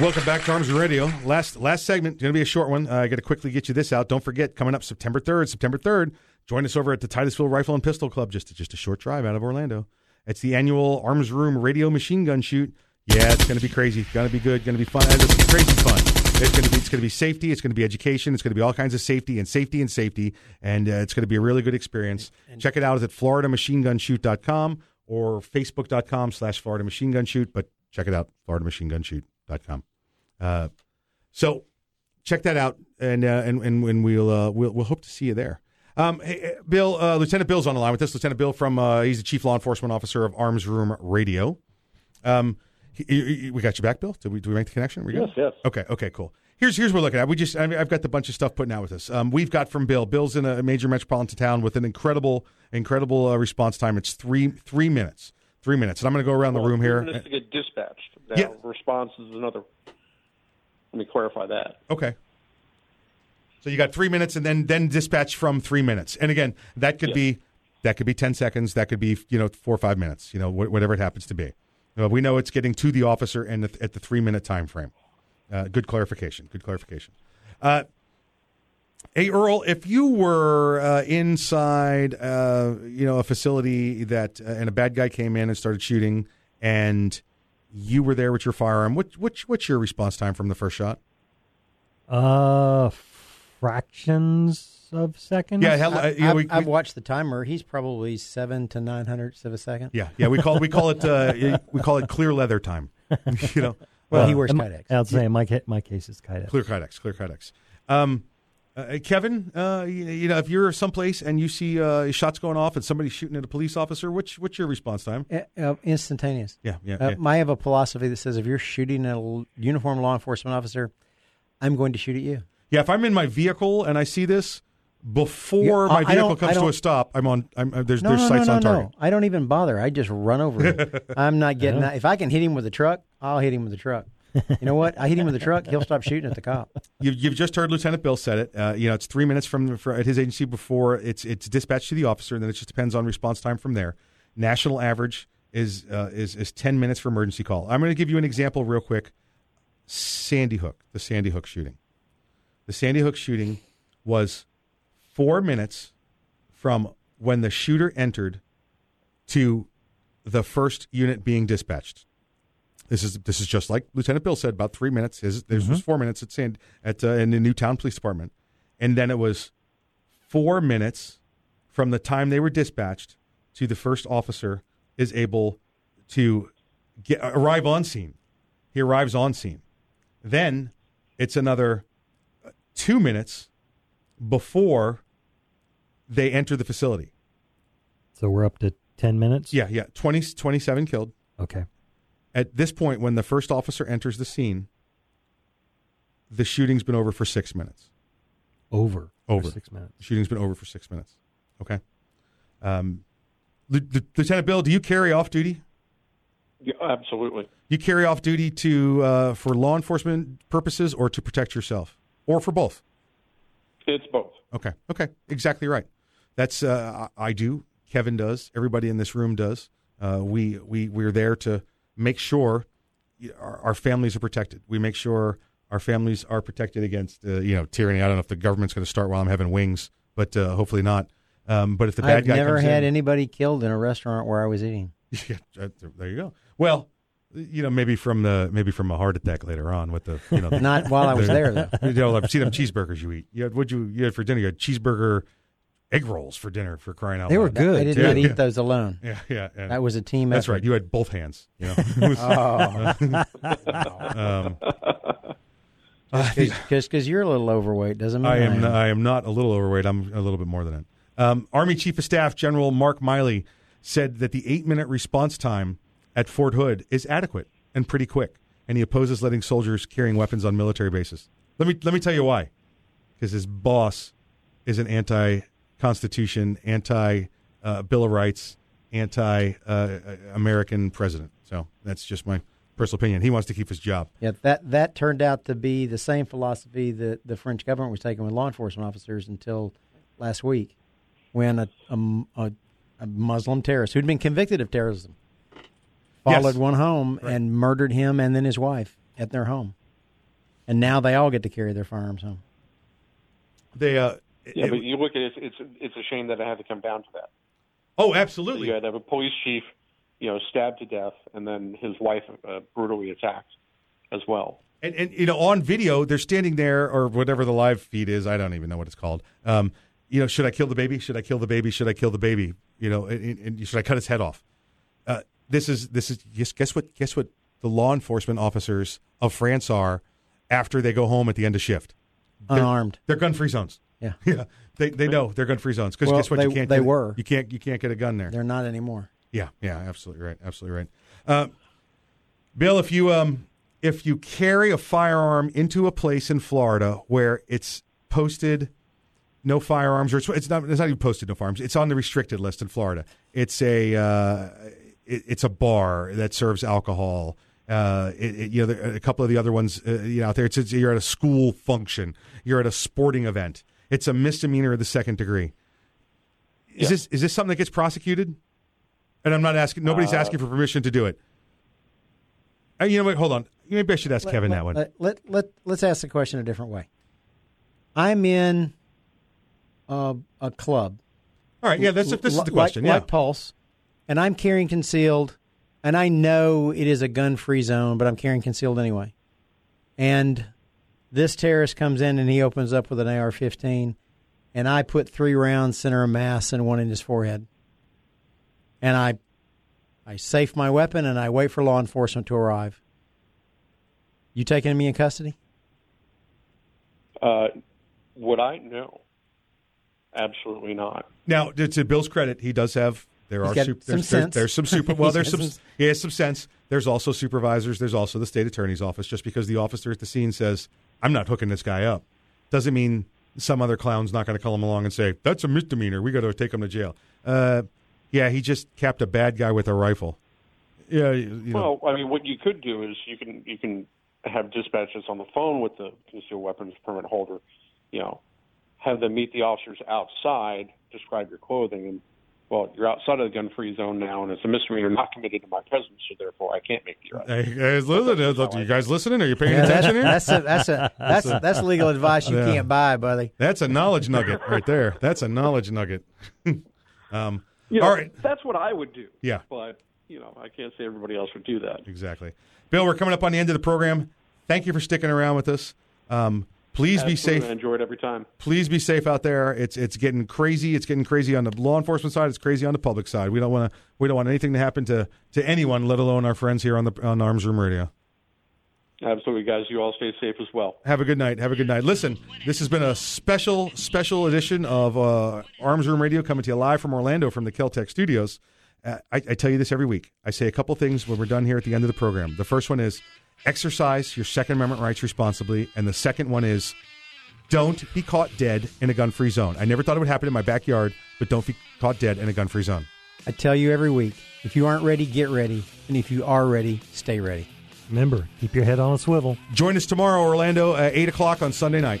[SPEAKER 3] Welcome back to Arms Radio. Last last segment, going to be a short one. Uh, I got to quickly get you this out. Don't forget, coming up September 3rd, September 3rd, join us over at the Titusville Rifle and Pistol Club, just, just a short drive out of Orlando. It's the annual Arms Room Radio Machine Gun Shoot. Yeah, it's going to be crazy. It's going to be good. Going to be fun. And It's crazy fun. It's going to be it's going to be safety. It's going to be education. It's going to be all kinds of safety and safety and safety. And uh, it's going to be a really good experience. Check it out. It's at FloridaMachineGunShoot.com or Facebook.com slash Florida Machine Gun Shoot. But check it out, FloridaMachineGunShoot.com. Uh, so check that out, and uh, and and, and we'll, uh, we'll we'll hope to see you there. Um, hey, Bill, uh, Lieutenant Bill's on the line with us. Lieutenant Bill from uh, he's the chief law enforcement officer of Arms Room Radio. Um, he- he- we got you back, Bill. Did we do we make the connection?
[SPEAKER 19] Yes, yes.
[SPEAKER 3] Okay, okay, cool. Here's here's what we're looking at. We just I mean, I've got the bunch of stuff putting out with us. Um, we've got from Bill. Bill's in a major metropolitan town with an incredible incredible uh, response time. It's three three minutes. Three minutes, and I'm going to go around the room
[SPEAKER 19] Three
[SPEAKER 3] here.
[SPEAKER 19] minutes to get dispatched. Now,
[SPEAKER 3] Yeah.
[SPEAKER 19] response is another. Let me clarify that.
[SPEAKER 3] Okay. So you got three minutes, and then then dispatch from three minutes. And again, that could be that could be ten seconds. That could be you know four or five minutes. You know wh- whatever it happens to be. Uh, we know it's getting to the officer and at the three minute time frame. Uh, good clarification. Good clarification. Uh, hey Earl, if you were uh, inside, uh, you know, a facility that uh, and a bad guy came in and started shooting, and you were there with your firearm, what, which what's your response time from the first shot?
[SPEAKER 7] Uh, fractions of seconds.
[SPEAKER 3] Yeah, hell, uh,
[SPEAKER 6] I've,
[SPEAKER 3] yeah,
[SPEAKER 6] I've-
[SPEAKER 3] we-
[SPEAKER 6] I've
[SPEAKER 3] we-
[SPEAKER 6] watched the timer. He's probably seven to nine hundredths of a second.
[SPEAKER 3] Yeah, yeah, we call we call it uh, we call it clear leather time. you know,
[SPEAKER 6] Well, he
[SPEAKER 3] Uh,
[SPEAKER 6] wears Kydex.
[SPEAKER 7] I'll say my my case is Kydex.
[SPEAKER 3] Clear Kydex, clear Kydex. Um, uh, Kevin, uh, you, you know, if you're someplace and you see uh, shots going off and somebody's shooting at a police officer, which what's your response time?
[SPEAKER 6] Uh, uh, instantaneous.
[SPEAKER 3] Yeah, yeah,
[SPEAKER 6] Uh,
[SPEAKER 3] yeah.
[SPEAKER 6] I have a philosophy that says if you're shooting at a uniformed law enforcement officer, I'm going to shoot at you.
[SPEAKER 3] Yeah, if I'm in my vehicle and I see this before my vehicle comes to a stop, I'm on. I'm, uh, there's
[SPEAKER 6] No,
[SPEAKER 3] there's
[SPEAKER 6] no,
[SPEAKER 3] sights
[SPEAKER 6] no,
[SPEAKER 3] on target.
[SPEAKER 6] no. I don't even bother. I just run over him. I'm not getting that. If I can hit him with a truck, I'll hit him with a truck. You know what? I hit him with a truck, he'll stop shooting at the cop.
[SPEAKER 3] You've, you've just heard Lieutenant Bill said it. Uh, you know, it's three minutes from at his agency before it's it's dispatched to the officer, and then it just depends on response time from there. National average is uh, is is ten minutes for emergency call. I'm going to give you an example real quick. Sandy Hook, the Sandy Hook shooting. The Sandy Hook shooting was four minutes from when the shooter entered to the first unit being dispatched. This is this is just like Lieutenant Bill said about three minutes. His, This was four minutes at Sand at uh, in the Newtown Police Department, and then it was four minutes from the time they were dispatched to the first officer is able to get arrive on scene. He arrives on scene. Then it's another uh, two minutes before they enter the facility.
[SPEAKER 7] So we're up to ten minutes.
[SPEAKER 3] Yeah, yeah. 20, 27 killed.
[SPEAKER 7] Okay.
[SPEAKER 3] At this point, when the first officer enters the scene, the shooting's been over for six minutes.
[SPEAKER 7] Over. for
[SPEAKER 3] Over.
[SPEAKER 7] six minutes.
[SPEAKER 3] The shooting's been over for six minutes. Okay. Um, Lieu- Lieu- Lieutenant Bill, do you carry off duty?
[SPEAKER 19] Yeah, absolutely.
[SPEAKER 3] You carry off duty to uh, for law enforcement purposes or to protect yourself, or for both?
[SPEAKER 19] It's both.
[SPEAKER 3] Okay. Okay. Exactly right. That's uh, I I do. Kevin does. Everybody in this room does. Uh, we we we're there to make sure our, our families are protected. We make sure our families are protected against uh, you know tyranny. I don't know if the government's going to start while I'm having wings, but uh, hopefully not. Um, but if the bad
[SPEAKER 6] I've
[SPEAKER 3] guy
[SPEAKER 6] never had
[SPEAKER 3] in,
[SPEAKER 6] anybody killed in a restaurant where I was eating.
[SPEAKER 3] yeah, there you go. Well, you know, maybe from the maybe from a heart attack later on with the you know
[SPEAKER 6] Not while I was
[SPEAKER 3] the-
[SPEAKER 6] there, though.
[SPEAKER 3] You know, I've seen them cheeseburgers you eat. You had what you you had for dinner? You had cheeseburger egg rolls for dinner for crying out loud.
[SPEAKER 6] They were good. I did
[SPEAKER 3] Yeah,
[SPEAKER 6] not
[SPEAKER 3] yeah.
[SPEAKER 6] eat those alone.
[SPEAKER 3] Yeah, yeah, yeah.
[SPEAKER 6] That was a team
[SPEAKER 3] That's
[SPEAKER 6] effort.
[SPEAKER 3] right. You had both hands. You know. It was- um,
[SPEAKER 6] Just because you're a little overweight doesn't mean
[SPEAKER 3] I am.
[SPEAKER 6] am.
[SPEAKER 3] I am not a little overweight. I'm a little bit more than that. Um, Army Chief of Staff General Mark Milley said that the eight-minute response time at Fort Hood is adequate and pretty quick, and he opposes letting soldiers carrying weapons on military bases. Let me let me tell you why. Because his boss is an anti-constitution, anti-bill uh, of rights, anti-American uh, uh, president. So that's just my personal opinion. He wants to keep his job.
[SPEAKER 6] Yeah, that that turned out to be the same philosophy that the French government was taking with law enforcement officers until last week, when a a, a, a Muslim terrorist who'd been convicted of terrorism followed
[SPEAKER 3] Yes.
[SPEAKER 6] one home and murdered him and then his wife at their home, and now they all get to carry their firearms home.
[SPEAKER 3] They uh,
[SPEAKER 19] Yeah,
[SPEAKER 3] it-
[SPEAKER 19] but you look at it, it's it's a shame that it had to come down to that.
[SPEAKER 3] oh, absolutely.
[SPEAKER 19] You had to have a police chief, you know, stabbed to death, and then his wife uh, brutally attacked as well.
[SPEAKER 3] And, and you know, on video, they're standing there, or whatever the live feed is. I don't even know what it's called. Um, you know, should I kill the baby? Should I kill the baby? Should I kill the baby? You know, and, and should I cut his head off? Uh, this is this is guess, guess what? Guess what? The law enforcement officers of France are after they go home at the end of shift. They're-
[SPEAKER 6] Unarmed.
[SPEAKER 3] They're, gun free zones.
[SPEAKER 6] Yeah.
[SPEAKER 3] yeah. They they know they're gun free zones because
[SPEAKER 6] Well,
[SPEAKER 3] guess what?
[SPEAKER 6] they-
[SPEAKER 3] you can't.
[SPEAKER 6] they
[SPEAKER 3] get,
[SPEAKER 6] were.
[SPEAKER 3] You can't. You can't get a gun there.
[SPEAKER 6] They're not anymore.
[SPEAKER 3] Yeah, yeah, absolutely right, absolutely right. Uh, Bill, if you um, if you carry a firearm into a place in Florida where it's posted no firearms, or it's, it's not it's not even posted no firearms, it's on the restricted list in Florida. It's a uh, it, it's a bar that serves alcohol. Uh, it, it- you know, there, a couple of the other ones, uh, you know, out there. It's, it's you're at a school function, you're at a sporting event. It's a misdemeanor of the second degree. Is this is this something that gets prosecuted? And I'm not asking. Nobody's
[SPEAKER 6] Uh,
[SPEAKER 3] asking for permission to do it. Uh, you know what? Hold on. Maybe I should ask
[SPEAKER 6] Let-
[SPEAKER 3] Kevin
[SPEAKER 6] let,
[SPEAKER 3] that one.
[SPEAKER 6] Let, let, let, let's ask the question a different way. I'm in a, a club.
[SPEAKER 3] All right, yeah, that's- this is the
[SPEAKER 6] Like-
[SPEAKER 3] question, yeah.
[SPEAKER 6] Like Pulse, and I'm carrying concealed, and I know it is a gun free zone, but I'm carrying concealed anyway. And this terrorist comes in and he opens up with an AR 15, and I put three rounds center of mass and one in his forehead. And I, I safe my weapon and I wait for law enforcement to arrive. You taking me in custody?
[SPEAKER 19] Uh, would I? No. Absolutely not.
[SPEAKER 3] Now, to, to Bill's credit, he does have. There
[SPEAKER 19] He's
[SPEAKER 3] are
[SPEAKER 19] got
[SPEAKER 3] sup-
[SPEAKER 19] some
[SPEAKER 3] there's, there's, there's some super. Well,
[SPEAKER 19] He's
[SPEAKER 3] some.
[SPEAKER 19] some-
[SPEAKER 3] He has some sense. There's also supervisors. There's also the state attorney's office. Just because the officer at the scene says, "I'm not hooking this guy up," doesn't mean some other clown's not going to call him along and say, "That's a misdemeanor. We got to take him to jail." Uh, yeah, he just capped a bad guy with a rifle. Yeah, you.
[SPEAKER 19] Well, I mean, what you could do is you can you can have dispatches on the phone with the concealed weapons permit holder. You know, have them meet the officers outside, describe your clothing, and well, you're outside of the gun-free zone now, and it's a misdemeanor not committed in my presence, so therefore I can't make the arrest.
[SPEAKER 3] Hey, guys, listen, you guys listening? Are you paying
[SPEAKER 6] Yeah,
[SPEAKER 3] attention
[SPEAKER 6] that's,
[SPEAKER 3] here?
[SPEAKER 6] that's a, that's a, that's that's legal advice you
[SPEAKER 3] Yeah.
[SPEAKER 6] can't buy, buddy.
[SPEAKER 3] That's a knowledge nugget right there. That's a knowledge nugget. um,
[SPEAKER 19] You know,
[SPEAKER 3] all right.
[SPEAKER 19] that's what I would do.
[SPEAKER 3] Yeah.
[SPEAKER 19] but you know, I can't say everybody else would do that.
[SPEAKER 3] Exactly. Bill, we're coming up on the end of the program. Thank you for sticking around with us. Um, please be safe.
[SPEAKER 19] I enjoy it every time.
[SPEAKER 3] Please be safe out there. It's it's getting crazy. It's getting crazy on the law enforcement side. It's crazy on the public side. We don't want to we don't want anything to happen to to anyone, let alone our friends here on the on Arms Room Radio.
[SPEAKER 19] Absolutely, guys. You all stay safe as well.
[SPEAKER 3] Have a good night. Have a good night. Listen, this has been a special, special edition of uh, Arms Room Radio coming to you live from Orlando from the Keltec studios. Uh, I, I tell you this every week. I say a couple things when we're done here at the end of the program. The first one is exercise your Second Amendment rights responsibly. And the second one is don't be caught dead in a gun free zone. I never thought it would happen in my backyard, but don't be caught dead in a gun free zone.
[SPEAKER 6] I tell you every week, if you aren't ready, get ready, and if you are ready, stay ready.
[SPEAKER 7] Remember, keep your head on a swivel.
[SPEAKER 3] Join us tomorrow, Orlando, at 8 o'clock on Sunday night.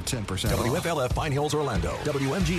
[SPEAKER 10] 10% off.
[SPEAKER 5] WFLF Pine Hills, Orlando. WMG